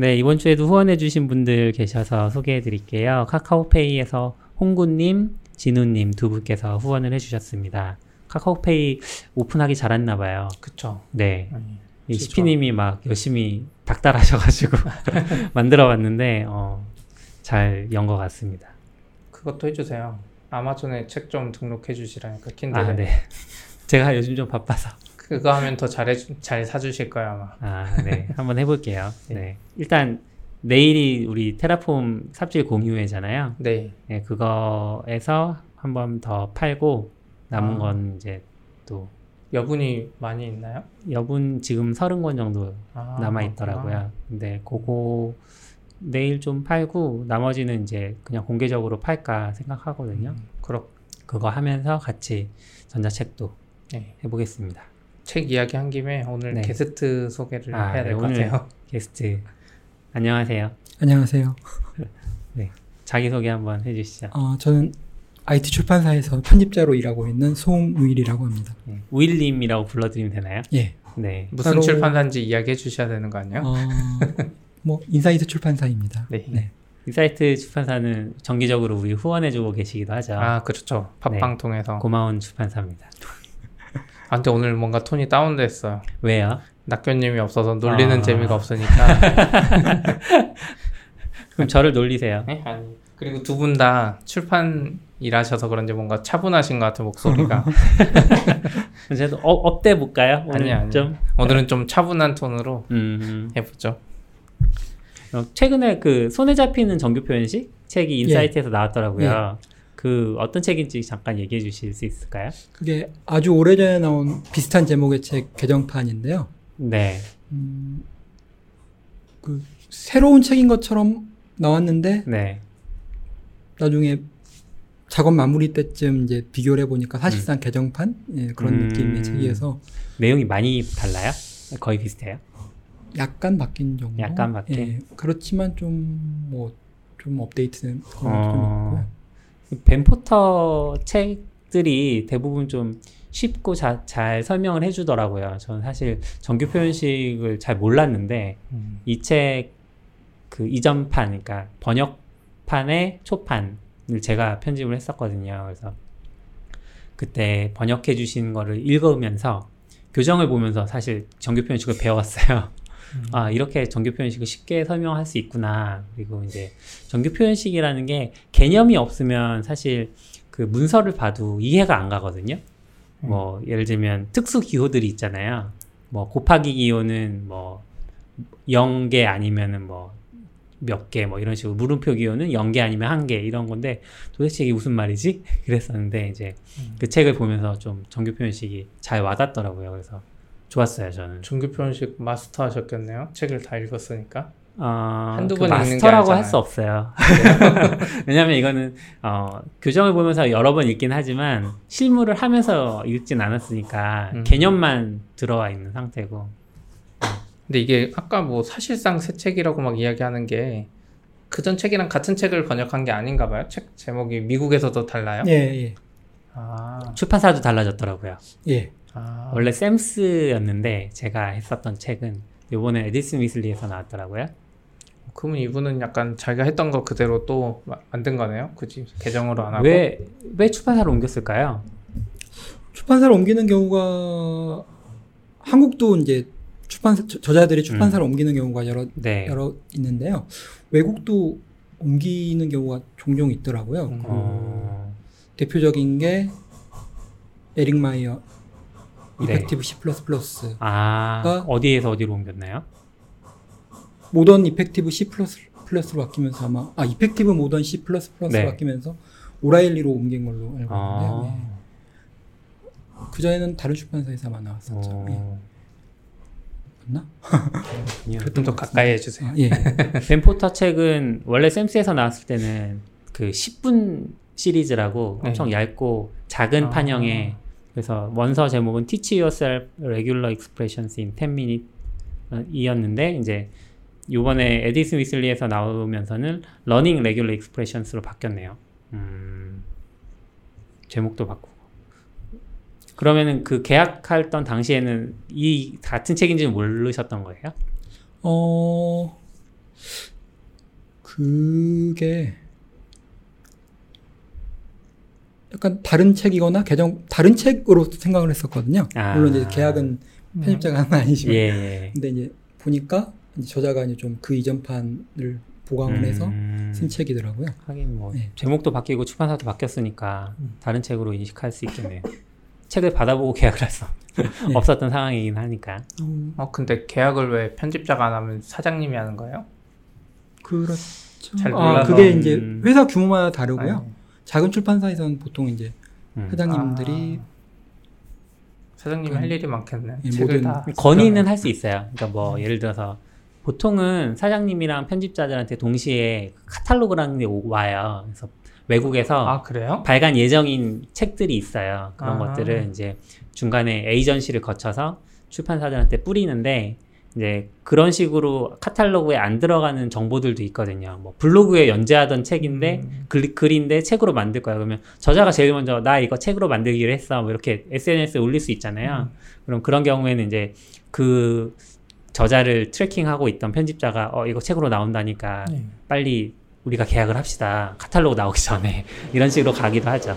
네, 이번 주에도 후원해주신 분들 계셔서 소개해드릴게요. 카카오페이에서 홍구님, 진우님 두 분께서 후원을 해주셨습니다. 카카오페이 오픈하기 잘했나봐요. 그쵸. 네. 진짜. 시피님이 막 열심히 닥달하셔가지고 만들어봤는데, 어, 잘 연 것 같습니다. 그것도 해주세요. 아마존에 책 좀 등록해 주시라니까 킨들에. 아, 네. 제가 요즘 좀 바빠서. 그거 하면 더 잘해 잘 사주실 거야 아마. 아, 네. 한번 해볼게요. 네. 일단, 내일이 우리 테라폼 삽질 공유회잖아요. 네. 네, 그거에서 한번 더 팔고, 남은 아. 건 이제 또, 여분이 많이 있나요? 여분 지금 30권 정도 아, 남아 있더라고요. 그렇구나. 근데 그거 내일 좀 팔고, 나머지는 이제 그냥 공개적으로 팔까 생각하거든요. 음, 그렇. 그거 하면서 같이 전자책도 네. 해보겠습니다. 책 이야기 한 김에 오늘 네. 게스트 소개를 아, 해야 될 네, 것 같아요. 게스트, 안녕하세요. 안녕하세요. 자기 소개 한번 해주시죠. 어, 저는 IT 출판사에서 편집자로 일하고 있는 송우일이라고 합니다. 네. 우일님이라고 불러드리면 되나요? 예. 네. 무슨 따로- 출판사인지 이야기해 주셔야 되는 거 아니에요? 어, 뭐 인사이트 출판사입니다. 네. 네. 인사이트 출판사는 정기적으로 우리 후원해주고 계시기도 하죠. 아 그렇죠. 팟빵 통해서. 고마운 출판사입니다. 아 근데 오늘 뭔가 톤이 다운됐어요. 왜요? 낙교님이 없어서 놀리는 아. 재미가 없으니까. 그럼 저를 놀리세요. 네? 아니. 그리고 두 분 다 출판 일하셔서 그런지 뭔가 차분하신 것 같은 목소리가. 그래도 어, up돼 볼까요? 오늘 아니야, 아니야. 좀. 오늘은 좀 차분한 톤으로 음, 해보죠. 어, 최근에 그 손에 잡히는 정규 표현식 책이 인사이트에서 나왔더라고요. 그 어떤 책인지 잠깐 얘기해 주실 수 있을까요? 그게 아주 오래전에 나온 비슷한 제목의 책 개정판인데요. 네. 음, 그 새로운 책인 것처럼 나왔는데 네. 나중에 작업 마무리 때쯤 이제 비교를 해보니까 사실상 개정판 예, 그런 음. 느낌의 책이어서 내용이 많이 달라요? 거의 비슷해요? 약간 바뀐 정도. 약간 바뀐? 예, 그렇지만 좀 뭐좀 업데이트된 그런 어. 것도 좀 있고요. 벤포터 책들이 대부분 좀 쉽고 자, 잘 설명을 해주더라고요. 저는 사실 정규 표현식을 잘 몰랐는데 음. 이책 그 이전판, 그러니까 번역판의 초판을 제가 편집을 했었거든요. 그래서 그때 번역해 주신 거를 읽으면서 교정을 보면서 사실 정규 표현식을 배웠어요. 아, 이렇게 정규 표현식을 쉽게 설명할 수 있구나. 그리고 이제 정규 표현식이라는 게 개념이 없으면 사실 그 문서를 봐도 이해가 안 가거든요. 뭐 예를 들면 특수 기호들이 있잖아요. 뭐 곱하기 기호는 뭐 0개 아니면은 뭐 몇 개 뭐 이런 식으로 물음표 기호는 0개 아니면 1개 이런 건데 도대체 이게 무슨 말이지? 그랬었는데 이제 그 책을 보면서 좀 정규 표현식이 잘 와닿더라고요. 그래서 좋았어요, 저는. 중교 표현식 마스터 하셨겠네요. 책을 다 읽었으니까. 어, 한두 그번 읽는 게 마스터라고 할. 수 없어요. 왜냐하면 이거는 어, 교정을 보면서 여러 번 읽긴 하지만 실무를 하면서 읽진 않았으니까 음. 개념만 들어와 있는 상태고. 근데 이게 아까 뭐 사실상 새 책이라고 막 이야기하는 게 그전 책이랑 같은 책을 번역한 게 아닌가 봐요. 책 제목이 미국에서도 달라요? 예, 예, 아, 출판사도 달라졌더라고요. 예. 아. 원래 샘스였는데 제가 했었던 책은 이번에 에디슨 위슬리에서 나왔더라고요. 그러면 이분은 약간 자기가 했던 거 그대로 또 마- 만든 거네요. 굳이 개정으로 안 하고. 왜, 왜 출판사로 옮겼을까요? 출판사를 옮기는 경우가 한국도 이제 출판사 저- 저자들이 출판사를 옮기는 경우가 여러 네. 여러 있는데요. 외국도 옮기는 경우가 종종 있더라고요. 음. 어, 대표적인 게 에릭 마이어 네. Effective C++ 아, 가- 어디에서 어디로 옮겼나요? Modern Effective C++로 바뀌면서 아마 아 Effective Modern C++로 네. 바뀌면서 오라일리로 옮긴 걸로 알고 있는데요. 아, 그 전에는 다른 출판사에서 아마 나왔었죠. 예. 어, 맞나? 그렇군요. 좀더 가까이 해주세요. 아, 예. 벤포터 책은 원래 샘스에서 나왔을 때는 그 10분 시리즈라고 네. 엄청 얇고 작은 아. 판형에 그래서 원서 제목은 Teach Yourself Regular Expressions in 10 Minutes 이었는데 이제 요번에 에디슨 위슬리에서 나오면서는 Learning Regular Expressions로 바뀌었네요. 음, 제목도 바꾸고. 그러면은 그 계약했던 당시에는 이 같은 책인지는 모르셨던 거예요? 어 그게 약간 다른 책이거나 개정 다른 책으로 생각을 했었거든요. 아. 물론 이제 계약은 편집자가 하는 건 아니지만 예, 예. 근데 이제 보니까 이제 저자가 이제 좀 그 이전 판을 보강을 해서 음, 쓴 책이더라고요. 하긴 뭐 네. 제목도 바뀌고 출판사도 바뀌었으니까 음. 다른 책으로 인식할 수 있겠네요. 책을 받아보고 계약을 할수 없었던 상황이긴 하니까. 어 근데 계약을 왜 편집자가 안 하면 사장님이 하는 거예요? 그렇죠. 잘 아, 몰라서. 그게 이제 음. 회사 규모마다 다르고요. 아니, 작은 출판사에서는 보통 이제 음. 회장님들이 아, 사장님이 그- 할 일이 많겠네. 예, 책을 모든 다 건의는 할 수 있어요. 그러니까 뭐 예를 들어서 보통은 사장님이랑 편집자들한테 동시에 카탈로그라는 게 오- 와요. 그래서 외국에서 아 그래요? 발간 예정인 책들이 있어요. 그런 아. 것들을 이제 중간에 에이전시를 거쳐서 출판사들한테 뿌리는데 이제 그런 식으로 카탈로그에 안 들어가는 정보들도 있거든요. 뭐 블로그에 연재하던 책인데 음. 글, 글인데 책으로 만들 거야. 그러면 저자가 제일 먼저 나 이거 책으로 만들기로 했어. 뭐 이렇게 SNS에 올릴 수 있잖아요. 그럼 그런 경우에는 이제 그 저자를 트래킹하고 있던 편집자가 어 이거 책으로 나온다니까 네. 빨리 우리가 계약을 합시다. 카탈로그 나오기 전에 이런 식으로 가기도 하죠.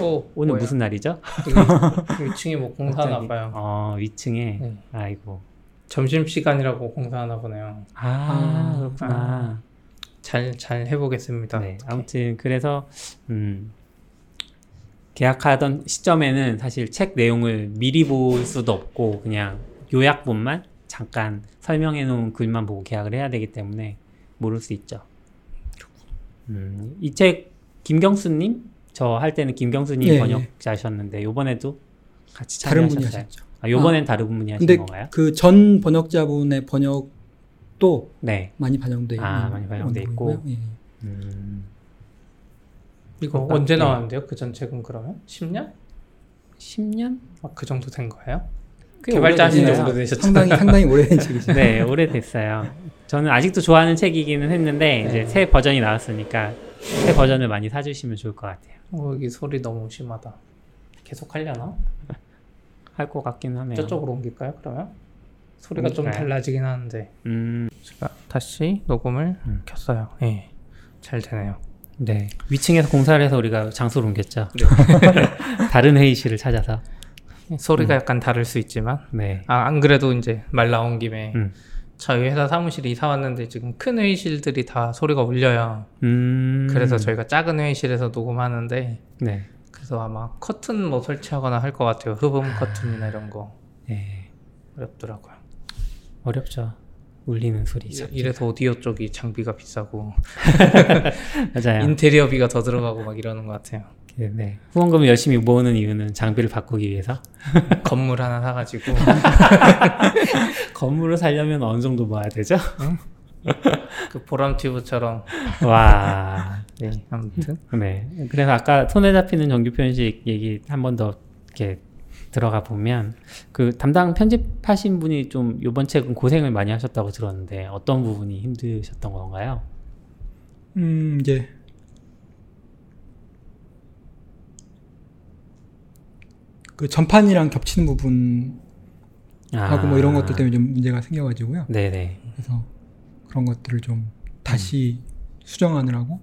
어, 오늘 뭐야? 무슨 날이죠? 여기 위층에 뭐 공사하나 갑자기. 봐요. 어 위층에 네. 아이고 점심 시간이라고 공사하나 보네요. 아, 아, 그렇구나. 잘잘 해보겠습니다. 네 아무튼 그래서 음 계약하던 시점에는 사실 책 내용을 미리 볼 수도 없고 그냥 요약본만 잠깐 설명해 놓은 글만 보고 계약을 해야 되기 때문에 모를 수 있죠. 음, 이 책 김경수님 저 할 때는 김경수님 예, 예. 번역자셨는데 요번에도 같이 다른 참여하셨어요. 하셨죠. 아, 요번엔 다른 분이 하신 근데 건가요? 그 전 번역자분의 번역도 네. 많이 반영돼 있는 아, 많이 반영돼 있고. 예. 음, 이거 그러니까, 언제 네. 나왔는데요? 그 전 책은 그러면 10년? 10년? 아, 그 정도 된 거예요? 꽤 개발자 하신 지. 오래되셨죠? 상당히 상당히 오래된 책이죠. 네, 오래됐어요. 저는 아직도 좋아하는 책이기는 했는데 이제 네. 새 버전이 나왔으니까 새 버전을 많이 사주시면 좋을 것 같아요. 어, 여기 소리 너무 심하다. 계속 하려나? 할 것 같긴 하네요. 저쪽으로 옮길까요? 그러면 소리가 좀 옮길까요? 달라지긴 하는데 음, 제가 다시 녹음을 음. 켰어요. 예, 잘 되네요. 네. 위층에서 공사를 해서 우리가 장소를 옮겼죠. 네. 다른 회의실을 찾아서. 소리가 약간 다를 수 있지만 네. 아, 안 그래도 이제 말 나온 김에 음. 저희 회사 사무실에 이사 왔는데 지금 큰 회의실들이 다 소리가 울려요. 음. 그래서 저희가 작은 회의실에서 녹음하는데 네. 그래서 아마 커튼 뭐 설치하거나 할 것 같아요. 흡음 커튼이나 이런 거 네. 어렵더라고요. 어렵죠. 울리는 소리죠. 이래서 오디오 쪽이 장비가 비싸고 맞아요. 인테리어비가 더 들어가고 막 이러는 것 같아요. 네, 네. 후원금을 열심히 모으는 이유는 장비를 바꾸기 위해서. 건물 하나 사가지고 건물을 살려면 어느 정도 모아야 되죠? 그 보람 튜브처럼 와. 네. 아무튼 네. 그래서 아까 손에 잡히는 정규 편식 얘기 한 번 더 이렇게 들어가 보면 그 담당 편집하신 분이 좀 이번 책은 고생을 많이 하셨다고 들었는데 어떤 부분이 힘드셨던 건가요? 음, 이제 그 전판이랑 겹치는 부분 하고 뭐 이런 것들 때문에 좀 문제가 생겨가지고요. 아. 네네. 그래서 그런 것들을 좀 다시 수정하느라고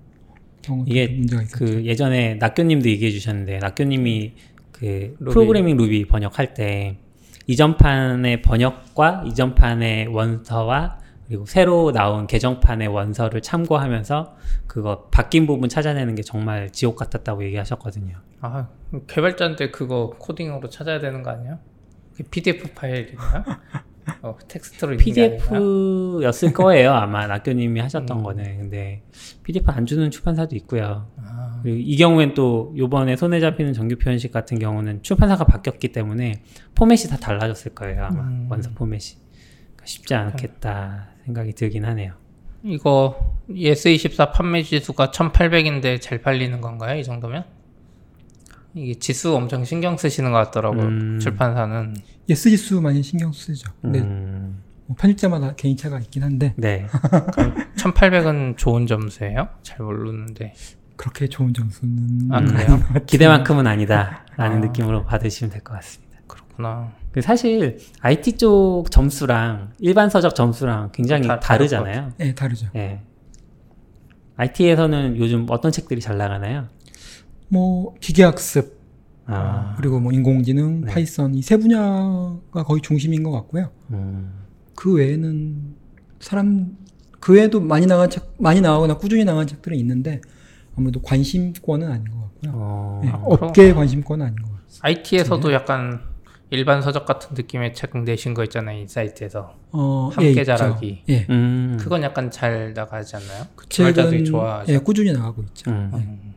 그런 것들 이게 문제가 있었죠. 그 예전에 낙교님도 얘기해 주셨는데 낙교님이 그 루비. 프로그래밍 루비 번역할 때 이전판의 번역과 이전판의 원서와 그리고 새로 나온 개정판의 원서를 참고하면서 그거 바뀐 부분 찾아내는 게 정말 지옥 같았다고 얘기하셨거든요. 아 개발자인데 그거 코딩으로 찾아야 되는 거 아니야? 그게 PDF 파일인가요? 어, 텍스트로? PDF였을 거예요 아마 낙교님이 하셨던 음. 거는 근데 PDF 안 주는 출판사도 있고요. 아, 그리고 이 경우엔 또 요번에 손에 잡히는 정규 표현식 같은 경우는 출판사가 바뀌었기 때문에 포맷이 다 달라졌을 거예요 아마 음. 원서 포맷이 그러니까 쉽지 않겠다 생각이 들긴 하네요. 이거 예스24 판매 지수가 1800인데 잘 팔리는 건가요? 이 정도면? 이게 지수 엄청 신경 쓰시는 것 같더라고요. 음. 출판사는. 예스 지수 많이 신경 쓰죠. 근데 음, 뭐 편집자마다 개인차가 있긴 한데 네. 1800은 좋은 점수예요? 잘 모르는데. 그렇게 좋은 점수는 아, 음. 그래요? 기대만큼은 아니다라는 아. 느낌으로 받으시면 될 것 같습니다. 그렇구나. 그 사실 IT 쪽 점수랑 일반 서적 점수랑 굉장히 다- 다르잖아요. 네, 다르죠. 예. IT에서는 요즘 어떤 책들이 잘 나가나요? 뭐 기계학습 아, 그리고 뭐 인공지능, 네. 파이썬 이 세 분야가 거의 중심인 것 같고요. 음, 그 외에는 사람 그 외에도 많이 나간 책 많이 나가거나 꾸준히 나간 책들은 있는데 아무래도 관심권은 아닌 것 같고요. 어, 네, 업계의 관심권은 아닌 것 같아요. IT에서도 약간 일반 서적 같은 느낌의 책 내신 거 있잖아요. 이 사이트에서. 어, 함께 있죠. 자라기. 예, 음, 그건 약간 잘 나가지 않나요? 그 책은 좋아하죠. 예, 꾸준히 나가고 있죠. 음.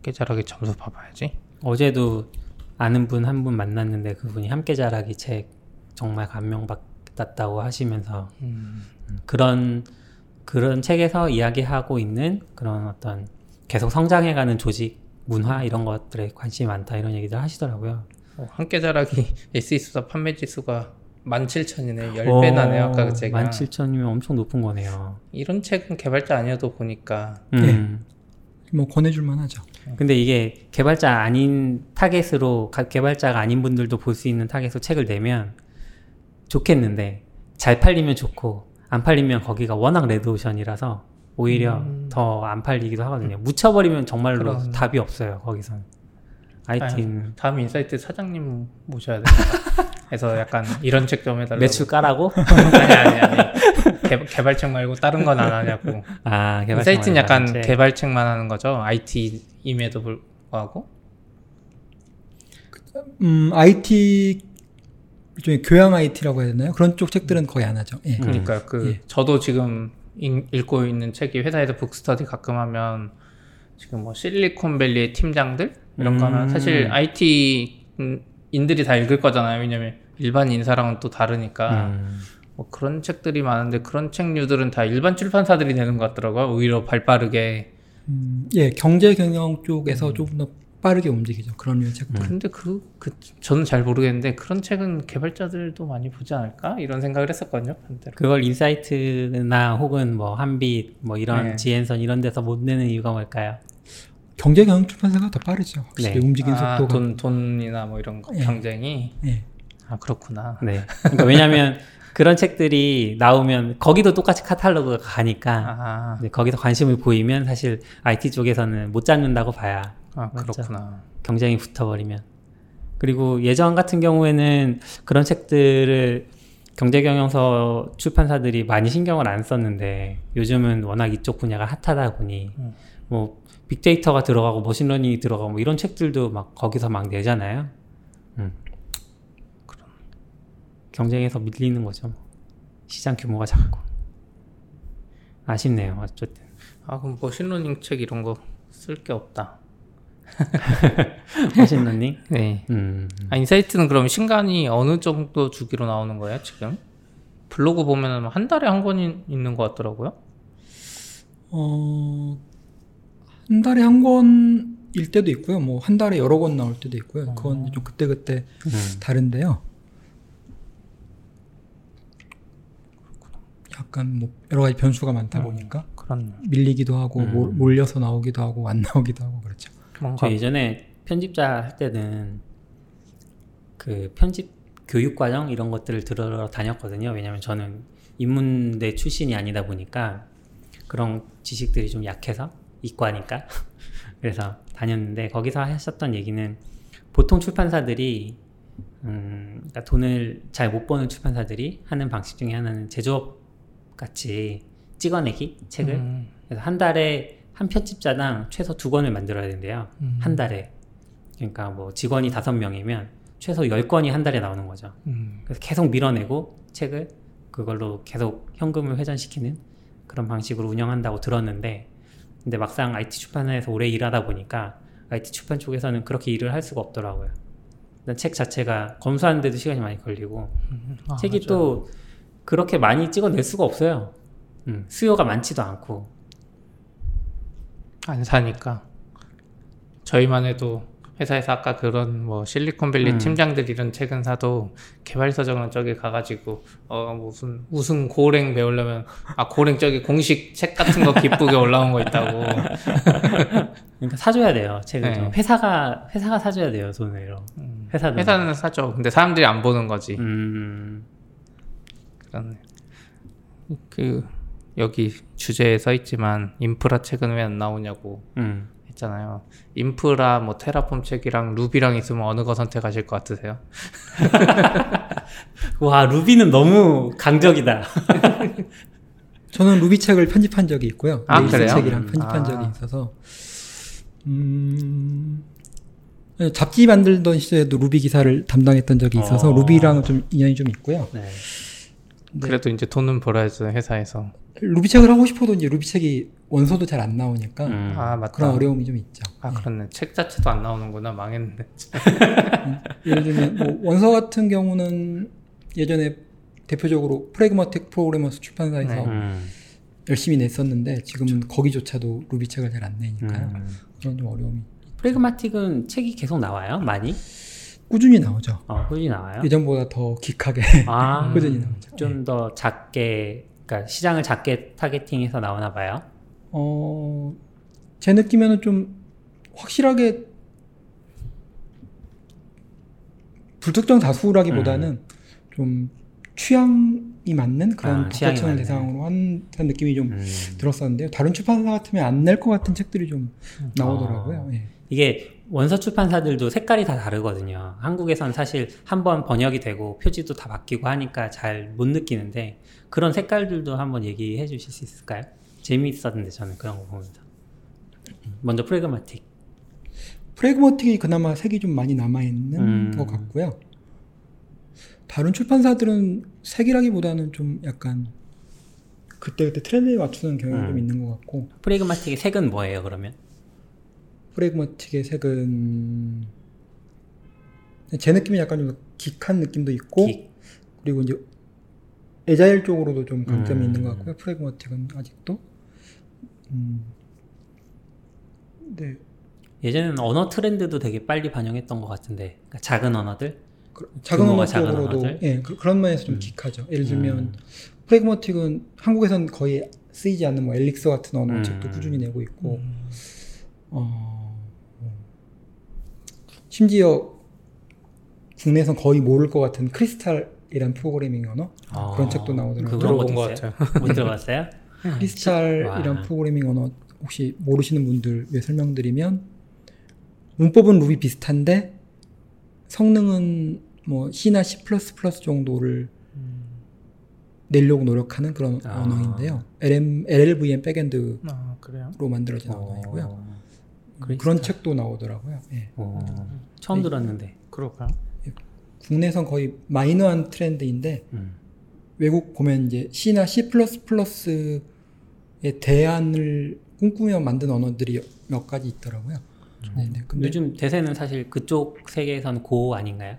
음. 함께 자라기 점수 봐봐야지. 어제도 아는 분한분 만났는데 그분이 함께 자라기 책 정말 감명받았다고 하시면서 음. 음, 그런 그런 책에서 이야기하고 있는 그런 어떤 계속 성장해가는 조직 문화 이런 것들에 관심이 많다 이런 얘기들 하시더라고요. 어, 함께 자라기 SE수사 판매 지수가 17,000이네. 10배 나네요. 아까 그 제가. 17,000이면 엄청 높은 거네요. 이런 책은 개발자 아니어도 보니까 음. 뭐 권해 줄 만하죠. 근데 이게 개발자 아닌 타겟으로 가- 개발자가 아닌 분들도 볼 수 있는 타겟으로 책을 내면 좋겠는데 잘 팔리면 좋고 안 팔리면 거기가 워낙 레드오션이라서 오히려 음. 더안 팔리기도 하거든요. 묻혀버리면 정말로 그럼. 답이 없어요. 거기선 IT는 다음 인사이트 사장님 모셔야 됩니다. 그래서 약간 이런 책 좀 해달라고. 매출 까라고? 아니 아니 아니. 개, 개발책 말고 다른 건 안 하냐고. 아 개발자 인사이트는 약간. 개발책만 하는 거죠. IT 임에도 불구하고. 음, IT 일종의 교양 IT라고 해야 되나요? 그런 쪽 책들은 거의 안 하죠. 예. 음. 그러니까 그 예. 저도 지금 읽, 읽고 있는 책이 회사에서 book study 가끔 하면 지금 뭐 실리콘밸리의 팀장들 이런 거 음. 사실 IT 인들이 다 읽을 거잖아요. 왜냐면 일반 인사랑은 또 다르니까 음. 뭐 그런 책들이 많은데 그런 책류들은 다 일반 출판사들이 내는 것 같더라고요. 오히려 발 빠르게. 음, 예, 경제 경영 음. 쪽에서 조금 더 빠르게 움직이죠. 그런 류의 책들. 근데 그, 그 저는 잘 모르겠는데 그런 책은 개발자들도 많이 보지 않을까 이런 생각을 했었거든요. 반대로. 그걸 인사이트나 혹은 뭐 한빛 뭐 이런 네. 지앤선 이런 데서 못 내는 이유가 뭘까요? 경제 경영 출판사가 더 빠르죠. 확실히 네. 움직임 아, 속도가. 돈 돈이나 뭐 이런 거 예. 경쟁이 예. 아 그렇구나. 네. 그러니까 왜냐하면 그런 책들이 나오면 거기도 똑같이 카탈로그가 가니까 아, 네, 거기서 관심을 보이면 사실 IT 쪽에서는 못 잡는다고 봐야 아 맞죠. 그렇구나. 경쟁이 붙어버리면 그리고 예전 같은 경우에는 그런 책들을 경제경영서 출판사들이 많이 신경을 안 썼는데 요즘은 워낙 이쪽 분야가 핫하다 보니 음. 뭐 빅데이터가 들어가고 machine learning이 들어가고 뭐 이런 책들도 막 거기서 막 내잖아요. 음. 경쟁에서 밀리는 거죠. 뭐. 시장 규모가 작고 아쉽네요. 어쨌든 아 그럼 machine learning 책 이런 거 쓸 게 없다. machine learning. 네. 음. 아 인사이트는 그럼 신간이 어느 정도 주기로 나오는 거예요 지금? 블로그 보면은 한 달에 한 권이 있는 것 같더라고요. 어, 한 달에 한 권일 때도 있고요. 뭐 한 달에 여러 권 나올 때도 있고요. 그건 좀 그때 그때 음. 다른데요. 약간 뭐 여러 가지 변수가 많다 보니까 그런 밀리기도 하고 음. 몰- 몰려서 나오기도 하고 안 나오기도 하고 그렇죠. 뭔가 저 예전에 편집자 할 때는 그 편집 교육 과정 이런 것들을 들으러 다녔거든요. 왜냐면 저는 인문대 출신이 아니다 보니까 그런 지식들이 좀 약해서 이과니까 그래서 다녔는데 거기서 하셨던 얘기는 보통 출판사들이 음, 그러니까 돈을 잘 못 버는 출판사들이 하는 방식 중에 하나는 제조업 같이 찍어내기 책을 음, 그래서 한 달에 한 편집자당 최소 두 권을 만들어야 된대요. 음. 한 달에. 그러니까 뭐 직원이 다섯 명이면 최소 열 권이 한 달에 나오는 거죠. 음, 그래서 계속 밀어내고 책을 그걸로 계속 현금을 회전시키는 그런 방식으로 운영한다고 들었는데 근데 막상 IT 출판사에서 오래 일하다 보니까 IT 출판 쪽에서는 그렇게 일을 할 수가 없더라고요. 일단 책 자체가 검수하는데도 시간이 많이 걸리고 아, 책이 맞아요. 또 그렇게 많이 찍어낼 수가 없어요. 음, 수요가 많지도 않고. 안 사니까. 저희만 해도 회사에서 아까 그런 뭐 실리콘밸리 음. 팀장들 이런 책은 사도 개발서적은 저기 가가지고 어 무슨 무슨 고랭 배우려면 아 고랭 저기 공식 책 같은 거 기쁘게 올라온 거 있다고. 그러니까 사줘야 돼요 책을 네. 좀 회사가 회사가 사줘야 돼요 돈으로 회사는. 회사는 사죠. 근데 사람들이 안 보는 거지. 음 그 여기 주제에 써 있지만 인프라 책은 왜 안 나오냐고 음. 했잖아요. 인프라 뭐 테라폼 책이랑 루비랑 있으면 어느 거 선택하실 것 같으세요? 와 루비는 너무 강적이다. 저는 루비 책을 편집한 적이 있고요. 아, Rails 그래요? 책이랑 음. 편집한 아. 적이 있어서 음, 잡지 만들던 시절에도 루비 기사를 담당했던 적이 있어서 어. 루비랑은 좀 인연이 좀 있고요. 네. 네. 그래도 이제 돈은 벌어야죠 회사에서. 루비 책을 하고 싶어도 이제 루비 책이 원서도 잘 안 나오니까 음. 아 맞다. 그런 어려움이 좀 있죠. 아 그렇네. 책 자체도 안 나오는구나. 망했네. 예를 들면 뭐 원서 같은 경우는 예전에 대표적으로 Pragmatic Programmers 출판사에서 네. 음. 열심히 냈었는데 지금은 거기조차도 루비 책을 잘 안 내니까요. 음. 그런 좀 어려움이 Pragmatic은 책이 계속 나와요? 많이? 꾸준히 나오죠. 어, 꾸준히 나와요? 예전보다 더 기하게 아, 꾸준히 나오죠. 좀 더 작게, 그러니까 시장을 작게 targeting해서 나오나 봐요. 어, 제 느낌에는 좀 확실하게 불특정 다수라기보다는 좀 취향이 맞는 그런 아, 독자층을. 대상으로 한, 한 느낌이 좀 음. 들었었는데요. 다른 출판사 같으면 안 낼 것 같은 책들이 좀 나오더라고요. 예. 이게 원서 출판사들도 색깔이 다 다르거든요. 한국에선 사실 한번 번역이 되고 표지도 다 바뀌고 하니까 잘 못 느끼는데 그런 색깔들도 한번 얘기해 주실 수 있을까요? 재미있었는데 저는 그런 거 보면서. 먼저 프레그마틱. 프레그머틱이 그나마 색이 좀 많이 남아있는 음. 것 같고요. 다른 출판사들은 색이라기보다는 좀 약간 그때그때 트렌드에 맞추는 경향이 음. 좀 있는 것 같고 프레그마틱의 색은 뭐예요, 그러면? 프레그머틱의 색은 제 느낌이 약간 좀 기한 느낌도 있고 기- 그리고 이제 에자일 쪽으로도 좀 강점이 음. 있는 것 같고요. 프레그머틱은 아직도 음. 네. 예전에는 언어 트렌드도 되게 빨리 반영했던 것 같은데 그러니까 작은 언어들 그- 작은 규모가 언어 작은 쪽으로도 언어들? 예 그, 런 면에서 좀 음. 기하죠. 예를 들면 음. 프레그머틱은 한국에선 거의 쓰이지 않는 뭐 엘릭서 같은 언어 음. 책도 꾸준히 내고 있고 어, 어, 심지어 국내에선 거의 모를 것 같은 Crystal이란 프로그래밍 언어 아, 그런 책도 나오더라고요. 들어본 것? 같아요. 못 들어봤어요? Crystal이란 와. 프로그래밍 언어 혹시 모르시는 분들 위해 설명드리면 문법은 루비 비슷한데 성능은 뭐 C나 C++ 정도를 내려고 노력하는 그런 아. 언어인데요. LM, LLVM backend로 아? 만들어진 어, 언어이고요. 크리스탈. 그런 책도 나오더라고요. 예. 어, 처음 네. 들었는데. 그럴까요? 국내선 거의 마이너한 트렌드인데 음. 외국 보면 이제 C나 C++의 대안을 꿈꾸며 만든 언어들이 몇 가지 있더라고요. 네, 네. 근데 요즘 대세는 사실 그쪽 세계에선 고 아닌가요?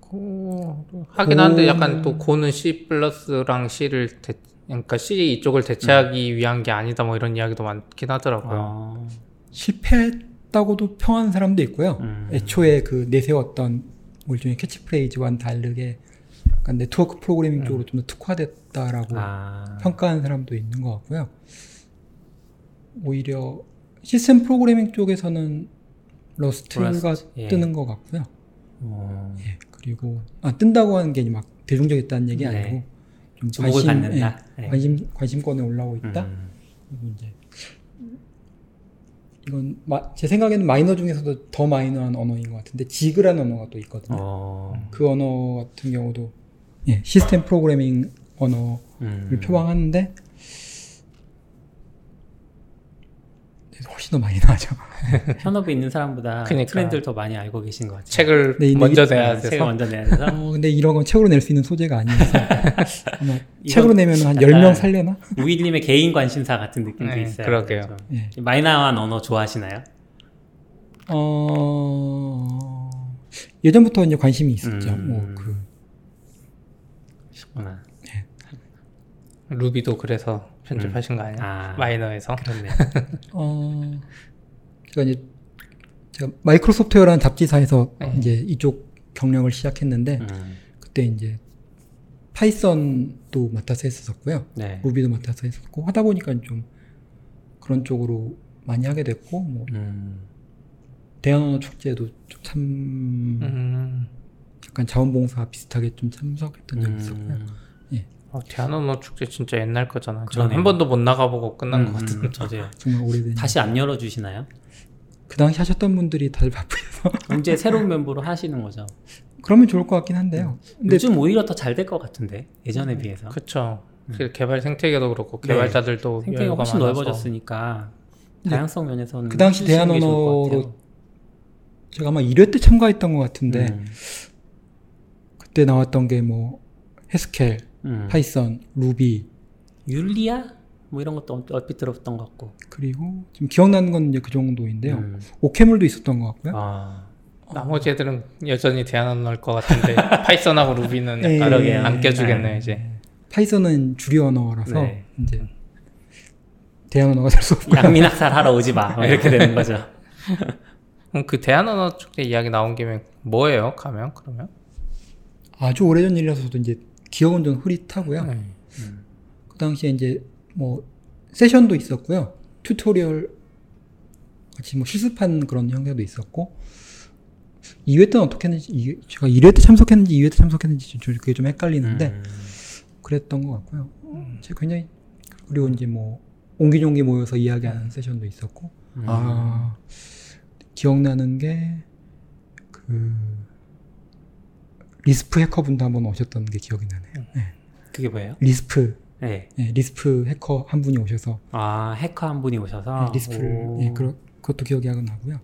고 하긴 한데 약간 또 고는 C 플러스랑 C를 대, 그러니까 C 이쪽을 대체하기 위한 게 아니다 뭐 이런 이야기도 많긴 하더라고요. 어, 실패했다고도 평한 사람도 있고요. 음. 애초에 그 내세웠던 뭐 일종의 캐치프레이즈와는 다르게 약간 네트워크 프로그래밍 쪽으로 좀더 특화됐다라고 아, 평가하는 사람도 있는 것 같고요. 오히려 시스템 프로그래밍 쪽에서는 Rust가 Rust, 예. 뜨는 것 같고요. 어, 예, 그리고 아, 뜬다고 하는 게 막 대중적이다는 얘기 네. 아니고 좀 받는다. 예, 네. 관심 관심권에 올라오고 있다. 음, 이제 이건 마- 제 생각에는 마이너 중에서도 더 마이너한 언어인 것 같은데 지그라는 언어가 또 있거든요. 어, 그 언어 같은 경우도 예, 시스템 프로그래밍 언어를 음. 표방하는데 훨씬 더 마이너하죠. 현업에 있는 사람보다 그러니까. 트렌드를 더 많이 알고 계신 것 같아요. 책을 네, 먼저 이- 내야 네, 돼서 책을 먼저 내야 돼서. 어, 근데 이런 건 책으로 낼 수 있는 소재가 아니어서 책으로 내면 한 약간 10명 살려나? 우이님의 개인 관심사 같은 느낌도 네, 있어요. 그러게요. 예. 마이너한 언어 좋아하시나요? 어... 예전부터 이제 관심이 있었죠. 음. 뭐 그, 구나. 루비도 그래서 편집하신 거 아니에요? 아. 마이너에서. 그렇네. 어, 제가 이제 제가 마이크로소프트웨어라는 잡지사에서 네. 이제 이쪽 경력을 시작했는데 음, 그때 이제 파이썬도 맡아서 했었고요. 네. 루비도 맡아서 했었고 하다 보니까 좀 그런 쪽으로 많이 하게 됐고 뭐 음, 대한언어 축제도 좀참 음, 약간 자원봉사 비슷하게 좀 참석했던 적이 있었고요. 음, 예. 어, 대한언어 축제 진짜 옛날 거잖아. 저는. 한 번도 못 나가보고 끝난 음, 것 같은데. 맞아요. 정말 오래된. 다시 안 열어주시나요? 그 당시 하셨던 분들이 다들 바쁘셔서 이제 새로운 멤버로 하시는 거죠. 그러면 좋을 것 같긴 한데요. 근데 요즘 오히려 더 잘 될 것 같은데 예전에 비해서 그쵸. 그 개발 생태계도 그렇고 네. 개발자들도 생태계가 여유가 훨씬 많아서. 넓어졌으니까 다양성 면에서는 그 당시 대안언어로. 제가 아마 1회 때 참가했던 것 같은데 음, 그때 나왔던 게뭐 Haskell, 음. Python, Ruby Julia 뭐 이런 것도 얼핏 들었던 것 같고 그리고 지금 기억나는 건 이제 그 정도인데요. 음. OCaml도 있었던 것 같고요. 아, 나머지 애들은 여전히 대안언어일 것 같은데 Python하고 Ruby는 네, 약간 그러게요. 안 껴주겠네 네. 이제. Python은 주류 언어라서 네. 이제 대안 언어가 될 수 없고 양민학살 하러 오지 마뭐 이렇게 되는 거죠. 그럼 그 대안언어 축제 이야기 나온 김에 뭐예요? 가면 그러면? 아주 오래전 일이라서 저도 이제 기억은 좀 흐릿하고요. 네. 그 당시에 이제 뭐 세션도 있었고요. tutorial 같이 뭐 실습한 그런 형태도 있었고 2회 때는 어떻게 했는지 이- 제가 1회 때 참석했는지 2회 때 참석했는지 좀 그게 좀 헷갈리는데 음. 그랬던 것 같고요. 제가 굉장히 그리고 이제 뭐 옹기종기 모여서 이야기하는 세션도 있었고 음. 아 기억나는 게그 Lisp 해커 분도 한번 오셨던 게 기억이 나네요. 네. 그게 뭐예요? Lisp 네. 네, Lisp 해커 한 분이 오셔서 아 해커 한 분이 오셔서 네, Lisp를 오. 예, 그러, 그것도 기억이 나고요.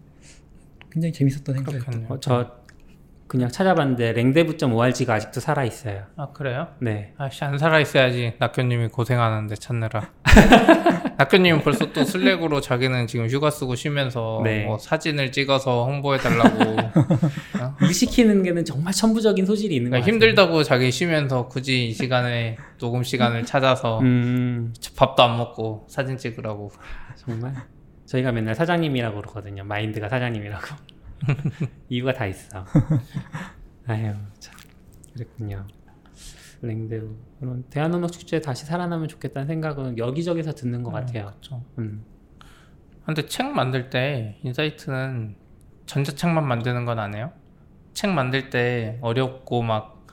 굉장히 재밌었던 행사였던 저 그냥 찾아봤는데 langdev.org가 아직도 살아 있어요. 아 그래요? 네. 아씨 안 살아 있어야지 낙교님이 고생하는데 찾느라. 낙교님은 벌써 또 Slack으로 자기는 지금 휴가 쓰고 쉬면서 네. 뭐 사진을 찍어서 홍보해 달라고. 일 시키는 게는 정말 천부적인 소질이 있는 것 그러니까. 힘들다고 자기 쉬면서 굳이 이 시간에 녹음 시간을 찾아서 음, 밥도 안 먹고 사진 찍으라고. 정말 저희가 맨날 사장님이라고 그러거든요. 마인드가 사장님이라고. 이유가 다 있어. 아유, 참. 그랬군요. 그런 대한언어 축제 다시 살아나면 좋겠다는 생각은 여기저기서 듣는 것 같아요. 그렇죠. 음. 근데 책 만들 때 인사이트는 전자책만 만드는 건 안 해요? 책 만들 때 어렵고 막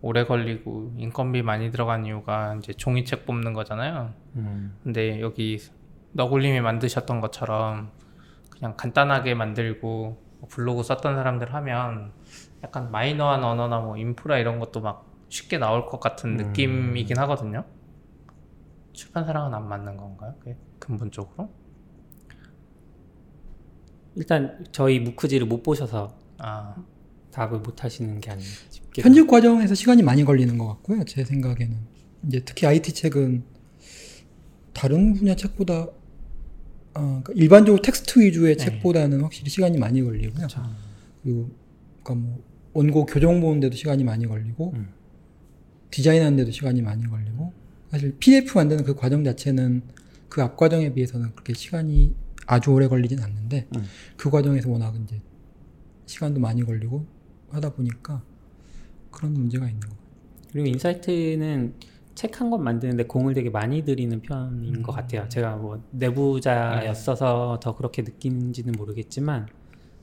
오래 걸리고 인건비 많이 들어간 이유가 이제 종이책 뽑는 거잖아요. 음. 근데 여기 너굴님이 만드셨던 것처럼 그냥 간단하게 만들고 뭐 블로그 썼던 사람들 하면 약간 마이너한 언어나 뭐 인프라 이런 것도 막 쉽게 나올 것 같은 음. 느낌이긴 하거든요. 출판사랑은 안 맞는 건가요? 그게 근본적으로? 일단 저희 무크지를 못 보셔서 아, 답을 못 하시는 게 아닌가 싶기도 편집 과정에서 시간이 많이 걸리는 것 같고요. 제 생각에는 이제 특히 IT 책은 다른 분야 책보다 어, 그러니까 일반적으로 텍스트 위주의 네. 책보다는 확실히 시간이 많이 걸리고요. 그렇죠. 그리고 그러니까 뭐 원고 교정 보는데도 시간이 많이 걸리고 음. 디자인하는데도 시간이 많이 걸리고 사실 PDF 만드는 그 과정 자체는 그 앞 과정에 비해서는 그렇게 시간이 아주 오래 걸리진 않는데 음. 그 과정에서 워낙 이제 시간도 많이 걸리고 하다 보니까 그런 문제가 있는 거예요. 그리고 인사이트는 책 한 권 만드는데 공을 되게 많이 들이는 편인 것 같아요. 제가 뭐 내부자였어서 더 그렇게 느끼는지는 모르겠지만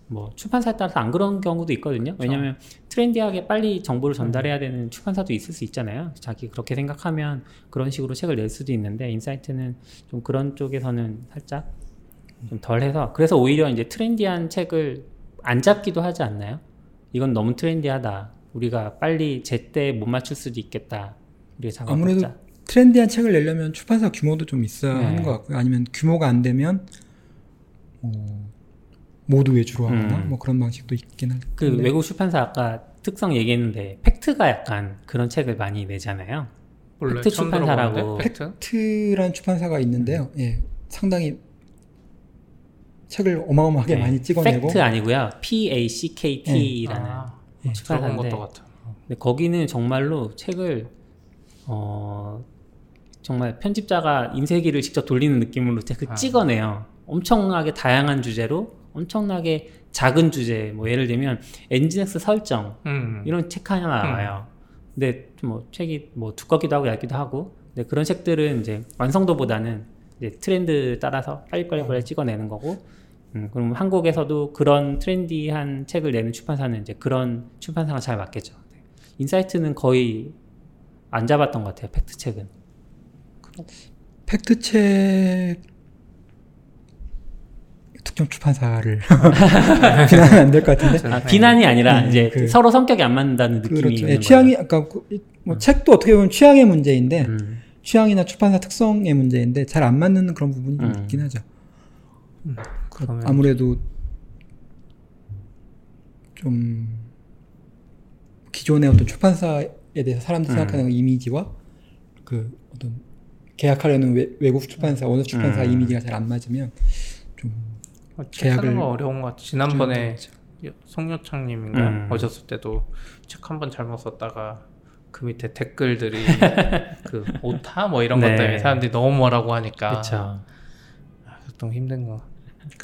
뭐 출판사에 따라서 안 그런 경우도 있거든요. 왜냐하면 트렌디하게 빨리 정보를 전달해야 되는 출판사도 있을 수 있잖아요. 자기 그렇게 생각하면 그런 식으로 책을 낼 수도 있는데 인사이트는 좀 그런 쪽에서는 살짝 좀 덜해서 그래서 오히려 이제 트렌디한 책을 안 잡기도 하지 않나요? 이건 너무 트렌디하다. 우리가 빨리 제때 못 맞출 수도 있겠다. 작업 아무래도 자 트렌디한 책을 내려면 출판사 규모도 좀 있어야 네. 하는 것 같고요. 아니면 규모가 안 되면 뭐 모두 외주로 하거나 음. 뭐 그런 방식도 있긴 한데 그 외국 출판사 아까 특성 얘기했는데 Packt가 약간 그런 책을 많이 내잖아요. Packt 출판사라고. Packt? Packt란 출판사가 있는데요. 예, 상당히 책을 어마어마하게 네, 많이 찍어내고 팩트 아니고요. P A C K T라는 아, 예. 들어본 출판사인데 것도 같아. 근데 거기는 정말로 책을 어 정말 편집자가 인쇄기를 직접 돌리는 느낌으로 책을 아. 찍어내요. 엄청나게 다양한 주제로 엄청나게 작은 주제 뭐 예를 들면 Nginx 설정 음. 이런 책 하나 나와요. 근데 뭐 책이 뭐 두껍기도 하고 얇기도 하고 근데 그런 책들은 이제 완성도보다는 이제 트렌드 따라서 빨리빨리 빨리 찍어내는 거고 음, 그럼 한국에서도 그런 트렌디한 책을 내는 출판사는 이제 그런 출판사가 잘 맞겠죠. 네. 인사이트는 거의 안 잡았던 것 같아요. Packt 책은. Packt 책 특정 출판사를 비난하면 안될 것 같은데. 아, 비난이 아니라 네, 이제 그- 서로 성격이 안 맞는다는 느낌이 그렇죠. 있는 예, 거예요. 취향이 아까 그, 뭐 책도 어떻게 보면 취향의 문제인데 음. 취향이나 출판사 특성의 문제인데 잘 안 맞는 그런 부분이 좀 음. 있긴 하죠. 그러면 아무래도 좀 기존의 어떤 출판사에 대해서 사람들이 음. 생각하는 이미지와 그 어떤 계약하려는 외, 국 출판사, 어느 출판사 음. 이미지가 잘 안 맞으면 좀 하는 계약을 거 어려운 것 같아. 지난번에 송요창님인가 음. 오셨을 때도 책 한 번 잘못 썼다가 그 밑에 댓글들이 그 오타 뭐 이런 것 네. 때문에 사람들이 너무 뭐라고 하니까 그렇죠. 아, 좀 힘든 거.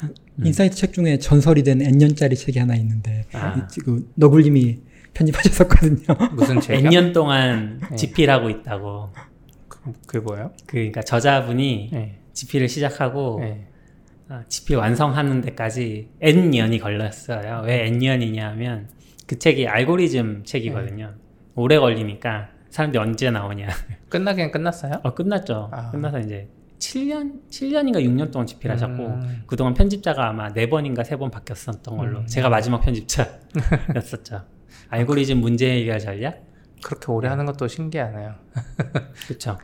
음. 인사이트 책 중에 전설이 된 N년짜리 책이 하나 있는데 아. 이- 그 너굴님이 편집하셨었거든요. 무슨 책이야? N년 동안 네. 집필하고 있다고. 그, 그게 뭐예요? 그러니까 저자분이 네. 집필을 시작하고 네. 아, 집필 완성하는 데까지 N년이 걸렸어요. 왜 N년이냐 하면 그 책이 알고리즘 책이거든요. 오래 걸리니까 사람들이 언제 나오냐. 끝나긴 끝났어요? 어, 끝났죠. 아. 끝나서 이제 7년, 7년인가 6년 동안 집필하셨고 음. 그동안 편집자가 아마 4번인가 3번 바뀌었었던 걸로 음. 제가 마지막 편집자였었죠. 알고리즘 문제 해결 전략? 그렇게 오래 하는 것도 신기하네요. 그렇죠.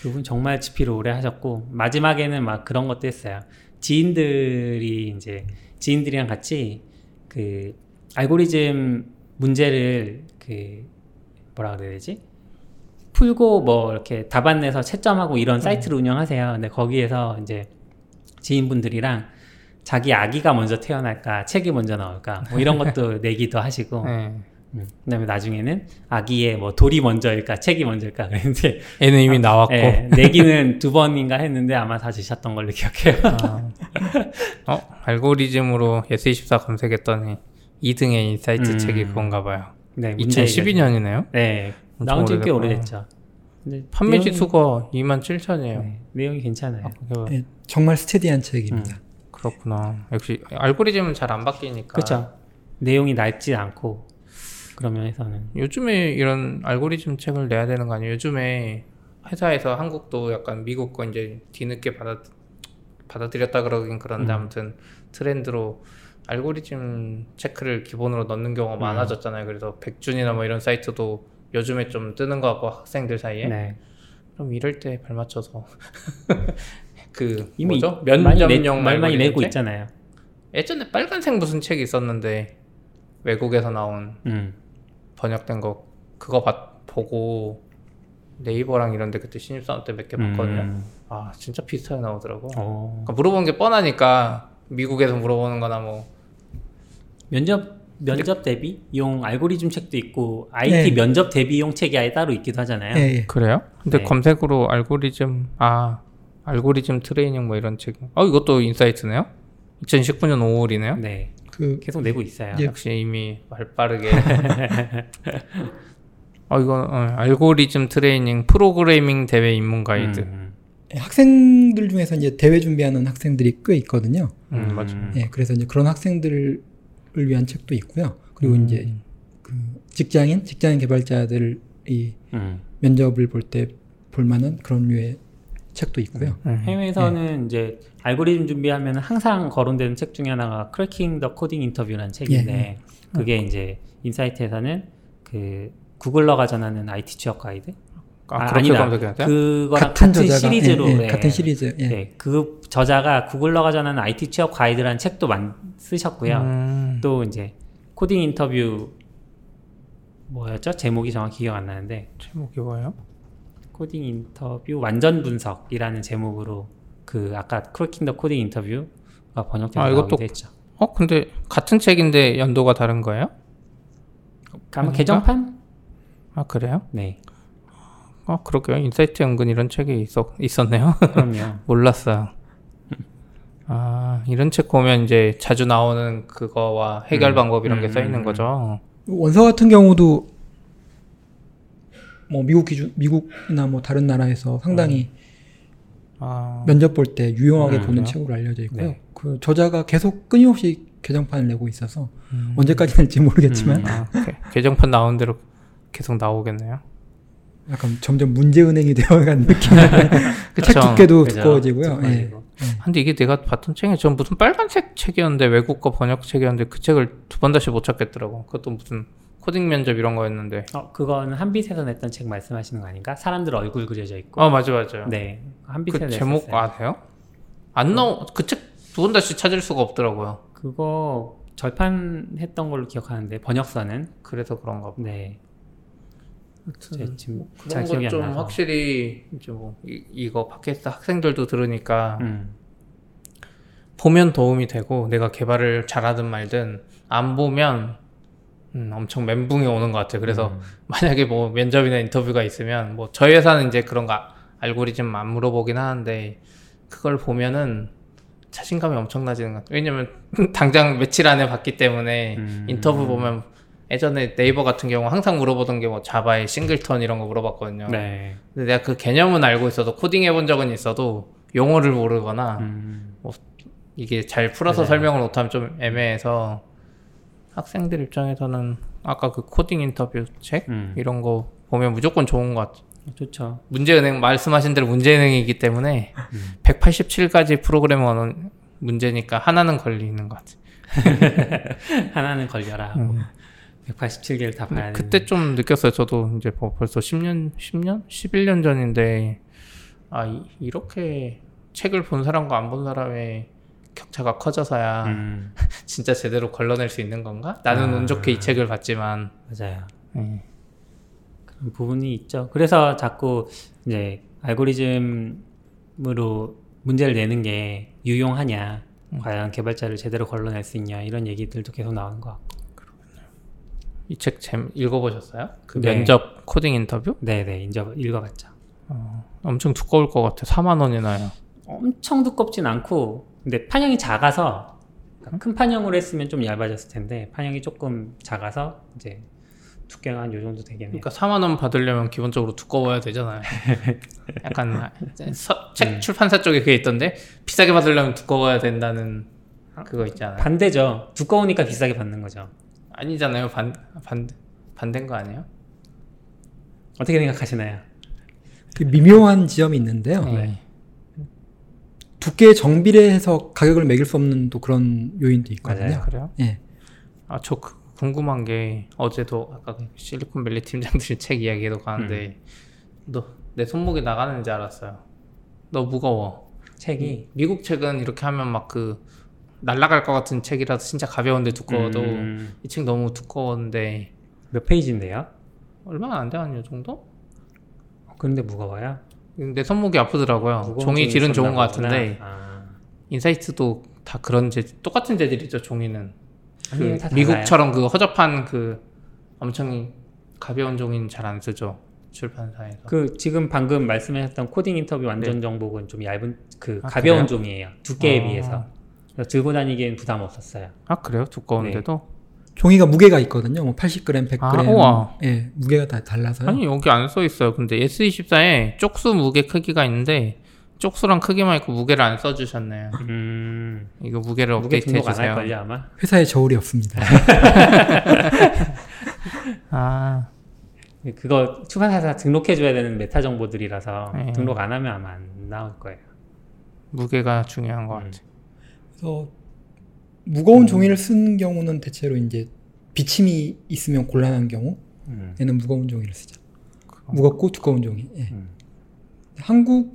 그분 정말 집필을 오래 하셨고 마지막에는 막 그런 것도 했어요. 지인들이 이제 지인들이랑 같이 그 알고리즘 문제를 그 뭐라 그래야 되지? 풀고 뭐 이렇게 답안 내서 채점하고 이런 사이트를 운영하세요. 근데 거기에서 이제 지인분들이랑 자기 아기가 먼저 태어날까, 책이 먼저 나올까, 뭐 이런 것도 내기도 하시고, 네. 음, 그다음에 나중에는 아기의 뭐 돌이 먼저일까 책이 먼저일까 그런데 얘는 이미 나왔고. 예, 내기는 두 번인가 했는데 아마 다 지셨던 걸로 기억해요. 아. 어 알고리즘으로 예스24 검색했더니 2등의 인사이트 음. 책이 그건가 봐요. 네, 문제 2012년이네요. 네, 나온 지 꽤. 오래됐죠. 판매 지수가 2만 7천이에요. 네, 내용이 괜찮아요. 예, 정말 steady한 책입니다. 그렇구나. 역시 알고리즘은 잘 안 바뀌니까. 그렇죠. 내용이 낡지 않고 그런 면에서는 요즘에 이런 알고리즘 책을 내야 되는 거 아니에요? 요즘에 회사에서 한국도 약간 미국 거 이제 뒤늦게 받아 받아들였다 그러긴 그런데 음. 아무튼 트렌드로 알고리즘 체크를 기본으로 넣는 경우가 음. 많아졌잖아요. 그래서 백준이나 뭐 이런 사이트도 요즘에 좀 뜨는 거 같고 학생들 사이에 네. 그럼 이럴 때 발맞춰서 그 이미 뭐죠? 면접용 말 많이 알고리즘 내고 책? 있잖아요. 예전에 빨간색 무슨 책이 있었는데 외국에서 나온 음. 번역된 거 그거 봤, 보고 네이버랑 이런데 그때 신입사원 때 몇 개 봤거든요. 음. 아 진짜 비슷하게 나오더라고. 어. 그러니까 물어보는 게 뻔하니까 미국에서 물어보는 거나 뭐 면접 면접 대비용 알고리즘 책도 있고 IT 네. 면접 대비용 책이 아예 따로 있기도 하잖아요. 예, 예. 그래요? 근데 네. 검색으로 알고리즘 아 알고리즘 트레이닝 뭐 이런 책. 어 이것도 인사이트네요. 2019년 5월이네요. 네. 그 계속 내고 있어요. 예. 역시 이미 말 빠르게. 어 이거 어, 알고리즘 트레이닝 프로그래밍 대회 입문 가이드. 음. 학생들 중에서 이제 대회 준비하는 학생들이 꽤 있거든요. 음, 맞아. 예, 그래서 이제 그런 학생들을 위한 책도 있고요. 그리고 음. 이제 그 직장인, 직장인 개발자들이 음. 면접을 볼 때 볼만한 그런 류의 책도 있고요. 음. 해외에서는 이제 알고리즘 준비하면 항상 거론되는 책 중에 하나가 Cracking the Coding Interview라는 책인데 예, 그게 이제 인사이트에서는 그 Googler가 전하는 IT 취업 가이드 아, 아, 아니다. 그거랑 같은 같은, 저자가 시리즈로 예, 예, 네. 같은 시리즈. 예. 네, 그 저자가 Googler가 전하는 IT 취업 가이드라는 책도 만 쓰셨고요. 음. 또 이제 코딩 인터뷰 뭐였죠? 제목이 정확히 기억 안 나는데 제목이 뭐예요? 코딩 인터뷰 완전 분석이라는 제목으로 그 아까 Cracking the Coding Interview가 번역돼서 아, 이것도 나오기도 했죠. 어 근데 같은 책인데 연도가 다른 거예요? 아마 아닌가? 개정판? 아 그래요? 네, 어 그러게요. 인사이트 연근 이런 책이 있었 있었네요. 그럼요. 몰랐어요. 아 이런 책 보면 이제 자주 나오는 그거와 해결 음. 방법 이런 게 음, 써 있는 음, 거죠. 원서 같은 경우도 뭐 미국 기준, 미국이나 뭐 다른 나라에서 상당히 아 면접 볼 때 유용하게 음, 보는 그래요? 책으로 알려져 있고요. 네. 그 저자가 계속 끊임없이 개정판을 내고 있어서 음. 언제까지 될지 모르겠지만 음. 아. 개정판 나온 대로 계속 나오겠네요. 약간 점점 문제은행이 되어가는 느낌. 그책 그쵸. 두께도 그죠? 두꺼워지고요. 예. 두꺼워지고. 근데 이게 내가 봤던 책이 전 무슨 빨간색 책이었는데 외국어 번역 책이었는데 그 책을 두 번 다시 못 찾겠더라고. 그것도 무슨 코딩 면접 이런 거였는데. 어, 그건 한빛에서 냈던 책 말씀하시는 거 아닌가? 사람들 얼굴 그려져 있고. 아 맞아 맞아요. 네. 한빛에서 그 제목 냈었어요. 아세요? 안 나오 그책 두번 다시 찾을 수가 없더라고요. 그거 절판했던 걸로 기억하는데 번역서는 그래서 그런가 봐. 네. 제 지금 그런 잘 기억이 좀 나서. 확실히 이제 뭐 이, 이거 팟캐스트 학생들도 들으니까 음. 보면 도움이 되고 내가 개발을 잘하든 말든 안 보면 음, 엄청 멘붕이 오는 것 같아요. 그래서 음. 만약에 뭐 면접이나 인터뷰가 있으면 뭐 저희 회사는 이제 그런 거 알고리즘 안 물어보긴 하는데 그걸 보면은 자신감이 엄청나지는 것 같아요. 왜냐면 당장 며칠 안에 봤기 때문에 음. 인터뷰 보면 예전에 네이버 같은 경우 항상 물어보던 게 뭐 자바의 singleton 이런 거 물어봤거든요. 네. 근데 내가 그 개념은 알고 있어도 코딩 해본 적은 있어도 용어를 모르거나 음. 이게 잘 풀어서 네. 설명을 못하면 좀 애매해서 학생들 입장에서는 아까 그 코딩 인터뷰 책 음. 이런 거 보면 무조건 좋은 것 같아요. 좋죠. 문제은행 말씀하신 대로 문제은행이기 때문에 음. 187가지 프로그램 언어 문제니까 하나는 걸리는 것 같아요. 하나는 걸려라. 음. 187개를 다 봐야 되는. 그때 좀 느꼈어요. 저도 이제 뭐 벌써 10년, 10년, 11년 전인데 아 이, 이렇게 책을 본 사람과 안 본 사람의 격차가 커져서야 음. 진짜 제대로 걸러낼 수 있는 건가? 나는 아. 운 좋게 이 책을 봤지만 맞아요. 예. 그런 부분이 있죠. 그래서 자꾸 이제 알고리즘으로 문제를 내는 게 유용하냐, 음. 과연 개발자를 제대로 걸러낼 수 있냐 이런 얘기들도 계속 나오는 것 같고. 이 책 읽어보셨어요? 그 네. 면접 코딩 인터뷰? 네네, 인제 읽어봤죠. 엄청 두꺼울 것 같아요. 4만 원이나요. 엄청 두껍진 않고, 근데 판형이 작아서 그러니까 큰 판형으로 했으면 좀 얇아졌을 텐데 판형이 조금 작아서 이제 두께가 한 요 정도 되겠네요. 그러니까 4만 원 받으려면 기본적으로 두꺼워야 되잖아요. 약간 서- 책 음. 출판사 쪽에 그게 있던데 비싸게 받으려면 두꺼워야 된다는 그거 있잖아요. 반대죠. 두꺼우니까 비싸게 받는 거죠. 아니잖아요. 반, 반, 반대인 거 아니에요? 어떻게 생각하시나요? 그 미묘한 지점이 있는데요. 네. 두께 정비례해서 가격을 매길 수 없는 또 그런 요인도 있거든요. 맞아요. 그래요? 예. 아, 저 그- 궁금한 게 어제도 아까 그 실리콘밸리 팀장들이 책 이야기도 가는데 너내 손목에 나가는지 알았어요. 너 무거워. 책이 미국 책은 이렇게 하면 막 그 날라갈 것 같은 책이라서 진짜 가벼운데 두꺼워도 음, 이책 너무 두꺼운데 몇 페이지인데요? 얼마나 안 돼? 한 요 정도? 그런데 무거워요. 내 손목이 아프더라고요. 종이 질은 좋은 것. 같은데 아, 인사이트도 다 그런 재 똑같은 재질이죠 종이는. 그. 미국처럼 그 허접한 그 엄청 가벼운 종이는 잘 안 쓰죠 출판사에서. 그 지금 방금 말씀하셨던 코딩 인터뷰 완전 정복은 좀 얇은 그 네. 아, 가벼운 그래요? 종이에요. 두께에 아. 비해서. 들고 다니기엔 부담 없었어요. 아 그래요? 두꺼운데도? 종이가 무게가 있거든요. 뭐 80g, 100g. 아, 우와. 예, 무게가 다 달라서요. 아니 여기 안 써 있어요. 근데 S24에 쪽수 무게 크기가 있는데 쪽수랑 크기만 있고 무게를 안 써주셨네요. 음, 이거 무게를 무게 업데이트 해주세요. 할걸요 아마. 회사에 저울이 없습니다. 아 그거 출판사에서 등록해줘야 되는 메타 정보들이라서 네. 등록 안 하면 아마 안 나올 거예요. 무게가 중요한 것 음. 같아. 그래서 무거운 종이를 쓴 경우는 대체로 이제 비침이 있으면 곤란한 경우에는 음. 무거운 종이를 쓰죠. 무겁고 두꺼운 종이. 예. 음. 한국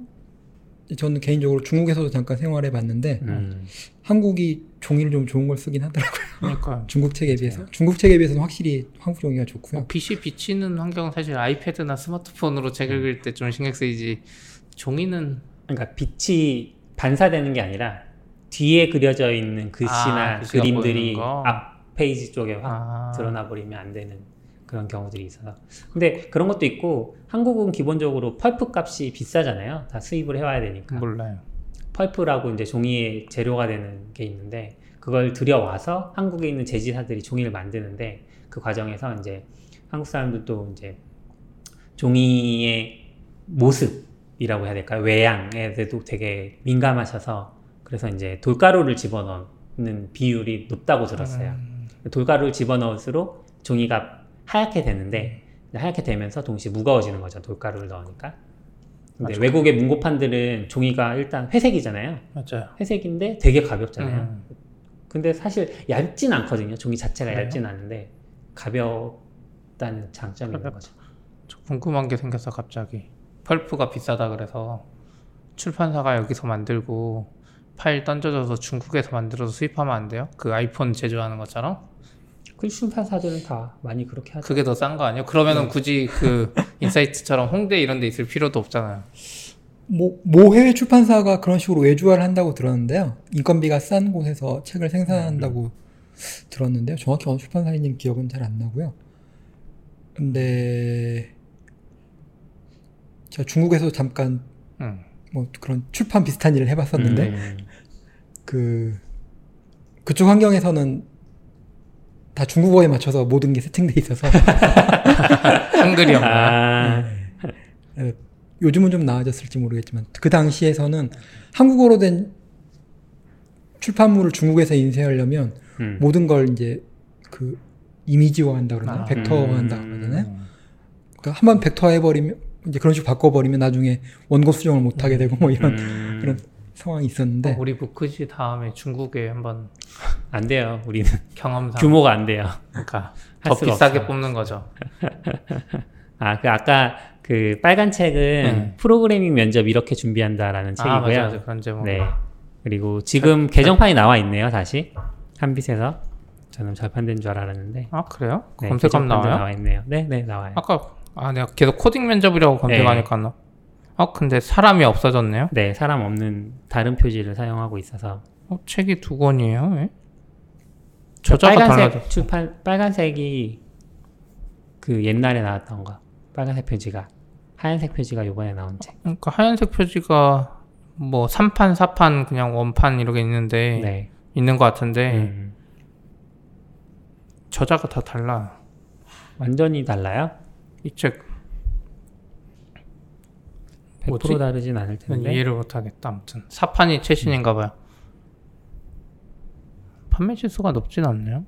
저는 개인적으로 중국에서도 잠깐 생활해 봤는데 음. 한국이 종이를 좀 좋은 걸 쓰긴 하더라고요. 그러니까 중국 책에 비해서. 중국 책에 비해서는 확실히 한국 종이가 좋고요. 뭐 빛이 비치는 환경은 사실 아이패드나 스마트폰으로 책 읽을 때 좀 신경 쓰이지 종이는 그러니까 빛이 반사되는 게 아니라 뒤에 그려져 있는 글씨나 아, 글씨가 그림들이? 앞 페이지 쪽에 확 아, 드러나 버리면 안 되는 그런 경우들이 있어서 근데 그런 것도 있고 한국은 기본적으로 펄프 값이 비싸잖아요 다 수입을 해와야 되니까 몰라요. 펄프라고 이제 종이의 재료가 되는 게 있는데 그걸 들여와서 한국에 있는 제지사들이 종이를 만드는데 그 과정에서 이제 한국 사람들도 이제 종이의 모습이라고 해야 될까요? 외양에 대해도 되게 민감하셔서 그래서 이제 돌가루를 집어넣는 비율이 높다고 들었어요. 음, 돌가루를 집어넣을수록 종이가 하얗게 되는데 하얗게 되면서 동시에 무거워지는 거죠. 돌가루를 넣으니까. 근데 맞아. 외국의 문고판들은 종이가 일단 회색이잖아요. 맞아요. 회색인데 되게 가볍잖아요. 음. 근데 사실 얇진 않거든요. 종이 자체가 그래요? 얇진 않은데 가볍다는 장점이 있는 거죠. 저 궁금한 게 생겼어 갑자기. 펄프가 비싸다 그래서 출판사가 여기서 만들고 파일 던져줘서 중국에서 만들어서 수입하면 안 돼요? 그 아이폰 제조하는 것처럼? 그 출판사들은 다 많이 그렇게 하죠. 그게 더 싼 거 아니에요? 그러면은 굳이 그 인사이트처럼 홍대 이런 데 있을 필요도 없잖아요. 뭐, 모 해외 출판사가 그런 식으로 외주화를 한다고 들었는데요. 인건비가 싼 곳에서 책을 생산한다고 들었는데요. 정확히 어느 출판사인지 기억은 잘 안 나고요. 근데 제가 중국에서 잠깐 음. 뭐 그런 출판 비슷한 일을 해봤었는데 음. 그 그쪽 환경에서는 다 중국어에 맞춰서 모든 게 세팅돼 있어서 한글이 없나? 아, 에, 요즘은 좀 나아졌을지 모르겠지만 그 당시에서는 한국어로 된 출판물을 중국에서 인쇄하려면 음. 모든 걸 이제 그 이미지화한다 그러나 아. 벡터화한다 음. 그러잖아요. 그러니까 한 번 벡터화 해버리면 이제 그런 식으로 바꿔버리면 나중에 원고 수정을 못 하게 되고 뭐 이런 음. 그런 상황이 있었는데 어, 우리 부크지 다음에 중국에 한번 안 돼요. 우리는 경험상 규모가 안 돼요. 그러니까 할더 비싸게 없어요. 뽑는 거죠. 아, 그 아까 그 빨간 책은 네. 프로그래밍 면접 이렇게 준비한다라는 아 맞아 책이고요. 맞아 그런 제목. 네. 그리고 지금 개정판이 나와 있네요. 다시 한빛에서 저는 절판된 줄 알았는데 아 그래요? 네, 검색하면 나와요? 나와 있네요. 네, 네 나와요. 아까 아 내가 계속 코딩 면접이라고 검색하니까 나. 아 근데 사람이 없어졌네요. 네, 사람 없는 다른 표지를 사용하고 있어서 어, 책이 두 권이에요. 왜? 그 저자가 빨간색 달라져. 출판 빨간색이 그 옛날에 나왔던 거 빨간색 표지가 하얀색 표지가 이번에 나온 책. 그러니까 하얀색 표지가 뭐 3판, 4판 그냥 원판 이렇게 있는데 네. 있는 것 같은데 음, 저자가 다 달라. 완전히 달라요? 이 책 100% 뭐지? 다르진 않을 텐데. 이해를 못하겠다. 아무튼 사판이 최신인가 봐요. 판매 지수가 높진 않네요.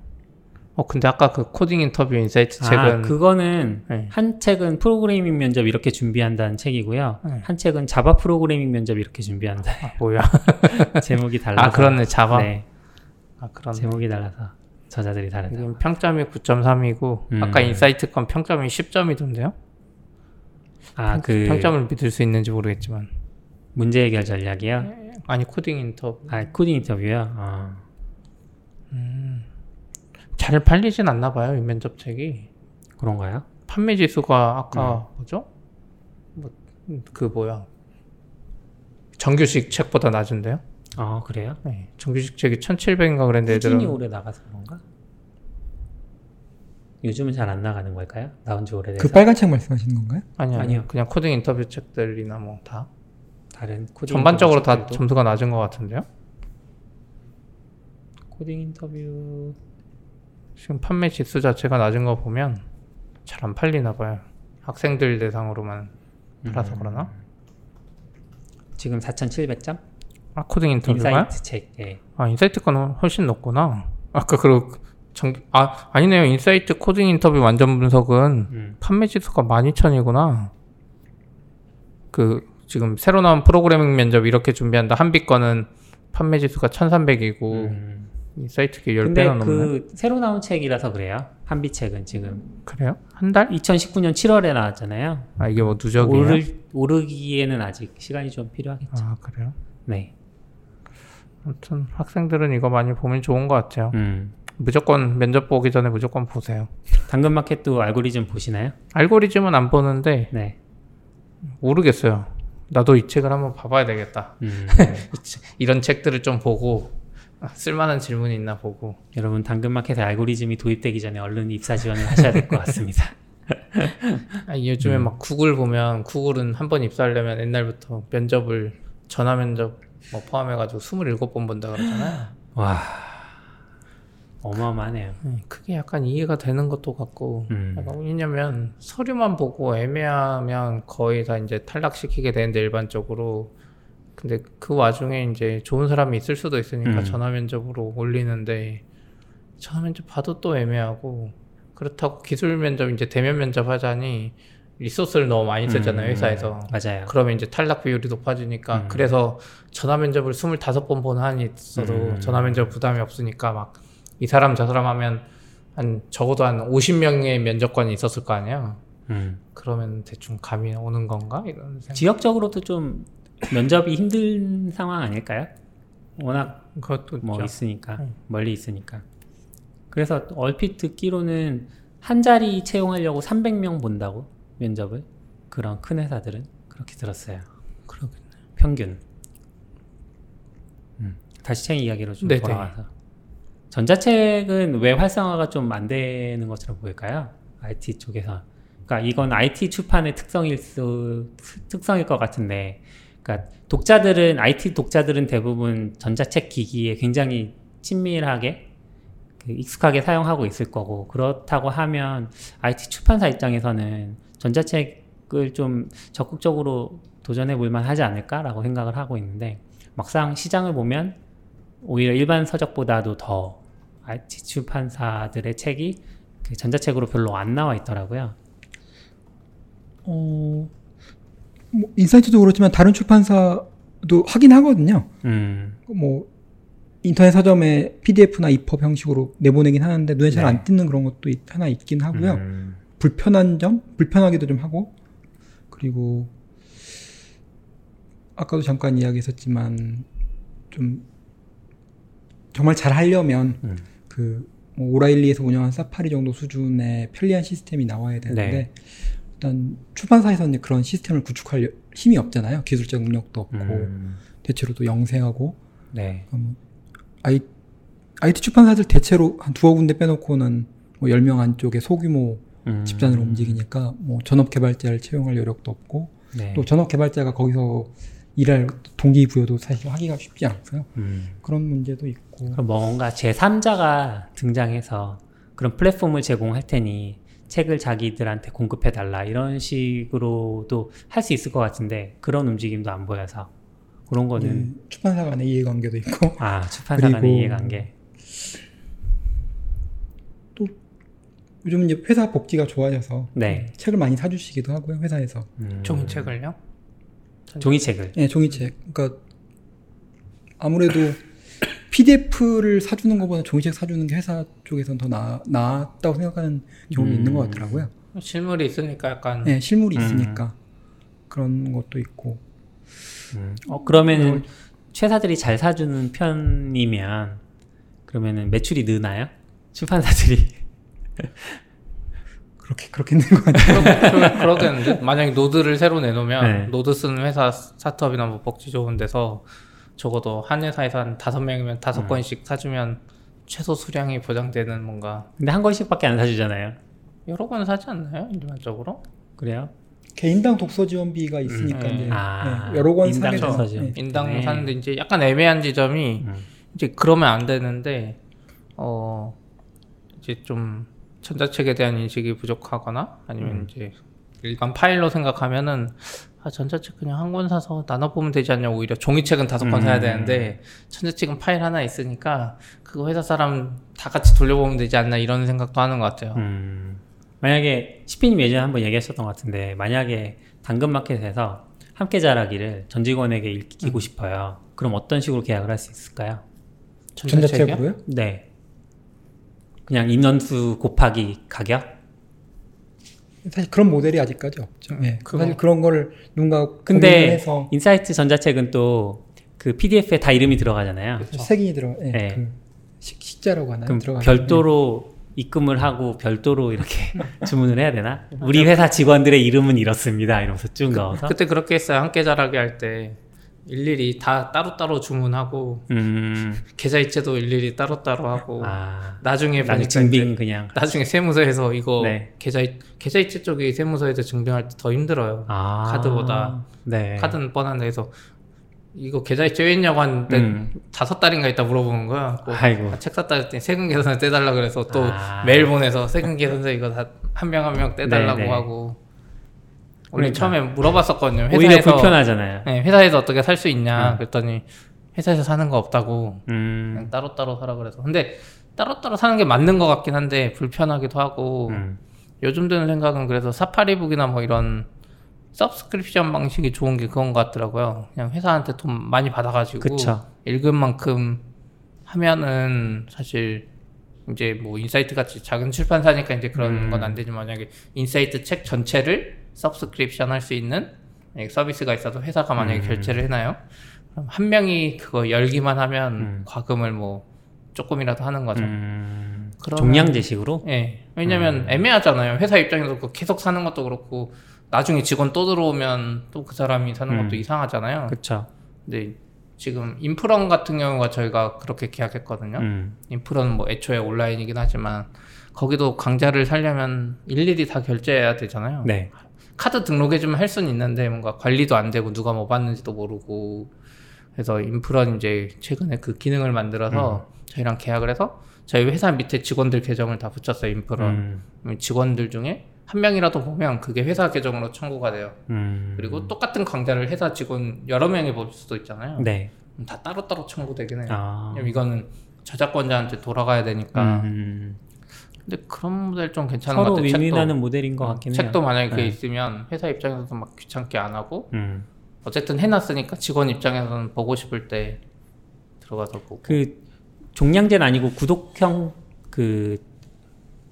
어 근데 아까 그 코딩 인터뷰 인사이트 아, 책은 그거는 네. 한 책은 프로그래밍 면접 이렇게 준비한다는 책이고요. 네. 한 책은 자바 프로그래밍 면접 이렇게 준비한다. 아, 뭐야? 제목이 달라서. 아 그렇네 자바. 네, 아 그런. 제목이 달라서 저자들이 다르다. 평점이 9.3이고 음. 아까 인사이트 건 평점이 10점이던데요? 아, 그 평점을 믿을 수 있는지 모르겠지만 문제 해결 전략이요. 아니 코딩 인터뷰 아, 코딩 인터뷰요. 어. 잘 팔리진 않나 봐요 이 면접 책이 그런가요? 판매 지수가 아까 음. 뭐죠? 뭐 그 뭐야 정규식 책보다 낮은데요? 어, 그래요? 네, 정규식 책이 1,700인가 그랬는데 꾸준히 애들은 오래 나가서 그런가? 요즘은 잘 안 나가는 걸까요? 나온 지 오래돼서 그 빨간 책 말씀하시는 건가요? 아니요, 아니요. 그냥 코딩 인터뷰 책들이나 뭐 다 다른 코딩 전반적으로 다 책들도 점수가 낮은 것 같은데요? 코딩 인터뷰 지금 판매 지수 자체가 낮은 거 보면 잘 안 팔리나 봐요. 학생들 대상으로만 팔아서 음. 그러나? 지금 4,700점? 아 코딩 인터뷰가? 인사이트 책. 예. 아 인사이트 거는 훨씬 높구나. 아까 그 정... 아 아니네요. 인사이트 코딩 인터뷰 완전 분석은 음. 판매 지수가 12,000이구나. 그 지금 새로 나온 프로그래밍 면접 이렇게 준비한다. 한빛 거는 판매 지수가 1,300이고 음. 인사이트 게 근데 10배나 넘네. 그 새로 나온 책이라서 그래요. 한빛 책은 지금 그래요? 한 달? 2019년 7월에 나왔잖아요. 아 이게 뭐 누적이에요? 오르, 오르기에는 아직 시간이 좀 필요하겠죠. 아 그래요? 네. 아무튼 학생들은 이거 많이 보면 좋은 것 같아요. 음. 무조건 면접 보기 전에 무조건 보세요. 당근마켓도 알고리즘 보시나요? 알고리즘은 안 보는데 네. 모르겠어요. 나도 이 책을 한번 봐봐야 되겠다. 음. 이런 책들을 좀 보고 아, 쓸만한 질문이 있나 보고. 여러분 당근마켓에 알고리즘이 도입되기 전에 얼른 입사 지원을 하셔야 될 것 같습니다. 아, 요즘에 막 구글 보면 구글은 한 번 입사하려면 옛날부터 면접을 전화 면접 뭐 포함해가지고 27번 본다 그러잖아요. 와 어마어마하네요. 네, 그게 약간 이해가 되는 것도 같고 음. 약간 왜냐면 서류만 보고 애매하면 거의 다 이제 탈락시키게 되는데 일반적으로 근데 그 와중에 이제 좋은 사람이 있을 수도 있으니까 음. 전화 면접으로 올리는데 전화 면접 봐도 또 애매하고 그렇다고 기술 면접 이제 대면 면접 하자니 리소스를 너무 많이 쓰잖아요 음, 회사에서 맞아요. 그러면 이제 탈락 비율이 높아지니까 음. 그래서 전화 면접을 25번 본 한이 있어도 음. 전화 면접 부담이 없으니까 막 이 사람 저 사람 하면 한 적어도 한 50명의 면접관이 있었을 거 아니에요. 음. 그러면 대충 감이 오는 건가 이런 생각. 지역적으로도 좀 면접이 힘든 상황 아닐까요? 워낙 그것도 뭐 있죠. 있으니까 음. 멀리 있으니까. 그래서 얼핏 듣기로는 한 자리 채용하려고 300명 본다고 면접을 그런 큰 회사들은 그렇게 들었어요. 그러겠네. 평균. 음, 다시 책 이야기로 좀 네네. 돌아가서 전자책은 왜 활성화가 좀 안 되는 것처럼 보일까요? IT 쪽에서. 그러니까 이건 IT 출판의 특성일 수 특성일 것 같은데, 그러니까 독자들은 IT 독자들은 대부분 전자책 기기에 굉장히 친밀하게 그 익숙하게 사용하고 있을 거고 그렇다고 하면 IT 출판사 입장에서는 전자책을 좀 적극적으로 도전해 볼 만하지 않을까라고 생각을 하고 있는데 막상 시장을 보면 오히려 일반 서적보다도 더 출판사들의 책이 그 전자책으로 별로 안 나와 있더라고요. 어, 뭐 인사이트도 그렇지만 다른 출판사도 하긴 하거든요. 음, 뭐 인터넷 서점에 PDF나 EPUB 형식으로 내보내긴 하는데 눈에 잘안 네. 띄는 그런 것도 있- 하나 있긴 하고요. 음, 불편한 점, 불편하기도 좀 하고 그리고 아까도 잠깐 이야기했었지만 좀 정말 잘 하려면 음. 그뭐 오라일리에서 운영한 사파리 정도 수준의 편리한 시스템이 나와야 되는데 네. 일단 출판사에서는 그런 시스템을 구축할 힘이 없잖아요. 기술적 능력도 없고 음, 대체로 또 영세하고. 네, 음, 아이, IT 출판사들 대체로 한 두어 군데 빼놓고는 뭐 10명 안쪽에 소규모 음, 집단으로 움직이니까 뭐 전업 개발자를 채용할 여력도 없고 네, 또 전업 개발자가 거기서 일할 동기부여도 사실 하기가 쉽지 않고요. 음. 그런 문제도 있고 그럼 뭔가 제3자가 등장해서 그런 플랫폼을 제공할 테니 책을 자기들한테 공급해 달라 이런 식으로도 할 수 있을 것 같은데 그런 움직임도 안 보여서 그런 거는 음, 출판사 간의 이해관계도 있고 아 출판사 간의 이해관계 요즘 이제 회사 복지가 좋아져서 네 책을 많이 사주시기도 하고요 회사에서 음. 종이책을요? 종이책을 네 종이책 그러니까 아무래도 PDF를 사주는 것보다 종이책 사주는 게 회사 쪽에서는 더 나, 낫다고 생각하는 경우도 음. 있는 것 같더라고요 실물이 있으니까 약간 네 실물이 음. 있으니까 그런 것도 있고 음. 어 그러면 최사들이 잘 사주는 편이면 그러면은 매출이 느나요? 출판사들이 그렇게 그렇게 있는 것 같아요 그러- 그러겠는데 만약에 노드를 새로 내놓으면 네. 노드 쓰는 회사 스타트업이나 뭐 복지 좋은 데서 적어도 한 회사에서 한 다섯 명이면 다섯 음. 건씩 사주면 최소 수량이 보장되는 뭔가 근데 한 권씩밖에 안 사주잖아요. 여러 건 사지 않나요 일반적으로? 그래요? 개인당 독서 지원비가 있으니까 음. 이제 아, 네, 여러 권 인당. 네. 인당 네. 사는데 이제 약간 애매한 지점이 음. 이제 그러면 안 되는데 어 이제 좀 전자책에 대한 인식이 부족하거나 아니면 음. 이제 일반 파일로 생각하면은 아 전자책 그냥 한 권 사서 나눠 보면 되지 않냐 오히려 종이책은 다섯 권 음. 사야 되는데 전자책은 파일 하나 있으니까 그거 회사 사람 다 같이 돌려보면 되지 않나 이런 생각도 하는 것 같아요. 음, 만약에 시피님 예전에 한번 얘기하셨던 것 같은데 만약에 당근마켓에서 함께 자라기를 전 직원에게 읽히고 싶어요. 그럼 어떤 식으로 계약을 할 수 있을까요? 전자책이요? 전자책으로요? 네. 그냥 인원수 곱하기 가격? 사실 그런 모델이 아직까지 없죠. 네. 그거- 사실 그런 거를 누군가 근데 해서 인사이트 전자책은 또 그 PDF에 다 이름이 들어가잖아요. 색인이 들어, 네. 네. 그 식, 식자라고 하나요? 그럼 들어가는 별도로 입금을 하고 별도로 이렇게 주문을 해야 되나? 우리 회사 직원들의 이름은 이렇습니다. 이러면서 쭉 넣어서. 그때 그렇게 했어요. 함께 자라기 할때 일일이 다 따로따로 주문하고 음, 계좌이체도 일일이 따로따로 하고 아, 나중에 보니까 증빙 그냥. 나중에 세무서에서 이거 네. 계좌 계좌이체 쪽이 세무서에서 증빙할 때 더 힘들어요. 아, 카드보다. 네. 카드는 뻔한데 해서 이거 계좌이체 왜 했냐고 하는데 음. 다섯 달인가 있다 물어보는 거야. 그 아이고. 책 샀다 했더니 세금 계산을 떼달라 그래서 또 아. 메일 보내서 세금 계산서 이거 다 한 명 한 명 떼달라고 네, 네. 하고 우리 그러니까. 처음에 물어봤었거든요. 오히려 회사에서 불편하잖아요. 네, 회사에서 어떻게 살 수 있냐 음. 그랬더니 회사에서 사는 거 없다고 음, 그냥 따로따로 사라 그래서 근데 따로따로 사는 게 맞는 것 같긴 한데 불편하기도 하고 음. 요즘 드는 생각은 그래서 사파리북이나 뭐 이런 서브스크립션 방식이 좋은 게 그건 것 같더라고요. 그냥 회사한테 돈 많이 받아가지고 그쵸. 읽은 만큼 하면은 사실 이제 뭐 인사이트 같이 작은 출판사니까 이제 그런 음. 건안 되지만 만약에 인사이트 책 전체를 subscription 할 수 있는 만약에 서비스가 있어서 회사가 만약에 음. 결제를 해놔요. 그럼 한 명이 그거 열기만 하면 음. 과금을 뭐 조금이라도 하는 거죠. 음. 그러면- 종량제식으로? 예. 왜냐면 음. 애매하잖아요. 회사 입장에서 그거 계속 사는 것도 그렇고 나중에 직원 또 들어오면 또 그 사람이 사는 것도 음. 이상하잖아요. 그쵸. 근데 지금 인프런 같은 경우가 저희가 그렇게 계약했거든요. 음. 인프런은 뭐 애초에 온라인이긴 하지만 거기도 강좌를 살려면 일일이 다 결제해야 되잖아요. 네. 카드 등록해주면 할 수는 있는데 뭔가 관리도 안 되고 누가 뭐 받는지도 모르고 그래서 인프런 이제 최근에 그 기능을 만들어서 음. 저희랑 계약을 해서 저희 회사 밑에 직원들 계정을 다 붙였어요 인프런 음. 직원들 중에 한 명이라도 보면 그게 회사 계정으로 청구가 돼요 음. 그리고 똑같은 강좌를 회사 직원 여러 명이 볼 수도 있잖아요 네. 다 따로따로 청구되긴 해요 아. 이거는 저작권자한테 돌아가야 되니까 음. 근데 그런 모델 좀 괜찮은 것 서로 같아요 윈윈하는 모델인 것 같긴 해요. 책도 만약에 그게 네. 있으면 회사 입장에서도 막 귀찮게 안 하고 음. 어쨌든 해놨으니까 직원 입장에서는 보고 싶을 때 들어가서 보고 그 종량제는 아니고 구독형 그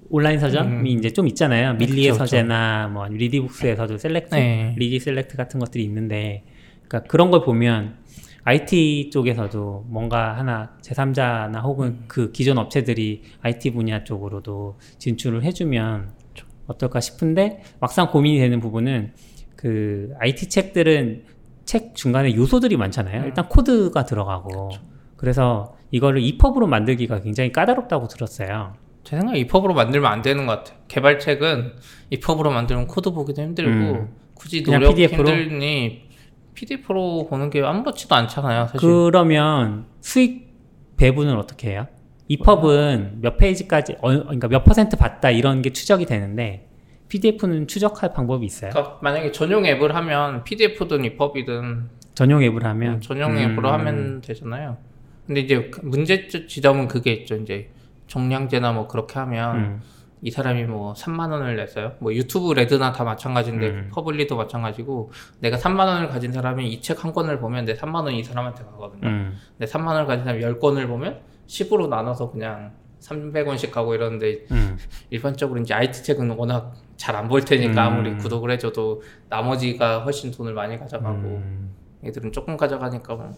온라인 서점이 음. 이제 좀 있잖아요. 네, 밀리의 그쵸, 그쵸. 서재나 뭐 리디북스에서도 셀렉트, 네. 리디 셀렉트 같은 것들이 있는데, 그러니까 그런 걸 보면 IT 쪽에서도 뭔가 하나 제3자나 혹은 음. 그 기존 업체들이 IT 분야 쪽으로도 진출을 해주면 어떨까 싶은데 막상 고민이 되는 부분은 그 IT 책들은 책 중간에 요소들이 많잖아요. 음. 일단 코드가 들어가고 그래서 이거를 EPUB으로 만들기가 굉장히 까다롭다고 들었어요. 제 생각에 EPUB으로 만들면 안 되는 것 같아요 개발책은 EPUB으로 만들면 코드 보기도 힘들고 음. 굳이 노력 PDF로? 힘들니 PDF로 보는 게 아무렇지도 않잖아요 사실 그러면 수익 배분을 어떻게 해요? EPUB은 몇 페이지까지, 어, 그러니까 몇 퍼센트 받다 이런 게 추적이 되는데 PDF는 추적할 방법이 있어요. 그러니까 만약에 전용 앱을 하면 PDF든 EPUB이든 전용 앱을 하면 전용 음. 앱으로 하면 되잖아요 근데 이제 그 문제 지점은 그게 있죠 이제 종량제나 뭐 그렇게 하면 음. 이 사람이 뭐 3만 원을 냈어요. 뭐 유튜브 레드나 다 마찬가지인데 음. 퍼블리도 마찬가지고 내가 3만 원을 가진 사람이 이 책 한 권을 보면 내 3만 원이 이 사람한테 가거든요. 음. 내 3만 원을 가진 사람이 10권을 보면 10으로 나눠서 그냥 300원씩 가고 이러는데 음. 일반적으로 이제 IT 책은 워낙 잘 안 볼 테니까 음. 아무리 구독을 해줘도 나머지가 훨씬 돈을 많이 가져가고 음. 얘들은 조금 가져가니까 뭐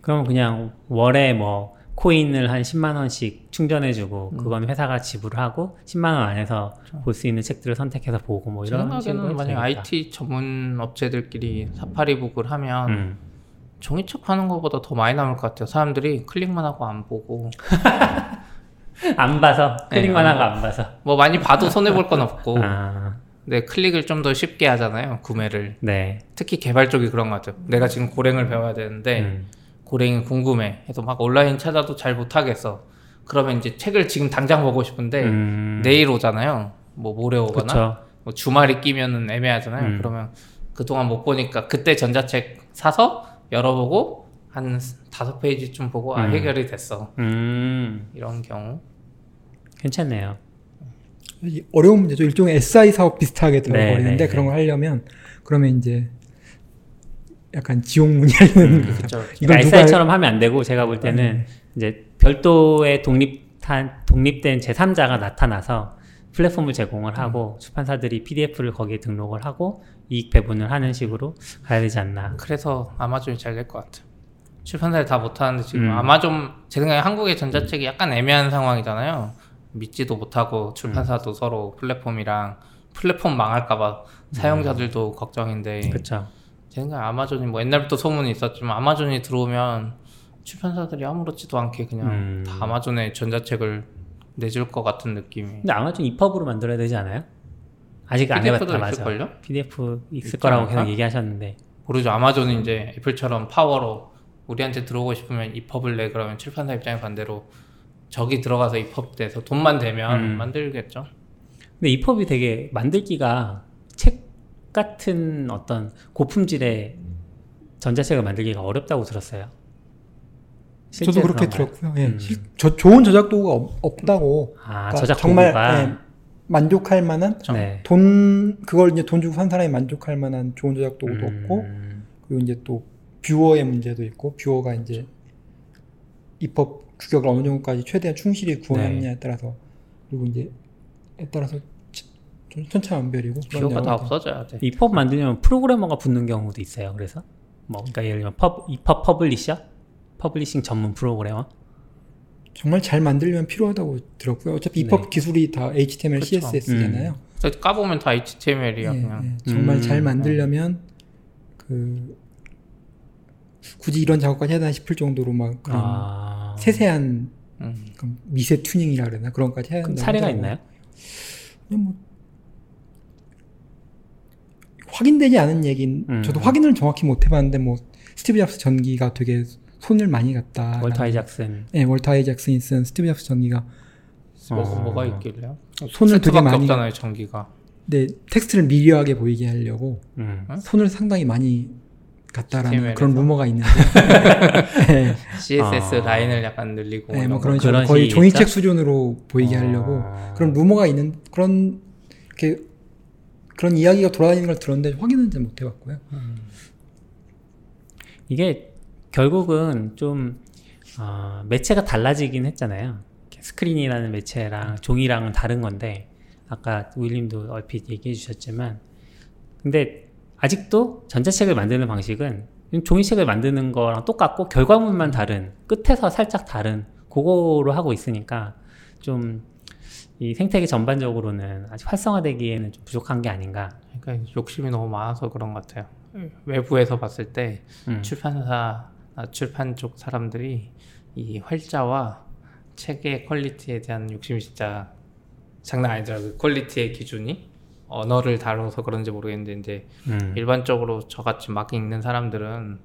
그러면 그냥 월에 뭐 코인을 한 10만 원씩 충전해 주고 음. 그건 회사가 지불하고 10만 원 안에서 볼 수 있는 책들을 선택해서 보고 뭐제 이런 식으로 만약. IT 전문 업체들끼리 사파리 북을 하면 음. 종이책 파는 것보다 더 많이 남을 것 같아요. 사람들이 클릭만 하고 안 보고 안 봐서 네, 클릭만 안 하고 안 봐서 뭐 많이 봐도 손해 볼 건 없고 아, 근데 클릭을 좀 더 쉽게 하잖아요. 구매를 네. 특히 개발 쪽이 그런 것 같아요. 내가 지금 고랭을 배워야 되는데 음. 고랭이 궁금해. 해서 막 온라인 찾아도 잘 못하겠어. 그러면 이제 책을 지금 당장 보고 싶은데 음. 내일 오잖아요. 뭐 모레 오거나. 뭐 주말이 끼면은 애매하잖아요. 음. 그러면 그동안 못 보니까 그때 전자책 사서 열어보고 한 다섯 페이지쯤 보고 아 음. 해결이 됐어. 음. 이런 경우. 괜찮네요. 이 어려운 문제죠. 일종의 SI 사업 비슷하게 들어버리는데 네, 네, 그런 걸 하려면 그러면 이제 약간 지옥문이 하는 그렇죠. 이걸 누가 SI처럼 하면 안 되고 제가 볼 때는 이제 별도의 독립한 독립된 제3자가 나타나서 플랫폼을 제공을 하고 출판사들이 PDF를 거기에 등록을 하고 이익 배분을 하는 식으로 가야 되지 않나. 그래서 아마존이 잘 될 것 같아요. 출판사를 다 못하는데 지금 음. 아마존 제 생각에 한국의 전자책이 약간 애매한 상황이잖아요. 믿지도 못하고 출판사도 음. 서로 플랫폼이랑 플랫폼 망할까봐 사용자들도 걱정인데 그렇죠. 제 생각에 아마존이 뭐 옛날부터 소문이 있었지만 아마존이 들어오면 출판사들이 아무렇지도 않게 그냥 음. 다 아마존에 전자책을 내줄 것 같은 느낌이 근데 아마존 EPUB으로 만들어야 되지 않아요? 아직 안 해봤다 맞아. 있을걸요? PDF 있을 거라고 않을까? 계속 얘기하셨는데. 모르죠. 아마존이 이제 애플처럼 파워로 우리한테 들어오고 싶으면 이펍을 내 그러면 출판사 입장에 반대로 저기 들어가서 이펍 돼서 돈만 되면 음. 만들겠죠. 근데 EPUB이 되게 만들기가 책 같은 어떤 고품질의 전자책을 만들기가 어렵다고 들었어요. 저도 그렇게 그런가요? 들었고요. 예. 음. 실- 저, 좋은 저작 도구가 없, 없다고. 아 그러니까 저작 정말 예, 만족할 만한 네. 돈 그걸 이제 돈 주고 산 사람이 만족할 만한 좋은 저작 도구도 음, 없고 그리고 이제 또 뷰어의 문제도 있고 뷰어가 이제 EPUB 규격을 어느 정도까지 최대한 충실히 구현하느냐에 따라서 그리고 이제 에 따라서 치- 좀 천차만별이고 기호가 다 없어져야 돼. EPUB 만들려면 프로그래머가 붙는 경우도 있어요. 그래서 뭐 그러니까 예를 들면 pub EPUB publisher, publishing 전문 프로그래머. 정말 잘 만들려면 필요하다고 들었고요. 어차피 EPUB 네. 기술이 다 HTML, 그쵸. CSS잖아요. 그래서 까보면 다 HTML이야 그냥. 정말 음. 잘 만들려면 그 굳이 이런 작업까지 해야 되나 싶을 정도로 막 그런 아 세세한 음. 그 미세 튜닝이라 그러나 그런 것까지 해야 된다고 사례가 하더라고요. 있나요? 그냥 뭐 확인되지 않은 얘긴 음. 저도 확인을 정확히 못 해봤는데 뭐 스티브 잡스 전기가 되게 손을 많이 갔다. 월터 아이작슨. 네, 월터 아이작슨이 쓴 스티브 잡스 전기가 뭐, 어. 뭐가 있길래요? 손을 되게 많이 없잖아요 전기가. 네, 텍스트를 미려하게 보이게 하려고 음. 손을 상당히 많이 갔다라는 HTML 에서? 그런 루머가 있는데 네, CSS 아. 라인을 약간 늘리고 네, 이런 뭐 거. 그런 식으로 그런 거의 종이책? 수준으로 보이게 하려고 어. 그런 루머가 있는 그런 이렇게 그런 이야기가 돌아다니는 걸 들었는데 확인은 잘 못 해봤고요. 이게 결국은 좀 어, 매체가 달라지긴 했잖아요. 스크린이라는 매체랑 종이랑은 다른 건데 아까 윌림도 얼핏 얘기해 주셨지만 근데 아직도 전자책을 만드는 방식은 종이책을 만드는 거랑 똑같고 결과물만 다른 끝에서 살짝 다른 그거로 하고 있으니까 좀 이 생태계 전반적으로는 아직 활성화되기에는 좀 부족한 게 아닌가. 그러니까 욕심이 너무 많아서 그런 것 같아요. 외부에서 봤을 때 음. 출판사, 아, 출판 쪽 사람들이 이 활자와 책의 퀄리티에 대한 욕심이 진짜 장난 아니더라고요. 그 퀄리티의 기준이 언어를 다뤄서 그런지 모르겠는데 이제 음. 일반적으로 저같이 막 읽는 사람들은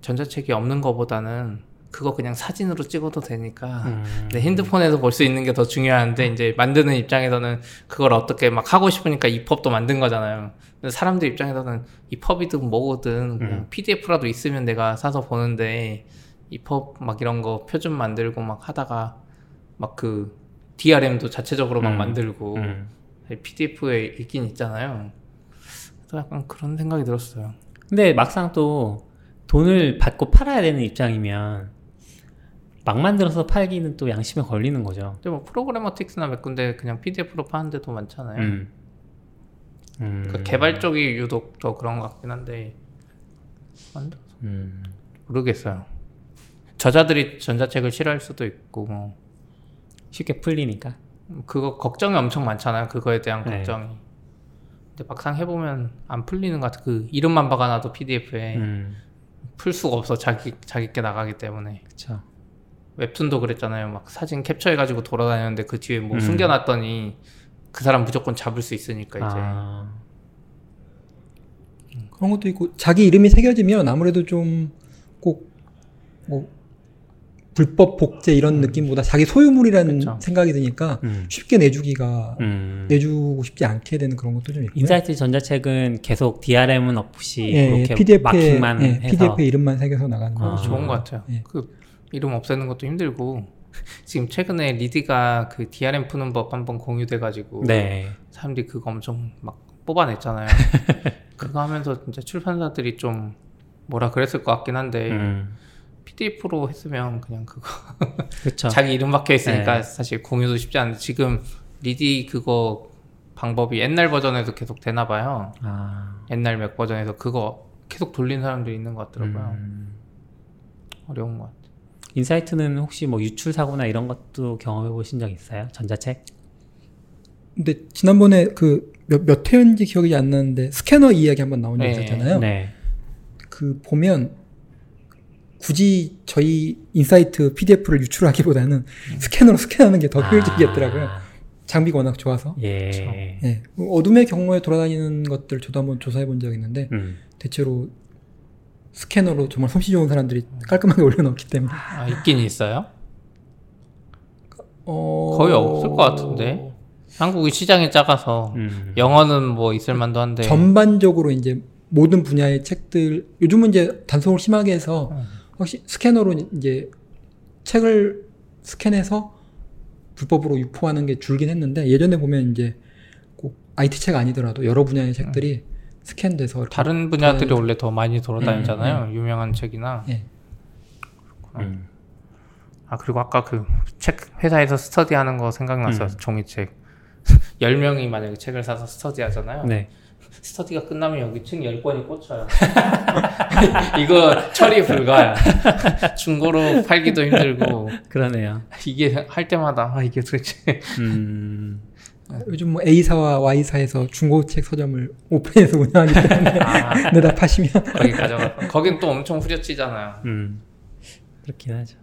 전자책이 없는 것보다는 그거 그냥 사진으로 찍어도 되니까 음. 내 핸드폰에서 볼 수 있는 게 더 중요한데 이제 만드는 입장에서는 그걸 어떻게 막 하고 싶으니까 EPUB도 만든 거잖아요. 근데 사람들 입장에서는 이 펍이든 뭐든 그냥 음. PDF라도 있으면 내가 사서 보는데 이 펍 막 이런 거 표준 만들고 막 하다가 막 그 DRM도 자체적으로 막 음. 만들고 음. PDF에 있긴 있잖아요. 그래서 약간 그런 생각이 들었어요. 근데 막상 또 돈을 받고 팔아야 되는 입장이면 막 만들어서 팔기는 또 양심에 걸리는 거죠. 근데 뭐 프로그래머틱스나 몇 군데 그냥 PDF로 파는 데도 많잖아요. 음. 음. 그 개발 쪽이 유독 더 그런 것 같긴 한데 만들어서 음. 모르겠어요. 저자들이 전자책을 싫어할 수도 있고 뭐 쉽게 풀리니까. 그거 걱정이 엄청 많잖아요. 그거에 대한 네. 걱정이. 근데 막상 해보면 안 풀리는 것 같아. 그 이름만 박아놔도 PDF에 음. 풀 수가 없어. 자기 자기 게 나가기 때문에. 그쵸. 웹툰도 그랬잖아요. 막 사진 캡처해가지고 돌아다녔는데 그 뒤에 뭐 음. 숨겨놨더니 그 사람 무조건 잡을 수 있으니까 이제. 아. 그런 것도 있고 자기 이름이 새겨지면 아무래도 좀 꼭 뭐 불법 복제 이런 느낌보다 자기 소유물이라는 그쵸. 생각이 드니까 음. 쉽게 내주기가 음. 내주고 싶지 않게 되는 그런 것도 좀 있고요. 인사이트 전자책은 계속 DRM은 없이 예, 그렇게 PDF에 마킹만 예, 해서 PDF에 이름만 새겨서 나가는 거. 아. 좋은 것 같아요. 예. 그 이름 없애는 것도 힘들고 지금 최근에 리디가 그 DRM 푸는 법 한번 공유돼가지고 네. 사람들이 그거 엄청 막 뽑아냈잖아요. 그거 하면서 진짜 출판사들이 좀 뭐라 그랬을 것 같긴 한데 음. PDF로 했으면 그냥 그거. 자기 이름 박혀 있으니까 네. 사실 공유도 쉽지 않은데 지금 리디 그거 방법이 옛날 버전에도 계속 되나 봐요. 아. 옛날 맥 버전에서 그거 계속 돌린 사람들이 있는 것 같더라고요. 음. 어려운 것 같아요. 인사이트는 혹시 뭐 유출 사고나 이런 것도 경험해 보신 적 있어요? 전자책? 근데 지난번에 그 몇 몇 회인지 기억이 안 나는데 스캐너 이야기 한번 나온 적 네. 있었잖아요. 네. 그 보면 굳이 저희 인사이트 PDF를 유출하기보다는 스캐너로 스캔하는 게 더 효율적이었더라고요. 아, 장비가 워낙 좋아서. 예. 예. 어둠의 경로에 돌아다니는 것들 저도 한번 조사해 본 적이 있는데 음. 대체로 스캐너로 정말 솜씨 좋은 사람들이 깔끔하게 올려놓기 때문에 아, 있긴 있어요? 어... 거의 없을 것 같은데. 한국이 시장이 작아서 음. 영어는 뭐 있을 만도 한데 전반적으로 이제 모든 분야의 책들 요즘은 이제 단속을 심하게 해서 확실히 스캐너로 이제 책을 스캔해서 불법으로 유포하는 게 줄긴 했는데 예전에 보면 이제 꼭 IT 책 아니더라도 여러 분야의 책들이 스캔돼서 다른 분야들이 다- 원래 더 많이 돌아다니잖아요. 유명한 책이나. 예. 음. 아 그리고 아까 그 책 회사에서 스터디 하는 거 생각났어요. 음. 종이책. 10명이 만약에 책을 사서 스터디 하잖아요. 네. 스터디가 끝나면 여기 책 10권이 꽂혀요. 이거 처리 불가야. 중고로 팔기도 힘들고 그러네요. 이게 할 때마다 아 이게 도대체 음. 요즘 뭐 A사와 Y사에서 중고책 서점을 오픈해서 운영하기 때문에 아 내다 파시면 거기 가져가. 거긴 또 엄청 후려치잖아요. 음. 그렇긴 하죠.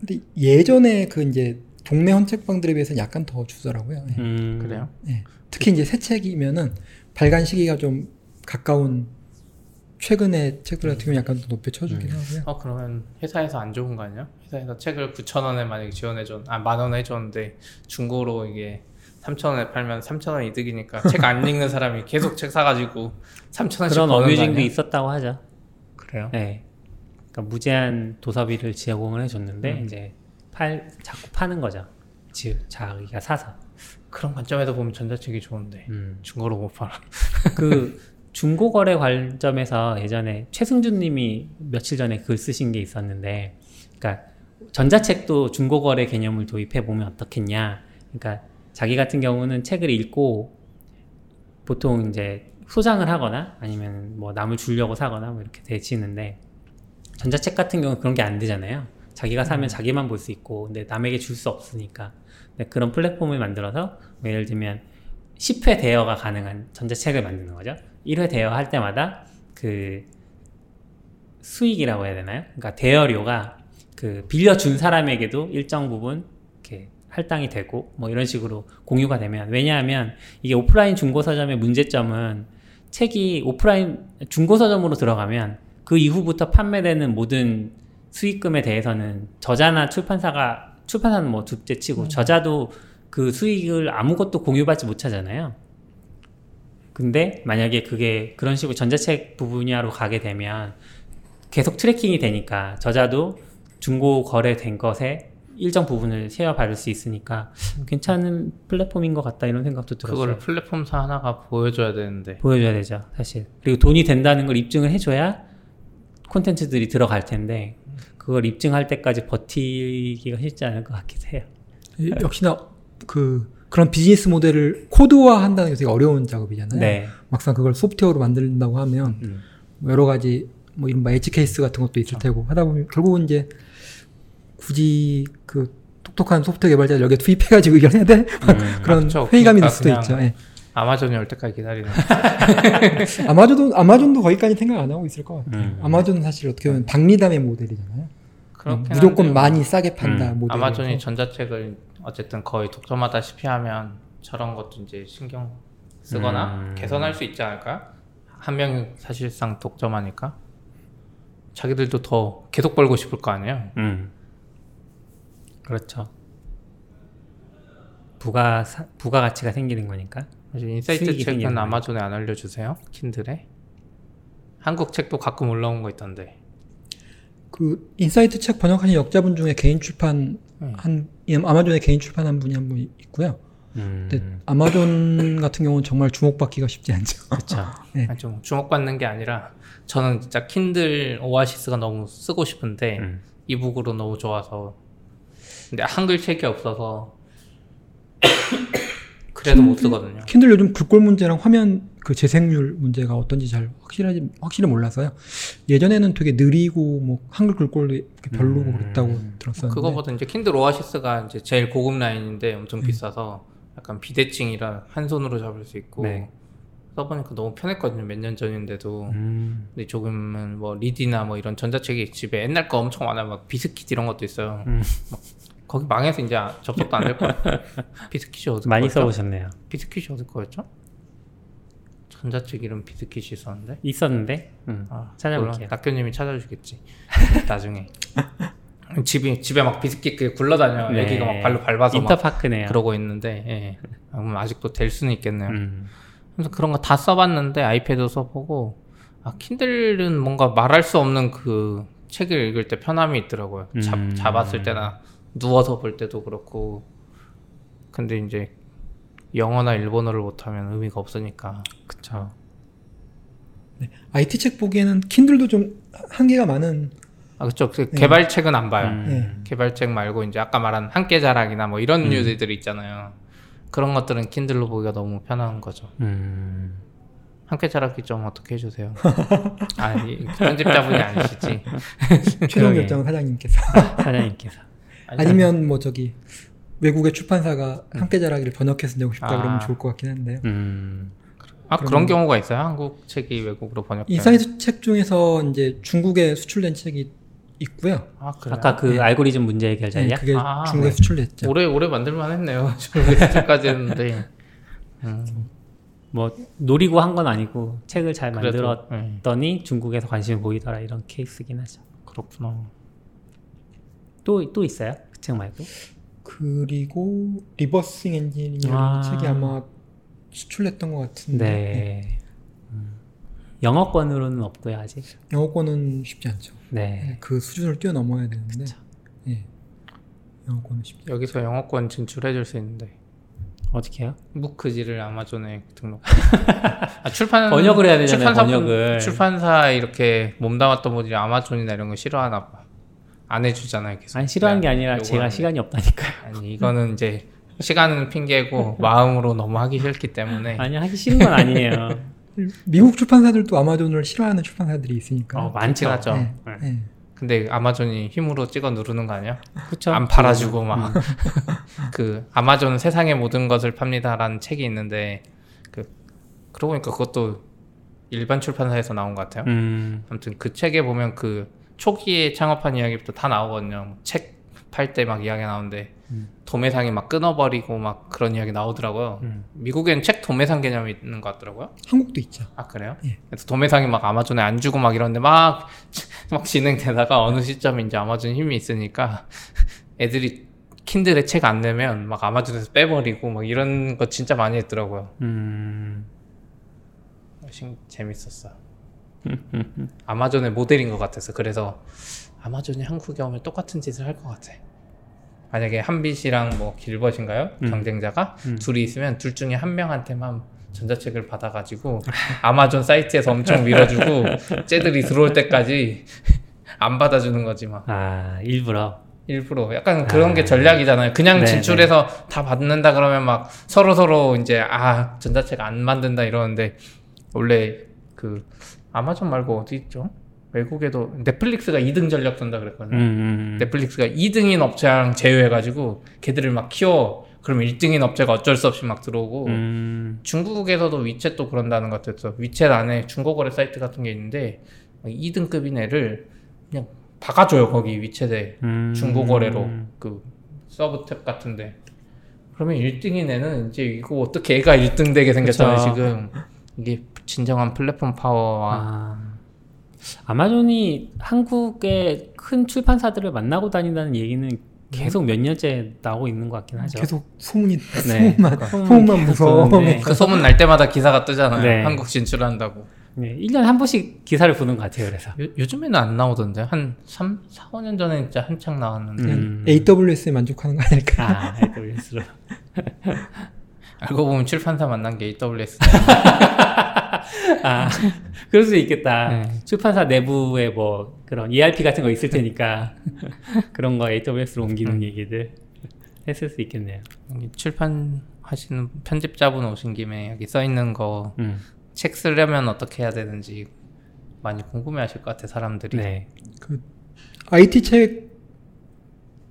근데 예전에 그 이제 동네 헌책방들에 비해서는 약간 더 주더라고요. 예. 음. 그래요? 특히 이제 새 책이면은 발간 시기가 좀 가까운 최근의 책들 같은 경우 약간 더 높여 쳐주긴 하고요. 어 그러면 회사에서 안 좋은 거 아니야? 회사에서 책을 9천 원에 만약에 지원해줘, 아만 원에 해줬는데 중고로 이게 3천 원에 팔면 3천 원 이득이니까 책 안 읽는 사람이 계속 책 사가지고 3천 원씩 그런 버는 거 어뮤징도? 있었다고 하죠. 그래요? 네. 그러니까 무제한 도서비를 제공을 해줬는데 음. 이제 팔 자꾸 파는 거죠. 지 자기가 사서. 그런 관점에서 보면 전자책이 좋은데 음. 중고로 못 팔아. 그 중고 거래 관점에서 예전에 최승준 님이 며칠 전에 글 쓰신 게 있었는데, 그러니까 전자책도 중고 거래 개념을 도입해 보면 어떻겠냐. 그러니까 자기 같은 경우는 책을 읽고 보통 이제 소장을 하거나 아니면 뭐 남을 주려고 사거나 뭐 이렇게 되지는데 전자책 같은 경우는 그런 게 안 되잖아요. 자기가 사면 자기만 볼 수 있고, 근데 남에게 줄 수 없으니까. 그런 플랫폼을 만들어서 뭐 예를 들면 10회 대여가 가능한 전자책을 만드는 거죠. 1회 대여할 때마다 그 수익이라고 해야 되나요? 그러니까 대여료가 그 빌려준 사람에게도 일정 부분 할당이 되고 뭐 이런 식으로 공유가 되면 왜냐하면 이게 오프라인 중고 서점의 문제점은 책이 오프라인 중고 서점으로 들어가면 그 이후부터 판매되는 모든 수익금에 대해서는 저자나 출판사가 출판사는 뭐 둘째치고 저자도 그 수익을 아무것도 공유받지 못하잖아요. 근데 만약에 그게 그런 식으로 전자책 분야로 가게 되면 계속 tracking이 되니까 저자도 중고 거래된 것에 일정 부분을 share 받을 수 있으니까 괜찮은 플랫폼인 것 같다 이런 생각도 들었어요. 그거를 플랫폼사 하나가 보여줘야 되는데 보여줘야 되죠, 사실. 그리고 돈이 된다는 걸 입증을 해줘야 콘텐츠들이 들어갈 텐데 그걸 입증할 때까지 버티기가 쉽지 않을 것 같기도 해요. 이- 역시나 그 그런 비즈니스 모델을 코드화한다는 게 되게 어려운 작업이잖아요. 네. 막상 그걸 소프트웨어로 만든다고 하면 음. 뭐 여러 가지 뭐 이른바 엣지 케이스 같은 것도 있을 테고 하다 보면 결국은 이제 굳이 그 똑똑한 소프트웨어 개발자를 여기에 투입해가지고 이걸 해야 돼? 음. 그런 맞죠. 회의감이 그러니까 들 수도 그냥 있죠. 예. 아마존이 올 때까지 기다리는 아마존도 아마존도 거기까지 생각 안 하고 있을 것 같아요. 음. 아마존은 사실 어떻게 보면 박리담의 모델이잖아요. 그렇긴 무조건 한데요. 많이 싸게 판다 음. 모델. 아마존이 전자책을 어쨌든 거의 독점하다시피 하면 저런 것도 이제 신경 쓰거나 음. 개선할 수 있지 않을까요? 한 명이 사실상 독점하니까 자기들도 더 계속 벌고 싶을 거 아니에요. 음. 그렇죠. 부가 사- 부가 가치가 생기는 거니까. 인사이트 책은 아마존에 안 알려주세요? 킨들에? 한국 책도 가끔 올라온 거 있던데. 그 인사이트 책 번역하신 역자분 중에 개인 출판 음. 한 예, 아마존에 개인 출판한 분이 한 분 있고요. 음. 근데 아마존 같은 경우는 정말 주목받기가 쉽지 않죠. 그렇죠. 네. 좀 주목받는 게 아니라 저는 진짜 킨들 오아시스가 너무 쓰고 싶은데 음. 이북으로 너무 좋아서 근데 한글 책이 없어서 그래도 못 쓰거든요. 킨들 요즘 글꼴 문제랑 화면 그 재생률 문제가 어떤지 잘 확실하지 확실히 몰라서요. 예전에는 되게 느리고 뭐 한글 글꼴도 별로고 음. 그랬다고 들었었는데 그거보다 이제 킨들 오아시스가 이제 제일 고급 라인인데 엄청 네. 비싸서 약간 비대칭이라 한 손으로 잡을 수 있고 네. 써보니까 너무 편했거든요. 몇 년 전인데도. 음. 근데 조금은 뭐 리디나 뭐 이런 전자책이 집에 옛날 거 엄청 많아요. 막 비스킷 이런 것도 있어요. 음. 막 거기 망해서 이제 접속도 안 될 거야. 비스킷이 어디 많이 거였죠? 써보셨네요. 비스킷이 어디 거였죠? 전자책 이름 비스킷이 있었는데. 있었는데 음. 아, 찾아볼게요. 낙교님이 찾아주시겠지. 나중에. 집에 집에 막 비스킷 그 굴러다녀. 네. 애기가 막 발로 밟아서 막 인터파크네요. 그러고 있는데. 예. 아, 그럼 아직도 될 수는 있겠네요. 음. 그래서 그런 거 다 써봤는데 아이패드 써보고 아 킨들은 뭔가 말할 수 없는 그 책을 읽을 때 편함이 있더라고요. 잡, 음. 잡았을 때나 누워서 볼 때도 그렇고. 근데 이제 영어나 일본어를 못하면 의미가 없으니까. 그쵸. IT 책 보기에는 킨들도 좀 한계가 많은 아 그쵸. 그 개발책은 안 봐요. 음. 네. 개발책 말고 이제 아까 말한 한계 자락이나 뭐 이런 음. 뉴스들이 있잖아요. 그런 것들은 킨들로 보기가 너무 편한 거죠. 음. 한계 자락이 좀 어떻게 해주세요. 아니 편집자분이 아니시지. 최종. 결정 사장님께서 사장님께서. 아니면 뭐 저기 외국의 출판사가 함께 자라기를 번역해서 내고 싶다 아. 그러면 좋을 것 같긴 한데요. 음. 아 그런 경우가 있어요. 한국 책이 외국으로 번역되면. 인사이트 책 중에서 이제 중국에 수출된 책이 있고요. 아 그래요? 아까 그 네. 알고리즘 문제 해결 네, 자리야? 그게 아, 중국에 네. 수출됐죠. 오래 오래 만들만 했네요. 중국에서까지 했는데. 음, 뭐 노리고 한 건 아니고 책을 잘 그래도, 만들었더니 네, 중국에서 관심을 보이더라 이런 케이스긴 하죠. 그렇구나. 또 또 있어요? 그 책 말고? 그리고 reversing engineering 아. 책이 아마 수출했던 것 같은데 네. 음. 영어권으로는 없고요 아직. 영어권은 쉽지 않죠. 네. 그 수준을 뛰어넘어야 되는데 예. 영어권은 쉽지 여기서 영어권 진출해줄 수 있는데 어떻게 해요? 무크지를 아마존에 등록. 아, 출판 번역을 해야 되잖아요, 출판사 번역을. 출판사 이렇게 몸담았던 분들이 아마존이나 이런 거 싫어하나 봐. 안 해주잖아요. 계속. 아니 싫어하는 게 내가 아니라 제가. 시간이 없다니까요. 아니 이거는 이제 시간은 핑계고 마음으로 너무 하기 싫기 때문에 아니 하기 싫은 건 아니에요. 미국 출판사들도 아마존을 싫어하는 출판사들이 있으니까. 어, 많죠. 하죠. 네. 네. 네. 근데 아마존이 힘으로 찍어 누르는 거 아니야? 그쵸? 안 팔아주고 막 그 아마존은 세상의 모든 것을 팝니다라는 책이 있는데 그 그러고 보니까 그것도 일반 출판사에서 나온 것 같아요. 음. 아무튼 그 책에 보면 그 초기에 창업한 이야기부터 다 나오거든요. 책 팔 때 막 이야기 나오는데 음. 도매상이 막 끊어버리고 막 그런 이야기 나오더라고요. 음. 미국엔 책 도매상 개념이 있는 것 같더라고요. 한국도 있죠. 아 그래요? 예. 그래서 도매상이 막 아마존에 안 주고 막 이러는데 막, 막 진행되다가 어느 시점에 이제 아마존 힘이 있으니까 애들이 킨들에 책 안 내면 막 아마존에서 빼버리고 막 이런 거 진짜 많이 했더라고요. 음. 신- 재밌었어. 아마존의 모델인 것 같아서 그래서 아마존이 한국에 오면 똑같은 짓을 할 것 같아. 만약에 한빛이랑 뭐 길벗인가요? 음. 경쟁자가 음. 둘이 있으면 둘 중에 한 명한테만 전자책을 받아가지고 아마존 사이트에서 엄청 밀어주고 쟤들이 들어올 때까지 안 받아주는 거지 막 아 일부러. 일부러 약간 그런 아. 게 전략이잖아요. 그냥 네, 진출해서 다 받는다 그러면 막 서로 서로 이제 아 전자책 안 만든다 이러는데 원래 그 아마존 말고 어디 있죠? 외국에도 넷플릭스가 2등 전략 쓴다 음, 그랬거든요. 음. 넷플릭스가 2등인 업체랑 제휴해가지고 걔들을 막 키워. 그러면 1등인 업체가 어쩔 수 없이 막 들어오고 음. 중국에서도 위챗도 그런다는 것 같아서 위챗 안에 중고거래 사이트 같은 게 있는데 2등급인 애를 그냥 박아줘요 거기 위챗에 음. 중고거래로 그 서브탭 같은데 그러면 1등인 애는 이제 이거 어떻게 애가 1등 되게 생겼잖아요. 지금 이게 진정한 플랫폼 파워와 아. 아마존이 한국의 큰 출판사들을 만나고 다닌다는 얘기는 계속 몇 년째 나오고 있는 것 같긴 하죠. 계속 소문이 네. 소문만 소문만 무서워. 도는데 그 소문 날 때마다 기사가 뜨잖아요 네. 한국 진출한다고 네, 1년에 한 번씩 기사를 보는 것 같아요. 그래서. 요, 요즘에는 안 나오던데 한 3, 4, 5년 전에 진짜 한창 나왔는데 음. AWS에 만족하는 거 아닐까? 아, AWS로. 알고 보면 출판사 만난 게 AWS 아, 그럴 수 있겠다. 네. 출판사 내부에 뭐 그런 ERP 같은 거 있을 테니까 그런 거 AWS로 옮기는 음. 얘기들 했을 수 있겠네요. 출판하시는 편집자분 오신 김에 여기 써 있는 거책 음. 쓰려면 어떻게 해야 되는지 많이 궁금해 하실 것 같아 사람들이. 네. 그 IT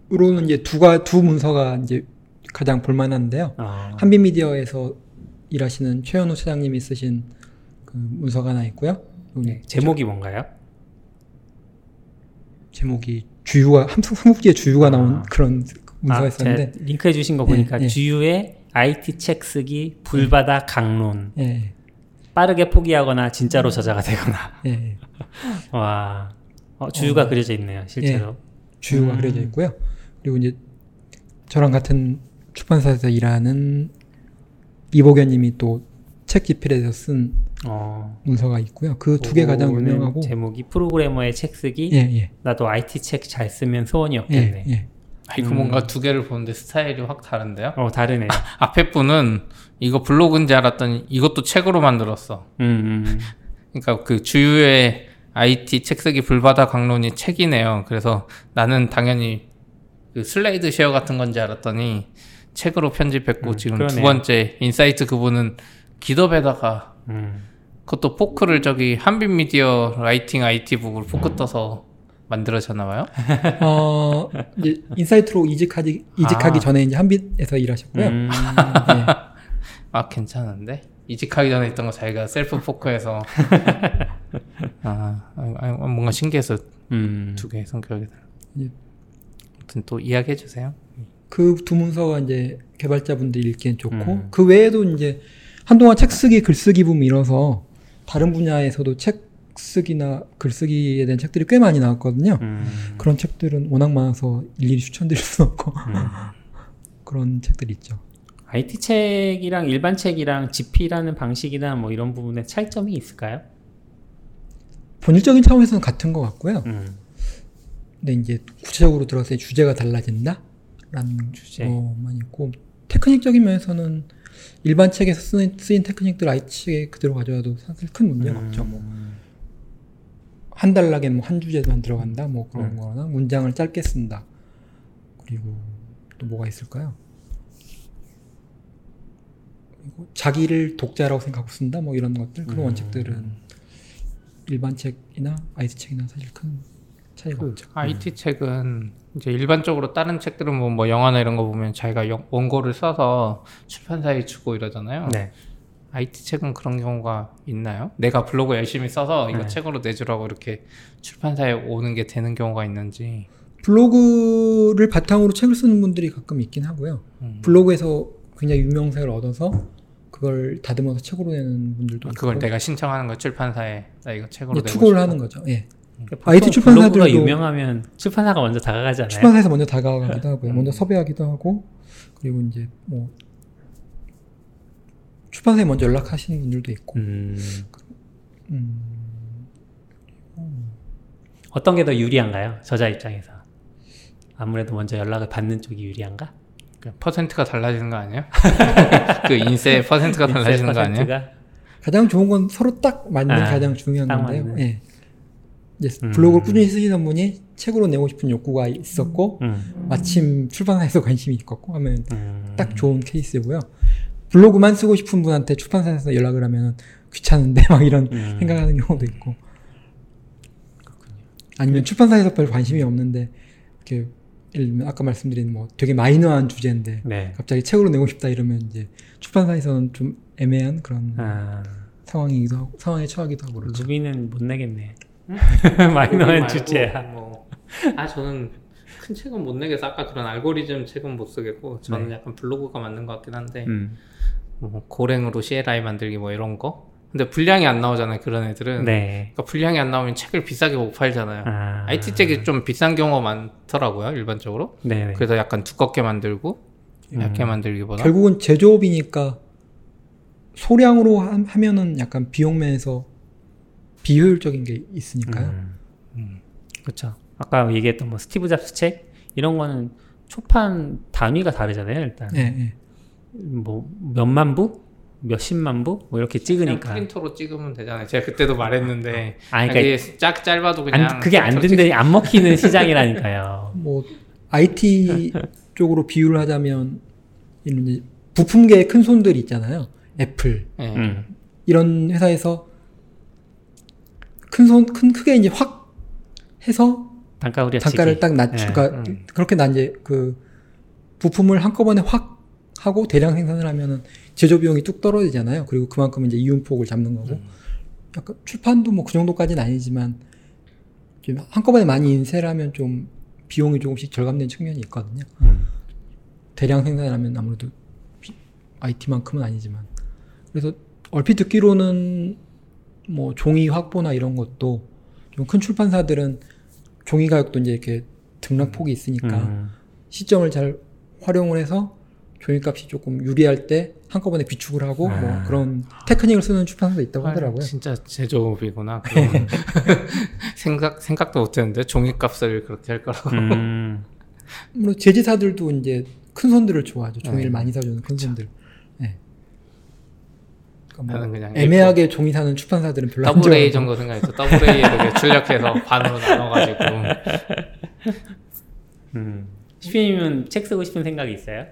책으로는 이제 두가 두 문서가 이제 가장 볼만한데요. 어, 한빛미디어에서 일하시는 최현우 차장님이 쓰신 그 문서가 하나 있고요. 네. 제목이 뭔가요? 제목이 주유가 함- 삼국지의 주유가 나온 아. 그런 문서가 아, 링크해 주신 거 네, 보니까 네. 주유의 IT 책 쓰기 불바다 강론 예, 빠르게 포기하거나 진짜로 저자가 되거나 예, 와 어, 주유가 어. 그려져 있네요 실제로 주유가 음. 그려져 있고요. 그리고 이제 저랑 같은 출판사에서 일하는 이보견님이 또책 집필에서 쓴 어. 문서가 있고요. 그 두 개 가장 유명하고 제목이 프로그래머의 책 쓰기. 예, 예. 나도 IT 책 잘 쓰면 예, 소원이었겠네. 예. 아, 이거 음. 뭔가 두 개를 보는데 스타일이 확 다른데요? 어 다르네. 앞에 분은 이거 블로그인지 알았더니 이것도 책으로 만들었어. 음, 음. 그러니까 그 주유의 IT 책 쓰기 불바다 강론이 책이네요. 그래서 나는 당연히 그 SlideShare 같은 건지 알았더니 책으로 편집했고 음, 지금 그러네요. 두 번째 인사이트 그분은 GitHub에다가 음. 그것도 fork를 저기 한빛 미디어 라이팅 IT 북을 포크 떠서 만들어졌나 봐요. 어, 이제 인사이트로 이직하기 이직하기 아. 전에 이제 한빛에서 일하셨고요. 음. 예. 아 괜찮은데 이직하기 전에 있던 거 자기가 셀프 fork해서 아, 아, 아, 뭔가 신기해서 음. 두 개의 성격이 달라. 예. 아무튼 또 이야기해 주세요. 그 두 문서가 이제 개발자분들 읽기엔 좋고 음. 그 외에도 이제 한동안 책 쓰기 글쓰기 붐이 일어서 다른 분야에서도 책 쓰기나 글쓰기에 대한 책들이 꽤 많이 나왔거든요. 음. 그런 책들은 워낙 많아서 일일이 추천드릴 수는 없고 음. 그런 책들이 있죠. IT 책이랑 일반 책이랑 집필하는 방식이나 뭐 이런 부분에 차이점이 있을까요? 본질적인 차원에서는 같은 것 같고요. 음. 근데 이제 구체적으로 들어서 때 주제가 달라진다 라는 주제. 것만 있고 테크닉적인 면에서는 일반 책에서 쓰인, 쓰인 테크닉들 IT 책에 그대로 가져와도 사실 큰 문제가 음. 없죠. 뭐한 달락에 뭐 한 주제만 들어간다 뭐 그런 음. 거나 문장을 짧게 쓴다. 그리고 또 뭐가 있을까요? 그리고 자기를 독자라고 생각하고 쓴다 뭐 이런 것들 그런 음. 원칙들은 일반 책이나 IT 책이나 사실 큰 차이가 그 없죠. IT 책은 이제 일반적으로 다른 책들은 뭐, 뭐 영화나 이런 거 보면 자기가 영- 원고를 써서 출판사에 주고 이러잖아요. 네. IT 책은 그런 경우가 있나요? 내가 블로그 열심히 써서 이거 네. 책으로 내주라고 이렇게 출판사에 오는 게 되는 경우가 있는지. 블로그를 바탕으로 책을 쓰는 분들이 가끔 있긴 하고요. 음. 블로그에서 굉장히 유명세를 얻어서 그걸 다듬어서 책으로 내는 분들도 아, 그걸 있고 내가 신청하는 거 출판사에 나 이거 책으로 이제 내고 투고를 싶어. 하는 거죠. 예. 보통 IT 출판사들도- 블로그가 유명하면 출판사가 먼저 다가가잖아요. 출판사에서 먼저 다가가기도 하고요. 음. 먼저 섭외하기도 하고 그리고 이제 뭐 출판사에 먼저 연락하시는 분들도 있고 음. 음, 어떤 게 더 유리한가요? 저자 입장에서. 아무래도 먼저 연락을 받는 쪽이 유리한가? 그 퍼센트가 달라지는 거 아니에요? 그 인세 퍼센트가 달라지는 거 아니에요? 퍼센트가? 가장 좋은 건 서로 딱 맞는 아, 가장 중요한 딱 건데요. 맞는. 예. 음. 블로그를 꾸준히 쓰시던 분이 책으로 내고 싶은 욕구가 있었고 음. 마침 출판사에서 관심이 있었고 하면 음. 딱 좋은 케이스고요. 블로그만 쓰고 싶은 분한테 출판사에서 연락을 하면 귀찮은데 막 이런 음. 생각하는 경우도 있고. 아니면 출판사에서 별 관심이 없는데 이렇게 예를 들면 아까 말씀드린 뭐 되게 마이너한 주제인데 네. 갑자기 책으로 내고 싶다 이러면 이제 출판사에서는 좀 애매한 그런 아, 상황이기도 하고 상황에 처하기도 하고 그렇죠. 루비는 못 내겠네. 거기 마이너한 말고 주제야. 뭐. 아 저는 큰 책은 못 내겠어. 아까 그런 알고리즘 책은 못 쓰겠고 저는 네. 약간 블로그가 맞는 것 같긴 한데 음. 뭐 Golang으로 CLI 만들기 뭐 이런 거. 근데 분량이 안 나오잖아요. 그런 애들은. 네. 그러니까 분량이 안 나오면 책을 비싸게 못 팔잖아요. 아. IT 책이 좀 비싼 경우가 많더라고요. 일반적으로. 네네. 그래서 약간 두껍게 만들고 얇게 음. 만들기보다. 결국은 제조업이니까 소량으로 하- 하면은 약간 비용 면에서 비효율적인 게 있으니까요. 음. 음. 그렇죠. 아까 얘기했던 뭐 스티브 잡스 책 이런 거는 초판 단위가 다르잖아요. 일단 예, 예. 뭐 몇만 부, 몇십만 부, 뭐 이렇게 찍으니까. 프린터로 찍으면 되잖아요. 제가 그때도 말했는데 아, 그러니까 이게 짝 짧아도 그냥 안, 그게 안 된대, 안 먹히는 시장이라니까요. 뭐 IT 쪽으로 비유를 하자면 부품계의 큰 손들이 있잖아요. 애플. 음. 이런 회사에서 큰 손 큰 크게 이제 확 해서 단가 우리가 단가를 딱 낮추 예. 그러니까 음. 그렇게 난 이제 그 부품을 한꺼번에 확 하고 대량 생산을 하면은 제조 비용이 뚝 떨어지잖아요. 그리고 그만큼 이제 이윤폭을 잡는 거고. 음. 약간 출판도 뭐 그 정도까지는 아니지만 좀 한꺼번에 많이 인쇄를 하면 좀 비용이 조금씩 절감되는 측면이 있거든요. 음. 대량 생산하면 아무래도 IT만큼은 아니지만 그래서 얼핏 듣기로는 뭐 종이 확보나 이런 것도 좀 큰 출판사들은 종이 가격도 이제 이렇게 등락폭이 있으니까 음. 시점을 잘 활용을 해서 종이값이 조금 유리할 때 한꺼번에 비축을 하고 뭐 아. 그런 테크닉을 쓰는 출판사도 있다고 아, 하더라고요. 진짜 제조업이구나. 그럼. 생각 생각도 못했는데 종이값을 그렇게 할 거라고. 음. 물론 제지사들도 이제 큰 손들을 좋아하죠. 종이를 네. 많이 사주는 큰 손들. 네. 그러니까 나는 뭐 그냥 애매하게 종이 사는 출판사들은 별로 안 더블 A 좋아하고. 정도 생각했어. 되게 출력해서 반으로 나눠가지고. 음. 시피님은 책 쓰고 싶은 생각이 있어요?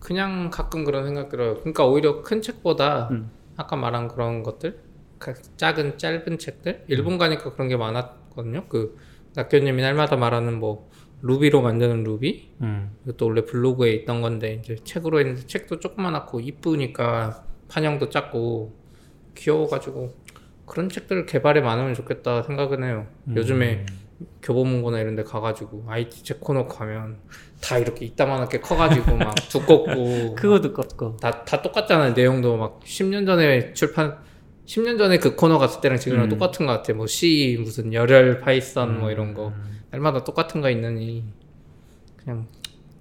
그냥 가끔 그런 생각 들어요. 그러니까 오히려 큰 책보다 음. 아까 말한 그런 것들, 가- 작은 짧은 책들, 일본 가니까 그런 게 많았거든요. 그 낙교님이 날마다 말하는 뭐 루비로 만드는 루비, 음. 이것도 원래 블로그에 있던 건데 이제 책으로 했는데 책도 조그만하고 이쁘니까 판형도 작고 귀여워가지고 그런 책들을 개발해 많으면 좋겠다 생각은 해요. 음. 요즘에 교보문고나 이런 데 가가지고 IT 책 코너 가면 다 이렇게 이따만하게 커가지고 막 두껍고 크고 두껍고. 다, 다 똑같잖아요. 내용도 막 10년 전에 출판 10년 전에 그 코너 갔을 때랑 지금이랑 음. 똑같은 것 같아. 뭐 C 무슨 열혈 파이썬 뭐 이런 거 음. 날마다 똑같은 거 있느니 그냥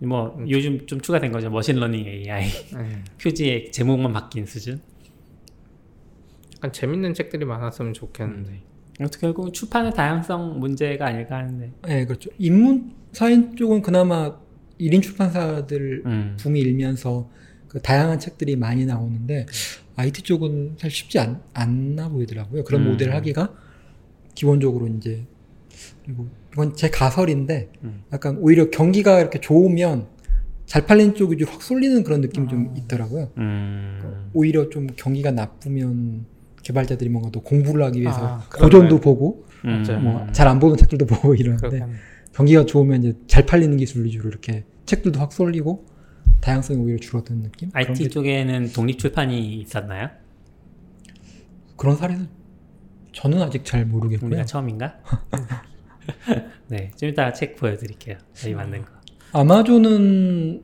뭐 요즘 좀 추가된 거죠. machine learning AI. 예. 표지의 제목만 바뀐 수준. 약간 재밌는 책들이 많았으면 좋겠는데. 어떻게 결국 출판의 다양성 문제가 아닐까 하는데. 네, 그렇죠. 인문 사회 쪽은 그나마 1인 출판사들 음. 붐이 일면서 그 다양한 책들이 많이 나오는데 IT 쪽은 사실 쉽지 않, 않나 보이더라고요. 그런 음. 모델을 하기가 기본적으로 이제 그리고 이건 제 가설인데 음. 약간 오히려 경기가 이렇게 좋으면 잘 팔리는 쪽이 좀 확 쏠리는 그런 느낌이 아. 좀 있더라고요. 음. 오히려 좀 경기가 나쁘면 개발자들이 뭔가 더 공부를 하기 위해서 아, 고전도. 보고 맞아요. 뭐잘 안 보는 책들도 보고 이러는데 하면 경기가 좋으면 이제 잘 팔리는 기술 위주로 이렇게 책들도 확 쏠리고 다양성이 오히려 줄어드는 느낌? IT 게- 쪽에는 독립 출판이 있었나요? 그런 사례는 저는 아직 잘 모르겠고요. 우리가 처음인가? 네, 좀 이따 책 보여드릴게요. 저희 만든 거. 아마존은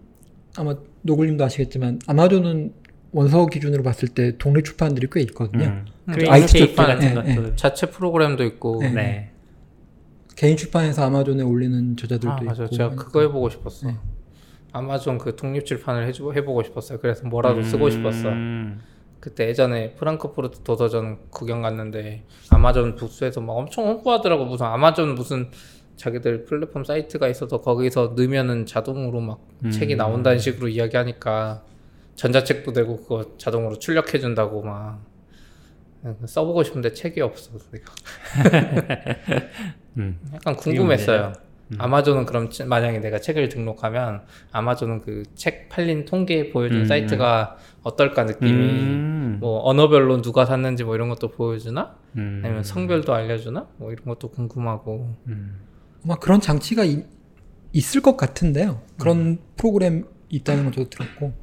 아마 노글님도 아시겠지만 아마존은 원서 기준으로 봤을 때 독립 출판들이 꽤 있거든요. 음. 음, IT 쪽 같은 예, 것도. 자체 프로그램도 있고. 네. 네. 개인 출판에서 아마존에 올리는 저자들도 아 맞아. 있고. 제가 그거 해보고 싶었어. 네. 아마존 그 독립 출판을 해주, 해보고 싶었어요. 그래서 뭐라도 쓰고 싶었어. 음. 그때 예전에 프랑크푸르트 도서전 구경 갔는데 아마존 부스에서 막 엄청 홍보하더라고. 무슨 아마존 무슨 자기들 플랫폼 사이트가 있어서 거기서 넣으면은 자동으로 막 음. 책이 나온다는 식으로 이야기하니까 전자책도 되고 그거 자동으로 출력해 준다고 막 써보고 싶은데 책이 없어. 내가 음. 약간 궁금했어요. 음. 아마존은 그럼 치- 만약에 내가 책을 등록하면 아마존은 그 책 팔린 통계 보여주는 음. 사이트가 어떨까 느낌이 음. 뭐 언어별로 누가 샀는지 뭐 이런 것도 보여주나? 음. 아니면 성별도 알려주나? 뭐 이런 것도 궁금하고 음. 아마 그런 장치가 이- 있을 것 같은데요. 그런 음. 프로그램 있다는 건 저도 들었고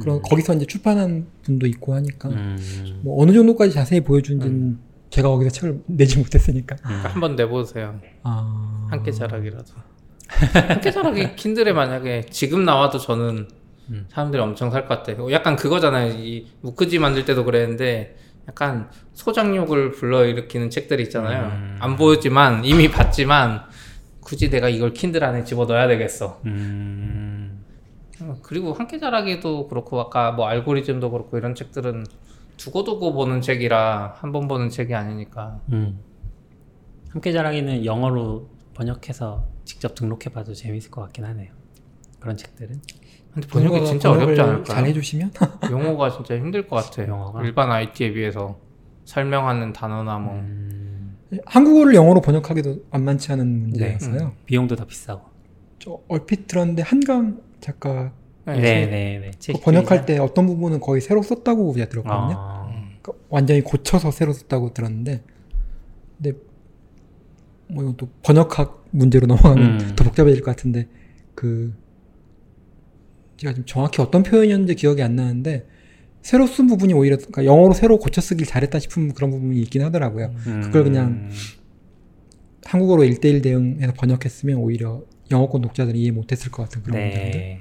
그런 거기서 이제 출판한 분도 있고 하니까 음. 뭐 어느 정도까지 자세히 보여준지는 제가 거기서 책을 내지 못했으니까. 그러니까 한번 내보세요. 아... 한끼 자락이라도. 한끼 자락이 킨들에 만약에 지금 나와도 저는 음. 사람들이 엄청 살 것 같아. 약간 그거잖아요. 이 무크지 만들 때도 그랬는데 약간 소장욕을 불러일으키는 책들이 있잖아요. 음. 안 보였지만 이미 봤지만 굳이 내가 이걸 킨들 안에 집어 넣어야 되겠어. 음. 어, 그리고 한끼 자라기도 그렇고 아까 뭐 알고리즘도 그렇고 이런 책들은 두고두고 보는 책이라 한 번 보는 책이 아니니까 음. 함께 자라기는 영어로 번역해서 직접 등록해봐도 재밌을 것 같긴 하네요. 그런 책들은. 근데 번역이 진짜 어렵지 않을까요? 잘 해주시면 용어가 진짜 힘들 것 같아요. 영어가? 일반 IT에 비해서 설명하는 단어나 뭐 음. 한국어를 영어로 번역하기도 만만치 않은 문제였어요. 음. 비용도 더 비싸고. 저 얼핏 들었는데 한강 작가 네. 네, 네, 네. 그책 번역할 때 어떤 부분은 거의 새로 썼다고 제가 들었거든요. 아. 음. 그러니까 완전히 고쳐서 새로 썼다고 들었는데, 근데 뭐 이건 또 번역학 문제로 넘어가면 음. 더 복잡해질 것 같은데 그 제가 지금 정확히 어떤 표현이었는지 기억이 안 나는데 새로 쓴 부분이 오히려 그러니까 영어로 새로 고쳐 쓰길 잘했다 싶은 그런 부분이 있긴 하더라고요. 음. 그걸 그냥 한국어로 1대1 대응해서 번역했으면 오히려 영어권 독자들이 이해 못했을 것 같은 그런 문제인데 네.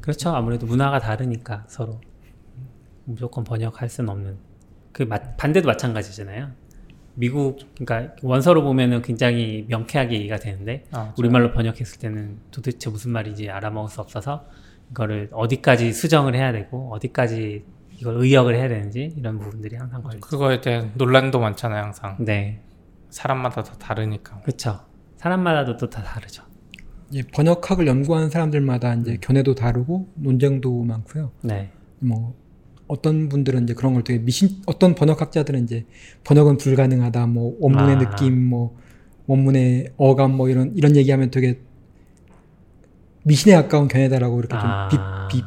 그렇죠. 아무래도 문화가 다르니까 서로 무조건 번역할 수는 없는. 그 마- 반대도 마찬가지잖아요. 미국 그러니까 원서로 보면은 굉장히 명쾌하게 이해가 되는데 아, 우리말로 번역했을 때는 도대체 무슨 말인지 알아먹을 수 없어서 이거를 어디까지 수정을 해야 되고 어디까지 이걸 의역을 해야 되는지 이런 부분들이 항상 걸리죠. 그거에 대한 논란도 많잖아요, 항상. 네, 사람마다 다 다르니까. 그렇죠. 사람마다도 또 다 다르죠. 이제 번역학을 연구하는 사람들마다 이제 견해도 다르고 논쟁도 많고요. 네, 뭐 어떤 분들은 이제 그런 걸 되게 미신 어떤 번역학자들은 이제 번역은 불가능하다 뭐 원문의 아. 느낌 뭐 원문의 어감 뭐 이런 이런 얘기하면 되게 미신에 가까운 견해다라고 이렇게 아. 좀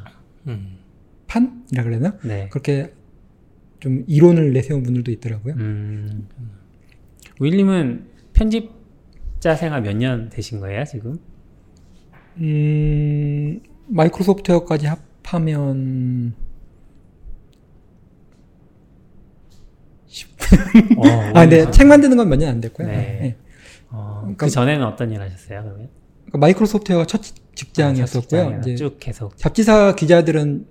음. 비판이라 그래야 되나 네. 그렇게 좀 이론을 내세운 분들도 있더라고요. 음, 윌님은 편집자 생활 몇 년 되신 거예요 지금? 음 마이크로소프트웨어까지 합하면 어, 아 근데 책 만드는 건 몇 년 안 됐고요. 네. 네. 어, 그러니까- 그 전에는 어떤 일 하셨어요 그러면? 그러니까 마이크로소프트웨어가 첫 직장이었었고요. 이제 쭉 계속. 잡지사 기자들은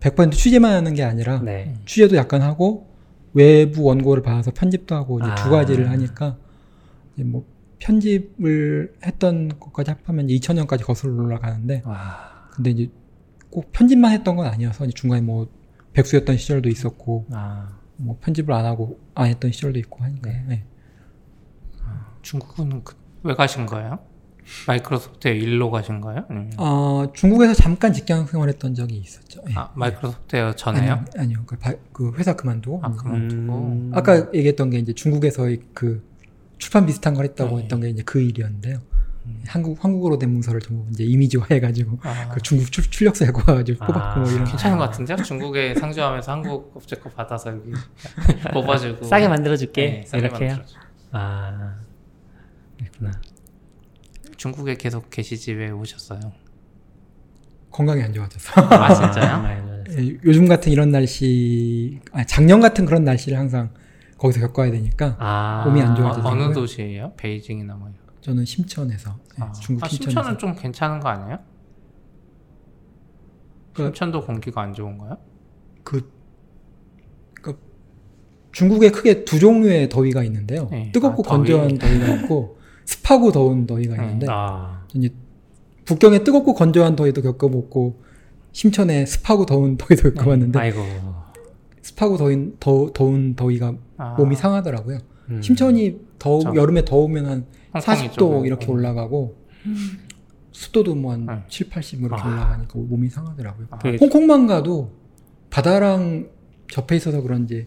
100% 취재만 하는 게 아니라 네. 취재도 약간 하고 외부 원고를 받아서 편집도 하고 이제 아. 두 가지를 하니까 뭐 편집을 했던 것까지 합하면 2000년까지 거슬러 올라가는데 와. 근데 이제 꼭 편집만 했던 건 아니어서 중간에 뭐 백수였던 시절도 있었고 아. 뭐 편집을 안 하고 안 했던 시절도 있고 하니까 네. 네. 중국은 그- 왜 가신 거예요? 마이크로소프트에 일로 가신 거예요? 아니면 어, 중국에서 잠깐 직장 생활했던 적이 있었죠. 예. 아, 마이크로소프트에 전에요? 아니요, 아니요. 그, 바- 그 회사 그만두고 아, 그만두고. 음. 아까 얘기했던 게 이제 중국에서의 그 출판 비슷한 걸 했다고 네. 했던 게 이제 그 일이었는데요. 한국 한국어로 된 문서를 전부 이제 이미지화 해가지고 아, 그 중국 출, 출력사에 가가지고 아. 뽑았고 뭐 이런. 괜찮은 것 같은데요? 중국에 상주하면서 한국 업체 거 받아서 여기 뽑아주고 싸게 만들어줄게. 네, 싸게 이렇게요. 만들어줘. 아. 그렇구나. 중국에 계속 계시지 왜 오셨어요? 건강이 안 좋아져서. 아 진짜요? 아, 예, 요즘 같은 이런 날씨, 아 작년 같은 그런 날씨를 항상 거기서 겪어야 되니까 아. 몸이 안 어, 좋아지죠. 어느. 도시예요? 베이징이나 뭐요? 저는 심천에서 예, 아, 중국 아, 심천에서 심천은 좀 괜찮은 거 아니에요? 그- 심천도 공기가 안 좋은가요? 그, 그 중국에 크게 두 종류의 더위가 있는데요. 네. 뜨겁고 아, 더위. 건조한 더위 가 있고 습하고 더운 더위가 네. 있는데 아. 이제 북경에 뜨겁고 건조한 더위도 겪어봤고 심천에 습하고 더운 더위도 겪어봤는데 아이고. 습하고 더운 더, 더운 더위가 아, 몸이 상하더라고요. 음. 심천이 더 그렇죠. 여름에 더우면 한 홍콩 40도 이쪽은, 이렇게 네. 올라가고 습도도 뭐한 네. 7, 80 이렇게 아. 올라가니까 몸이 상하더라고요. 아, 그- 홍콩만 가도 바다랑 접해 있어서 그런지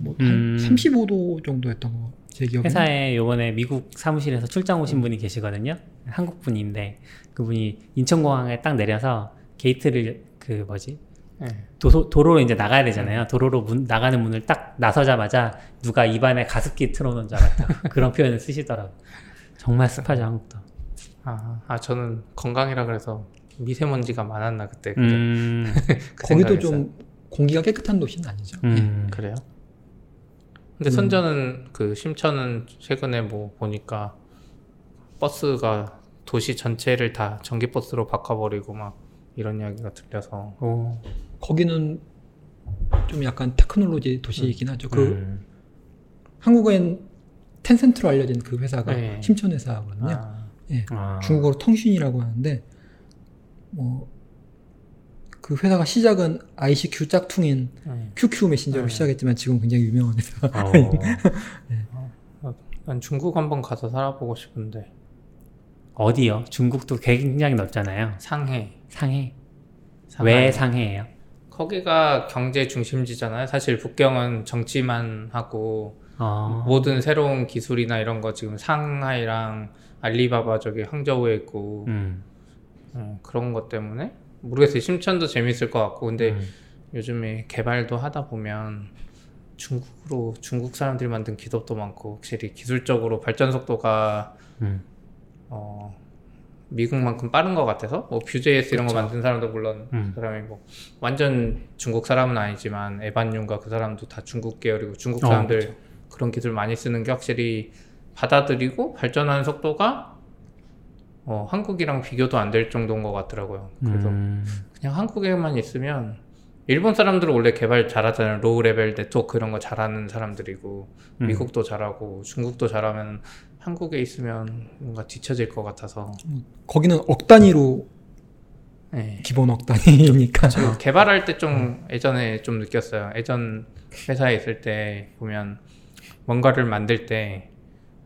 뭐한 음. 35도 정도였던 거 제 기억에 회사에 요번에 미국 사무실에서 출장 오신 분이 계시거든요. 한국 분인데 그분이 인천공항에 딱 내려서 게이트를 그 뭐지 네. 도, 도로로 이제 나가야 되잖아요. 도로로 문, 나가는 문을 딱 나서자마자 누가 입안에 가습기 틀어놓은 줄 알았다. 그런 표현을 쓰시더라고. 정말 습하죠 한국도. 아, 아 저는 건강이라 그래서 미세먼지가 많았나 그때 근데 음, 그 거기도. 좀 공기가 깨끗한 도시는 아니죠. 음. 그래요? 근데 음. 선전은 그 심천은 최근에 뭐 보니까 버스가 도시 전체를 다 전기 버스로 바꿔버리고 막 이런 이야기가 들려서 오, 거기는 좀 약간 테크놀로지 도시이긴 하죠. 그 음. 한국엔 텐센트로 알려진 그 회사가 네. 심천 회사거든요. 아, 예. 아. 중국어로 통신이라고 하는데 뭐 그 회사가 시작은 ICQ 짝퉁인 네. QQ 메신저로 네. 시작했지만 지금 굉장히 유명한 회사. 어. 난 중국 한번 가서 살아보고 싶은데 어디요? 중국도 굉장히 넓잖아요. 상해 상해. 상하이. 왜 상해예요? 거기가 경제 중심지잖아요 사실 북경은 정치만 하고 어. 모든 새로운 기술이나 이런 거 지금 상하이랑 알리바바 저기 항저우에 있고 음. 음, 그런 것 때문에 모르겠어요 심천도 재밌을 것 같고 근데 음. 요즘에 개발도 하다 보면 중국으로 중국 사람들이 만든 기업도 많고 확실히 기술적으로 발전 속도가 음. 어, 미국만큼 빠른 것 같아서 뭐 Vue.js 이런 거 만든 사람도 물론 음. 그 사람이 뭐 완전 중국 사람은 아니지만 에반 유인가 그 사람도 다 중국 계열이고 중국 어, 사람들 그런 기술 많이 쓰는 게 확실히 받아들이고 발전하는 속도가 어, 한국이랑 비교도 안 될 정도인 것 같더라고요. 그래서 음. 그냥 한국에만 있으면 일본 사람들은 원래 개발 잘하잖아요. low level 네트워크 이런 거 잘하는 사람들이고 음. 미국도 잘하고 중국도 잘하면 한국에 있으면 뭔가 뒤처질 것 같아서 거기는 억 단위로 네. 기본 억 단위니까. 저 개발할 때 좀 예전에 좀 느꼈어요. 예전 회사에 있을 때 보면 뭔가를 만들 때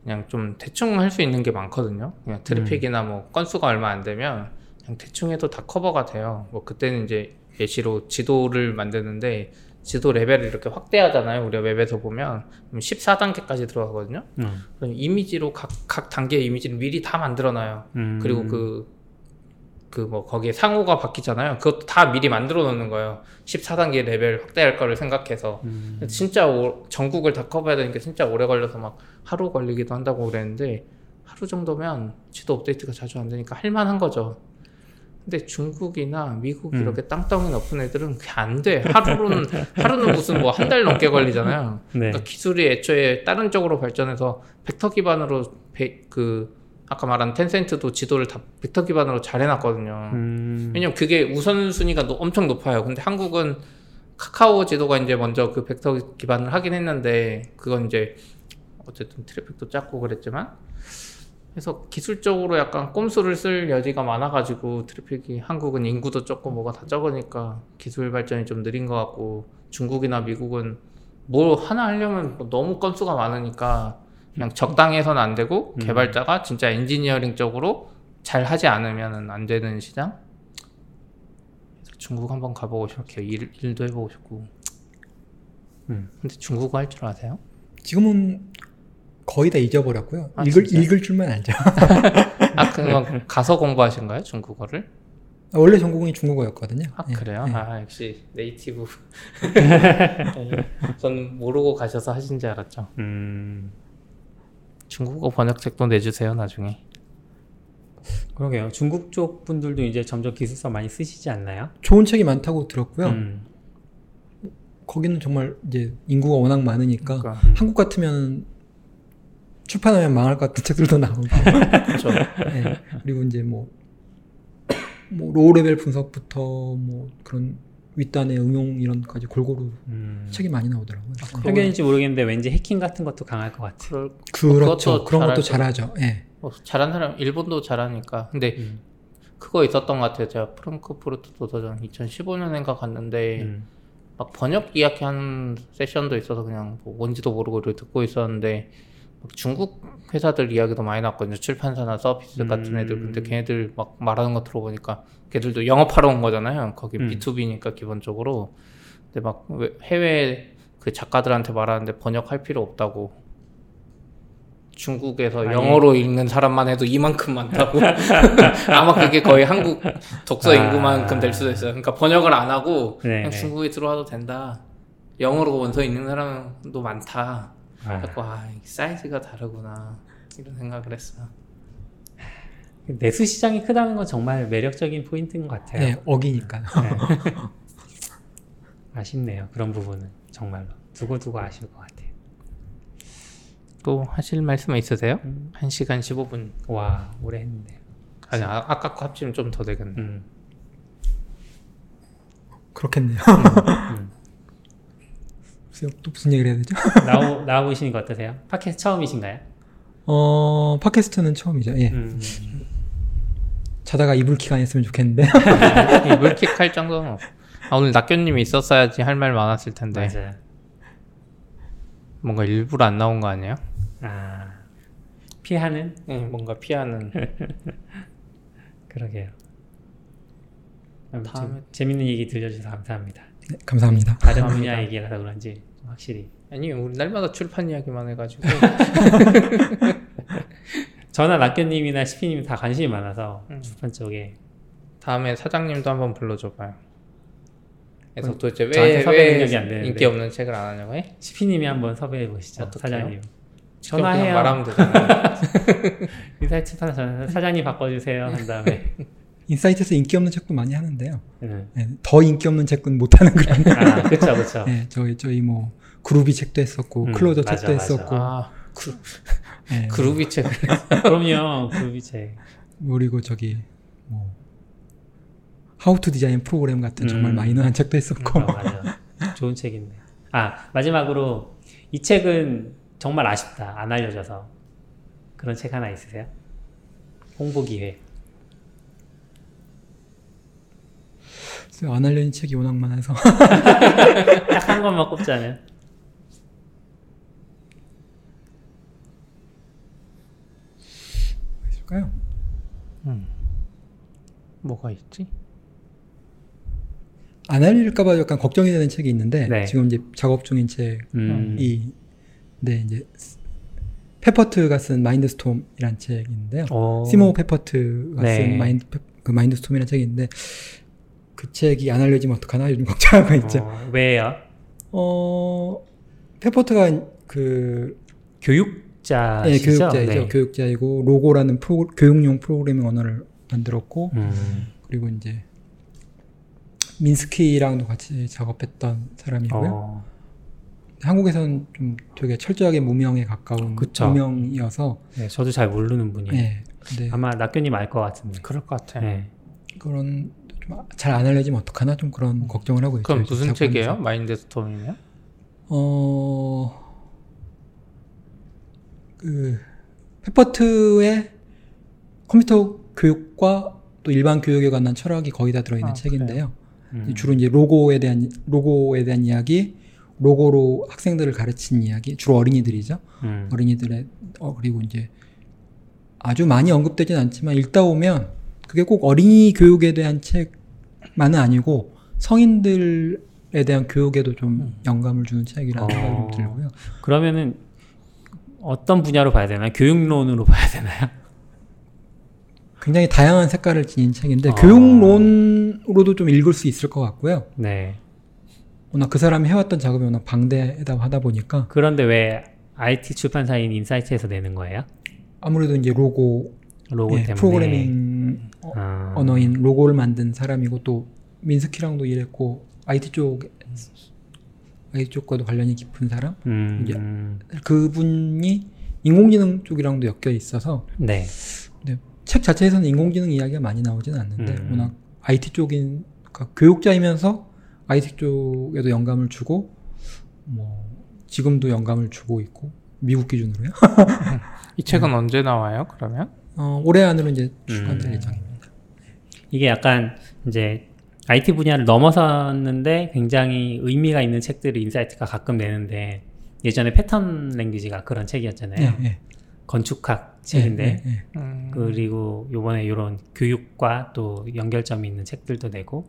그냥 좀 대충 할 수 있는 게 많거든요. 그냥 트래픽이나 뭐 건수가 얼마 안 되면 그냥 대충 해도 다 커버가 돼요. 뭐 그때는 이제 예시로 지도를 만드는데 지도 레벨을 이렇게 확대하잖아요. 우리가 웹에서 보면 14단계까지 들어가거든요. 음. 그럼 이미지로 각, 각 단계의 이미지를 미리 다 만들어놔요. 음. 그리고 그, 그 뭐 거기에 상호가 바뀌잖아요. 그것도 다 미리 만들어 놓는 거예요. 14단계 레벨 확대할 거를 생각해서. 음. 진짜 오- 전국을 다 커버해야 되니까 진짜 오래 걸려서 막 하루 걸리기도 한다고 그랬는데 하루 정도면 지도 업데이트가 자주 안 되니까 할만한 거죠. 근데 중국이나 미국 음. 이렇게 땅덩이 넓은 애들은 그게 안 돼. 하루는 하루는 무슨 뭐 한 달 넘게 걸리잖아요. 네. 그러니까 기술이 애초에 다른 쪽으로 발전해서 벡터 기반으로 배- 그 아까 말한 텐센트도 지도를 다 벡터 기반으로 잘 해놨거든요. 음. 왜냐면 그게 우선순위가 노- 엄청 높아요. 근데 한국은 카카오 지도가 이제 먼저 그 벡터 기반을 하긴 했는데 그건 이제 어쨌든 트래픽도 작고 그랬지만 그래서 기술적으로 약간 꼼수를 쓸 여지가 많아가지고 트래픽이 한국은 인구도 적고 뭐가 다 적으니까 기술 발전이 좀 느린 것 같고 중국이나 미국은 뭐 하나 하려면 뭐 너무 건수가 많으니까 그냥 적당히 해서는 안 되고 음. 개발자가 진짜 엔지니어링적으로 잘 하지 않으면 안 되는 시장 중국 한번 가보고 싶어요 일, 일도 해보고 싶고 음. 근데 중국어 할 줄 아세요? 지금은 거의 다 잊어버렸고요. 아, 읽을? 읽을 줄만 알죠. 아 그건 가서 공부하신 거예요 중국어를? 원래 전공이 중국어였거든요. 아 예, 그래요? 예. 아 역시 네이티브 네, 전 모르고 가셔서 하신 줄 알았죠 음. 중국어 번역책도 내주세요 나중에 그러게요. 중국 쪽 분들도 이제 점점 기술서 많이 쓰시지 않나요? 좋은 책이 많다고 들었고요. 음. 거기는 정말 이제 인구가 워낙 많으니까 그러니까 한국 같으면 출판하면 망할 것 같은 책들도 나오고 그렇죠 예. 그리고 이제 뭐, 뭐 low level 분석부터 뭐 그런 윗단의 응용 이런까지 골고루 음. 책이 많이 나오더라고요. 그러고- 편견인지 모르겠는데 왠지 해킹 같은 것도 강할 것 같아요. 그럴 그렇죠. 그런 것도 잘하죠. 예. 뭐 잘한 사람 일본도 잘하니까 근데 음. 그거 있었던 것 같아요 제가 프랑크푸르트 도서전 2015년인가 갔는데 음. 막 번역 이야기하는 세션도 있어서 그냥 뭐 뭔지도 모르고 듣고 있었는데 막 중국 회사들 이야기도 많이 나왔거든요 출판사나 서비스 같은 음. 애들 근데 걔네들 막 말하는 거 들어보니까 걔들도 영업하러 온 거잖아요 거기 음. B2B니까 기본적으로 근데 막 왜- 해외 그 작가들한테 말하는데 번역할 필요 없다고 중국에서 아니. 영어로 읽는 사람만 해도 이만큼 많다고 아마 그게 거의 한국 독서 아. 인구만큼 될 수도 있어요 그러니까 번역을 안 하고 네, 그냥 네. 중국에 들어와도 된다. 영어로 원서 읽는 사람도 많다. 아, 그래서 아, 이 사이즈가 다르구나. 이런 생각을 했어요. 내수 시장이 크다는 건 정말 매력적인 포인트인 것 같아요. 예, 어기니까. 네. 아쉽네요. 그런 부분은 정말로 두고두고 아쉬울 것 같아요. 또 하실 말씀 있으세요? 음. 1시간 15분. 와 오래 했는데. 아니, 아, 아까 거 합치면 좀 더 되겠네. 음. 그렇겠네요. 음. 글쎄요, 또 무슨 얘기를 해야 되죠? 나오 나와 보시는 거 어떠세요? 팟캐스트 처음이신가요? 어, 팟캐스트는 처음이죠. 예. 음. 자다가 이불킥 안 했으면 좋겠는데. 이 물킥 할 정도는 없- 아, 오늘 낙교님이 있었어야지 할 말 많았을 텐데. 맞아요. 뭔가 일부러 안 나온 거 아니에요? 아 피하는 네, 뭔가 피하는. 그러게요. 다음에- 재밌는 얘기 들려주셔서 감사합니다. 네, 감사합니다. 다른 분야 얘기라서 그런지 좀 확실히 아니, 우리 날마다 출판 이야기만 해가지고. 저나 낙견님이나 시피님 다 관심이 많아서 음. 출판 쪽에 다음에 사장님도 한번 불러줘봐요. 그래서 음, 도대체 저한테 왜, 왜. 인기 없는 책을 안 하냐고 해? 시피님이 한번 섭외해 보시죠 어떡해요? 사장님. 전화해요. 말하면 되잖아요. 출판 사- 사장님 바꿔주세요 한 다음에. 인사이트에서 인기 없는 책도 많이 하는데요. 음. 예, 더 인기 없는 책은 못하는 그런. 아 그렇죠 그렇죠. 예, 저희 저희 뭐 그루비 책도 했었고 음, 클로저 맞아, 책도 맞아. 했었고. 아, 그, 예, 그루비 책. 그럼요 그루비 책. 그리고 저기 뭐 How to Design Programs 같은 정말 음. 마이너한 책도 했었고. 아, 맞아. 좋은 책인데. 아 마지막으로 이 책은 정말 아쉽다 안 알려져서 그런 책 하나 있으세요? 홍보 기회. 그래서 안 알려진 책이 워낙 많아서 딱 한 것만 꼽자면. 있을까요? 뭐가 있지? 안 알려질까봐 약간 걱정이 되는 책이 있는데 네. 지금 이제 작업 중인 책이 음. 네 이제 페퍼트가 쓴 Mindstorms란 책인데요. 오. 시모어 페퍼트가 어. 네. 쓴 마인드 페- 그 Mindstorms라는 책이 있는데 그 책이 안 알려지면 어떡하나 요즘 걱정하고 있죠. 어, 왜요? 어 페퍼트가 그 교육자시죠? 예, 교육자이죠. 네. 교육자이고 로고라는 프로, 교육용 프로그래밍 언어를 만들었고 음. 그리고 이제 민스키랑도 같이 작업했던 사람이고요. 어. 한국에서는 좀 되게 철저하게 무명에 가까운 그쵸. 무명이어서 네, 저도 잘 모르는 분이에요. 예. 근데 아마 낙교님 알 것 같은데. 그럴 것 같아. 네. 그런 좀 잘 안 알려지면 어떡하나 좀 그런 걱정을 하고 있죠. 그럼 무슨. 책이에요? 마인드 스톰이면? 어, 그, 페퍼트의 컴퓨터 교육과 또 일반 교육에 관한 철학이 거의 다 들어있는 아, 책인데요. 음. 주로 이제 로고에 대한, 로고에 대한 이야기, 로고로 학생들을 가르친 이야기, 주로 어린이들이죠. 음. 어린이들의, 어, 그리고 이제 아주 많이 언급되진 않지만 읽다 보면 그게 꼭 어린이 교육에 대한 책 만은 아니고 성인들에 대한 교육에도 좀 영감을 주는 책이라는 어. 생각이 좀 들고요. 그러면은 어떤 분야로 봐야 되나요? 교육론으로 봐야 되나요? 굉장히 다양한 색깔을 지닌 책인데 아. 교육론으로도 좀 읽을 수 있을 것 같고요. 네. 워낙 그 사람이 해왔던 작업이 워낙 방대하다 하다 보니까 그런데 왜 IT 출판사인 인사이트에서 내는 거예요? 아무래도 이제 로고, 로고 예. 프로그래밍 어, 아. 언어인 로고를 만든 사람이고 또 민스키랑도 일했고 IT 쪽 IT 쪽과도 관련이 깊은 사람 음. 이제- 그분이 인공지능 쪽이랑도 엮여 있어서 네. 책 자체에서는 인공지능 이야기가 많이 나오지는 않는데 음. 워낙 IT 쪽인 그러니까 교육자이면서 IT 쪽에도 영감을 주고 뭐 지금도 영감을 주고 있고 미국 기준으로요. 이 책은 언제 나와요? 그러면? 어, 올해 안으로 이제 출간될 음. 예정입니다. 이게 약간 이제 IT 분야를 넘어섰는데 굉장히 의미가 있는 책들을 인사이트가 가끔 내는데 예전에 Pattern Language가 그런 책이었잖아요. 예, 예. 건축학 책인데 예, 예, 예. 음, 그리고 요번에 이런 교육과 또 연결점이 있는 책들도 내고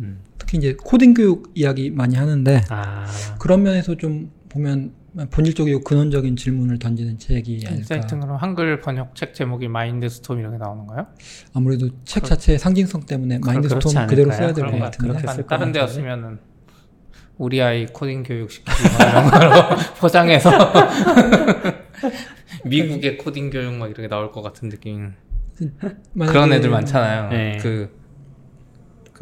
음. 특히 이제 코딩 교육 이야기 많이 하는데 아 그런 면에서 좀 보면 본질적이고 근원적인 질문을 던지는 책이 아닐까. 인사이트는 그럼 한글 번역 책 제목이 Mindstorm 이렇게 나오는 거예요? 아무래도 책 자체의 상징성 때문에 그럼 그렇지 Mindstorm 그대로? 써야 될것 그런 것 같은데. 쓸것 다른 데 같은데? 였으면은 우리 아이 코딩 교육 시키고 이런 걸로 포장해서 미국의 코딩 교육 막 이렇게 나올 것 같은 느낌. 만약에 그런 애들 많잖아요. 네. 그,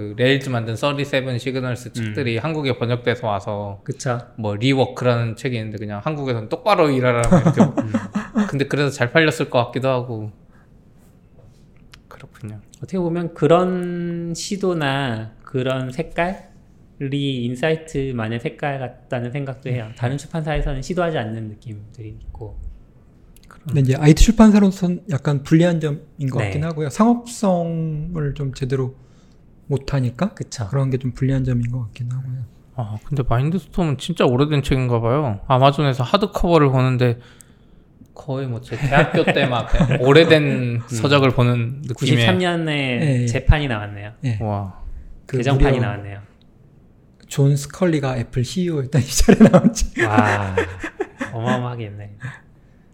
그 레일즈 만든 37signals 책들이 한국에 번역돼서 와서 그쵸 뭐 Rework라는 책이 있는데 그냥 한국에서는 똑바로 일하라 막 이렇게 근데 그래서 잘 팔렸을 것 같기도 하고 그렇군요. 어떻게 보면 그런 시도나 그런 색깔이 인사이트만의 색깔 같다는 생각도 해요. 다른 출판사에서는 시도하지 않는 느낌들이 있고. 근데 이제 IT 출판사로서는 약간 불리한 점인 것 네. 같긴 하고요. 상업성을 좀 제대로 못하니까 그쵸. 그런 게 좀 불리한 점인 것 같긴 하고요. 아 근데 Mindstorms는 진짜 오래된 책인가 봐요. 아마존에서 hardcover를 보는데 거의 뭐 제 대학교 때 막 오래된 서적을 보는 느낌의 93년에 예, 예. 재판이 나왔네요. 예. 와 그 개정판이 무려 나왔네요. 존 스컬리가 애플 CEO였던 시절에 나온 책. 와, 어마어마하겠네.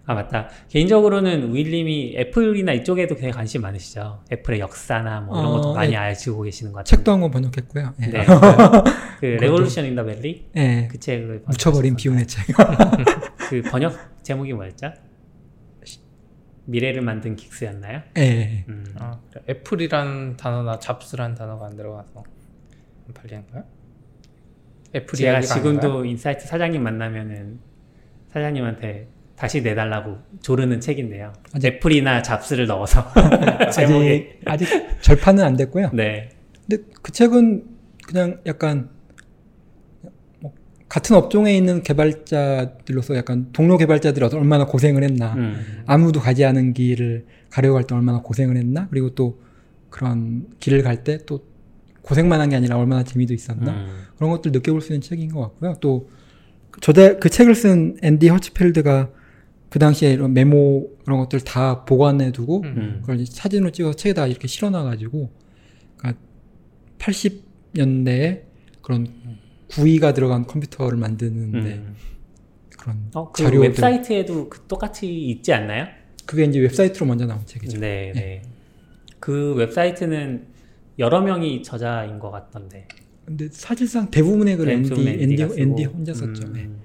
아, 맞다. 개인적으로는 윌님이 애플이나 이쪽에도 굉장히 관심 많으시죠. 애플의 역사나 뭐 이런 어, 것도 많이 예. 알고 계시는 것 같아요. 책도 한 권 번역했고요. 예. 네. 그, 그 Revolution in the Valley? 예. 그 책을 묻혀버린? 비운의 책. 그 번역 제목이 뭐였죠? 미래를 만든 geeks였나요? 예. 음. 아, 그래. 애플이라는 단어나 잡스라는 단어가 안 들어가서 안 팔리는 거야? 애플이 제가? 지금도 인사이트 사장님 만나면은 사장님한테 다시 내달라고 조르는 책인데요. 아직- 애플이나 잡스를 넣어서 제목에 아직 아직 절판은 안 됐고요. 네. 근데 그 책은 그냥 약간 뭐 같은 업종에 있는 개발자들로서 약간 동료 개발자들이 얼마나 고생을 했나 음. 아무도 가지 않은 길을 가려고 할 때 얼마나 고생을 했나 그리고 또 그런 길을 갈 때 또 고생만 한 게 아니라 얼마나 재미도 있었나 음. 그런 것들 느껴볼 수 있는 책인 것 같고요. 또 저자 그 책을 쓴 앤디 허츠펠드가 그 당시에 이런 메모 그런 것들 다 보관해 두고 음. 음. 그걸 이제 사진으로 찍어서 책에다 이렇게 실어놔 가지고 그러니까 80년대에 그런 GUI가 들어간 컴퓨터를 만드는데 음. 그런 어, 그 자료들 웹사이트에도 그 똑같이 있지 않나요? 그게 이제 웹사이트로 먼저 나온 책이죠. 네, 네. 그 웹사이트는 여러 명이 저자인 것 같던데. 근데 사실상 대부분의 글 앤디 대부분 앤디. 앤디 혼자 썼죠. 네. 음.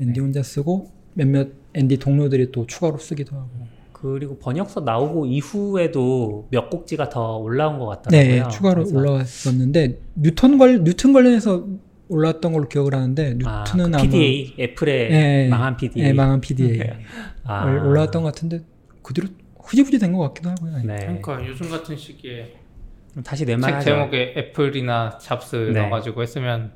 앤디 혼자 쓰고 몇몇 앤디 동료들이 또 추가로 쓰기도 하고. 그리고 번역서 나오고 이후에도 몇 꼭지가 더 올라온 것 같더라고요. 네, 추가로 올라왔었는데 뉴턴 관 뉴튼 관련해서 올라왔던 걸로 기억을 하는데 아, 뉴튼은 그 아마 PDA 애플의 예, 망한 PDA. 예, 망한 PDA 아, 올라왔던 것 같은데 그대로 흐지부지 된 것 같기도 하고요. 네. 그러니까 요즘 같은 시기에 다시 책 낼 만하죠. 제목에 애플이나 잡스 네. 넣어가지고 했으면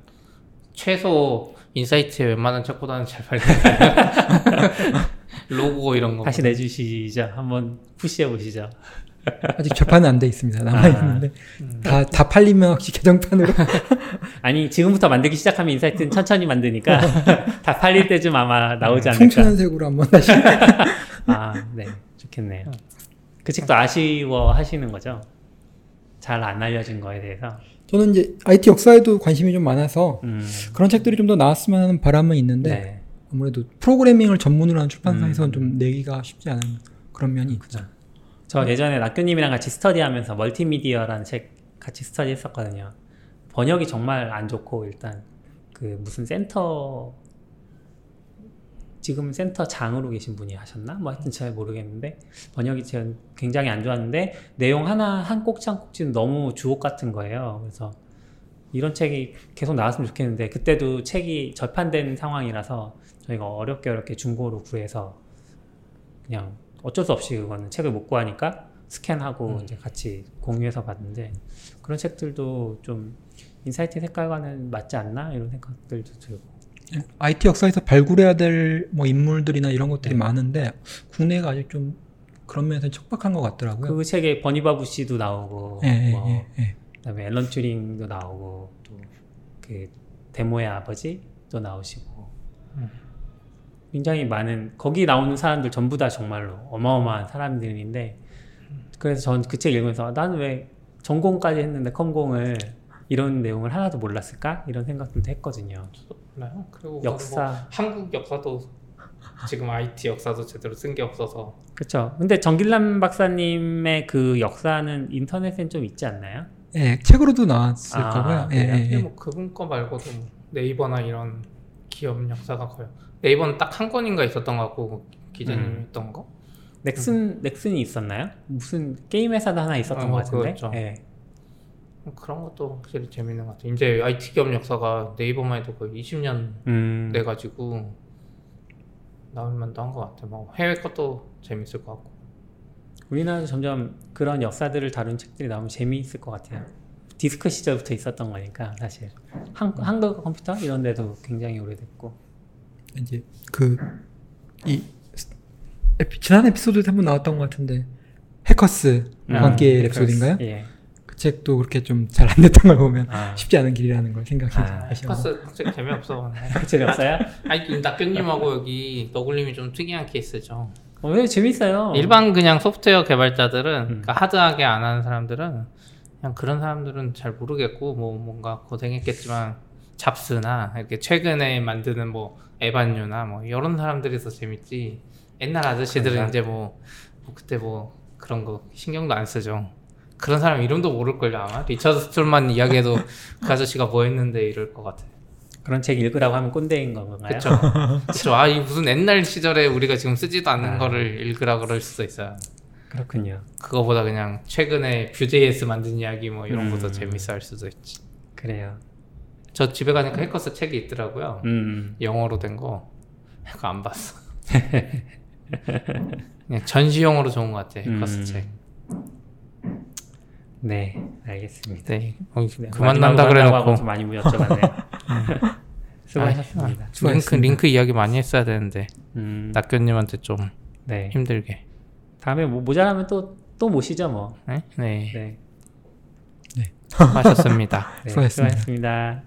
최소 인사이트에 웬만한 책보다는 잘 팔리는 로고 이런 거 다시 내주시죠. 한번 푸시해 보시죠. 아직 재판은 안 돼 있습니다. 남아 아. 있는데 음. 다 다 팔리면 혹시 개정판으로 아니 지금부터 만들기 시작하면 인사이트는 천천히 만드니까 다 팔릴 때쯤 아마 나오지 않을까. 풍천한 색으로 한번 다시 아, 네, 좋겠네요. 그 책도 아쉬워 하시는 거죠? 잘 안 알려진 거에 대해서. 저는 이제 IT 역사에도 관심이 좀 많아서 음, 그런 책들이 좀 더 나왔으면 하는 바람은 있는데 네, 아무래도 프로그래밍을 전문으로 하는 출판사에서는 음. 좀 내기가 쉽지 않은 그런 면이 있죠. 저 예전에 낙교님이랑 같이 스터디하면서 멀티미디어라는 책 같이 스터디했었거든요. 번역이 정말 안 좋고 일단 그 무슨 센터 지금 센터 장으로 계신 분이 하셨나? 뭐 하여튼 잘 모르겠는데 번역이 전 굉장히 안 좋았는데 내용 하나 한 꼭지 한 꼭지는 너무 주옥 같은 거예요. 그래서 이런 책이 계속 나왔으면 좋겠는데 그때도 책이 절판된 상황이라서 저희가 어렵게 어렵게 중고로 구해서 그냥 어쩔 수 없이 그거는 책을 못 구하니까 스캔하고 이제 같이 공유해서 봤는데 그런 책들도 좀 인사이트 색깔과는 맞지 않나 이런 생각들도 들고 IT 역사에서 발굴해야 될 뭐 인물들이나 이런 것들이 네. 많은데 국내가 아직 좀 그런 면에서 척박한 것 같더라고요. 그 책에 버니바 부시도 나오고 예, 예, 뭐 예, 예. 그다음에 앨런 튜링도 나오고 또 그 데모의 아버지도 나오시고 음. 굉장히 많은 거기 나오는 사람들 전부 다 정말로 어마어마한 사람들인데 그래서 전 그 책 읽으면서 나는 왜 전공까지 했는데 컴공을 이런 내용을 하나도 몰랐을까 이런 생각들도 했거든요. 몰라요. 그리고 뭐 역사 한국 역사도 지금 IT 역사도 제대로 쓴 게 없어서 그렇죠. 근데 정길남 박사님의 그 역사는 인터넷엔 좀 있지 않나요? 예, 책으로도 나왔을 아, 거고요. 예? 예, 예. 뭐 그분 거 말고도 뭐 네이버나 이런 기업 역사가 거의 네이버는 딱 한 건인가 있었던 것 같고 기자님이 음. 했던 거 넥슨 넥슨이 있었나요? 무슨 게임 회사도 하나 있었던 어, 것 같은데. 그거였죠. 예. 뭐 그런 것도 확실히 재밌는 것 같아요. 이제 IT 기업 역사가 네이버만 해도 거의 20년 음. 돼가지고 나올 만도 한 것 같아요. 뭐 해외 것도 재밌을 것 같고. 우리나라도 점점 그런 역사들을 다룬 책들이 나오면 재미있을 것 같아요. 디스크 시절부터 있었던 거니까 사실 한, 한국 컴퓨터 이런 데도 굉장히 오래됐고 이제 그이 지난 에피소드에 한번 나왔던 것 같은데 해커스 음, 광기의 해커스. 랩소디인가요? 예. 그 책도 그렇게 좀 잘 안 됐던 걸 보면 아, 쉽지 않은 길이라는 걸 생각해 아, 하시고 파스 책 재미없어. 재미없어요? 아니 낙교님하고 여기 너굴님이 좀 특이한 케이스죠. 어, 왜 재밌어요? 일반 그냥 소프트웨어 개발자들은 음. 그러니까 하드하게 안 하는 사람들은 그냥 그런 사람들은 잘 모르겠고 뭐 뭔가 고생했겠지만 잡스나 이렇게 최근에 만드는 뭐 에반유나 뭐 이런 사람들이서 재밌지 옛날 아저씨들은 그런가? 이제 뭐, 뭐 그때 뭐 그런 거 신경도 안 쓰죠 그런 사람 이름도 모를걸요 아마 리처드 스툴만 이야기해도 그 아저씨가 뭐 했는데 이럴 것 같아 그런 책 읽으라고 하면 꼰대인 건가요? 그쵸 그쵸 아이 무슨 옛날 시절에 우리가 지금 쓰지도 않는 아. 거를 읽으라 그럴 수도 있어요 그렇군요. 그거보다 그냥 최근에 Vue.js 만든 이야기 뭐 이런 것도 음. 재밌어 할 수도 있지. 그래요. 저 집에 가니까 해커스 책이 있더라고요. 음. 영어로 된 거. 그거 안 봤어. 그냥 전시용으로 좋은 것 같아. 해커스 음. 책. 네, 알겠습니다. 네. 어, 네, 그만 난다 그래놓고 많이 여쭤봤네요. 수고하셨습니다. 링크, 수고하셨습니다. 링크 이야기 많이 했어야 되는데 음, 낙교님한테 좀 네. 힘들게. 다음에 뭐 모자라면 또 또 모시죠 뭐. 네. 네. 네. 하셨습니다. 네, 수고하셨습니다. 수고하셨습니다.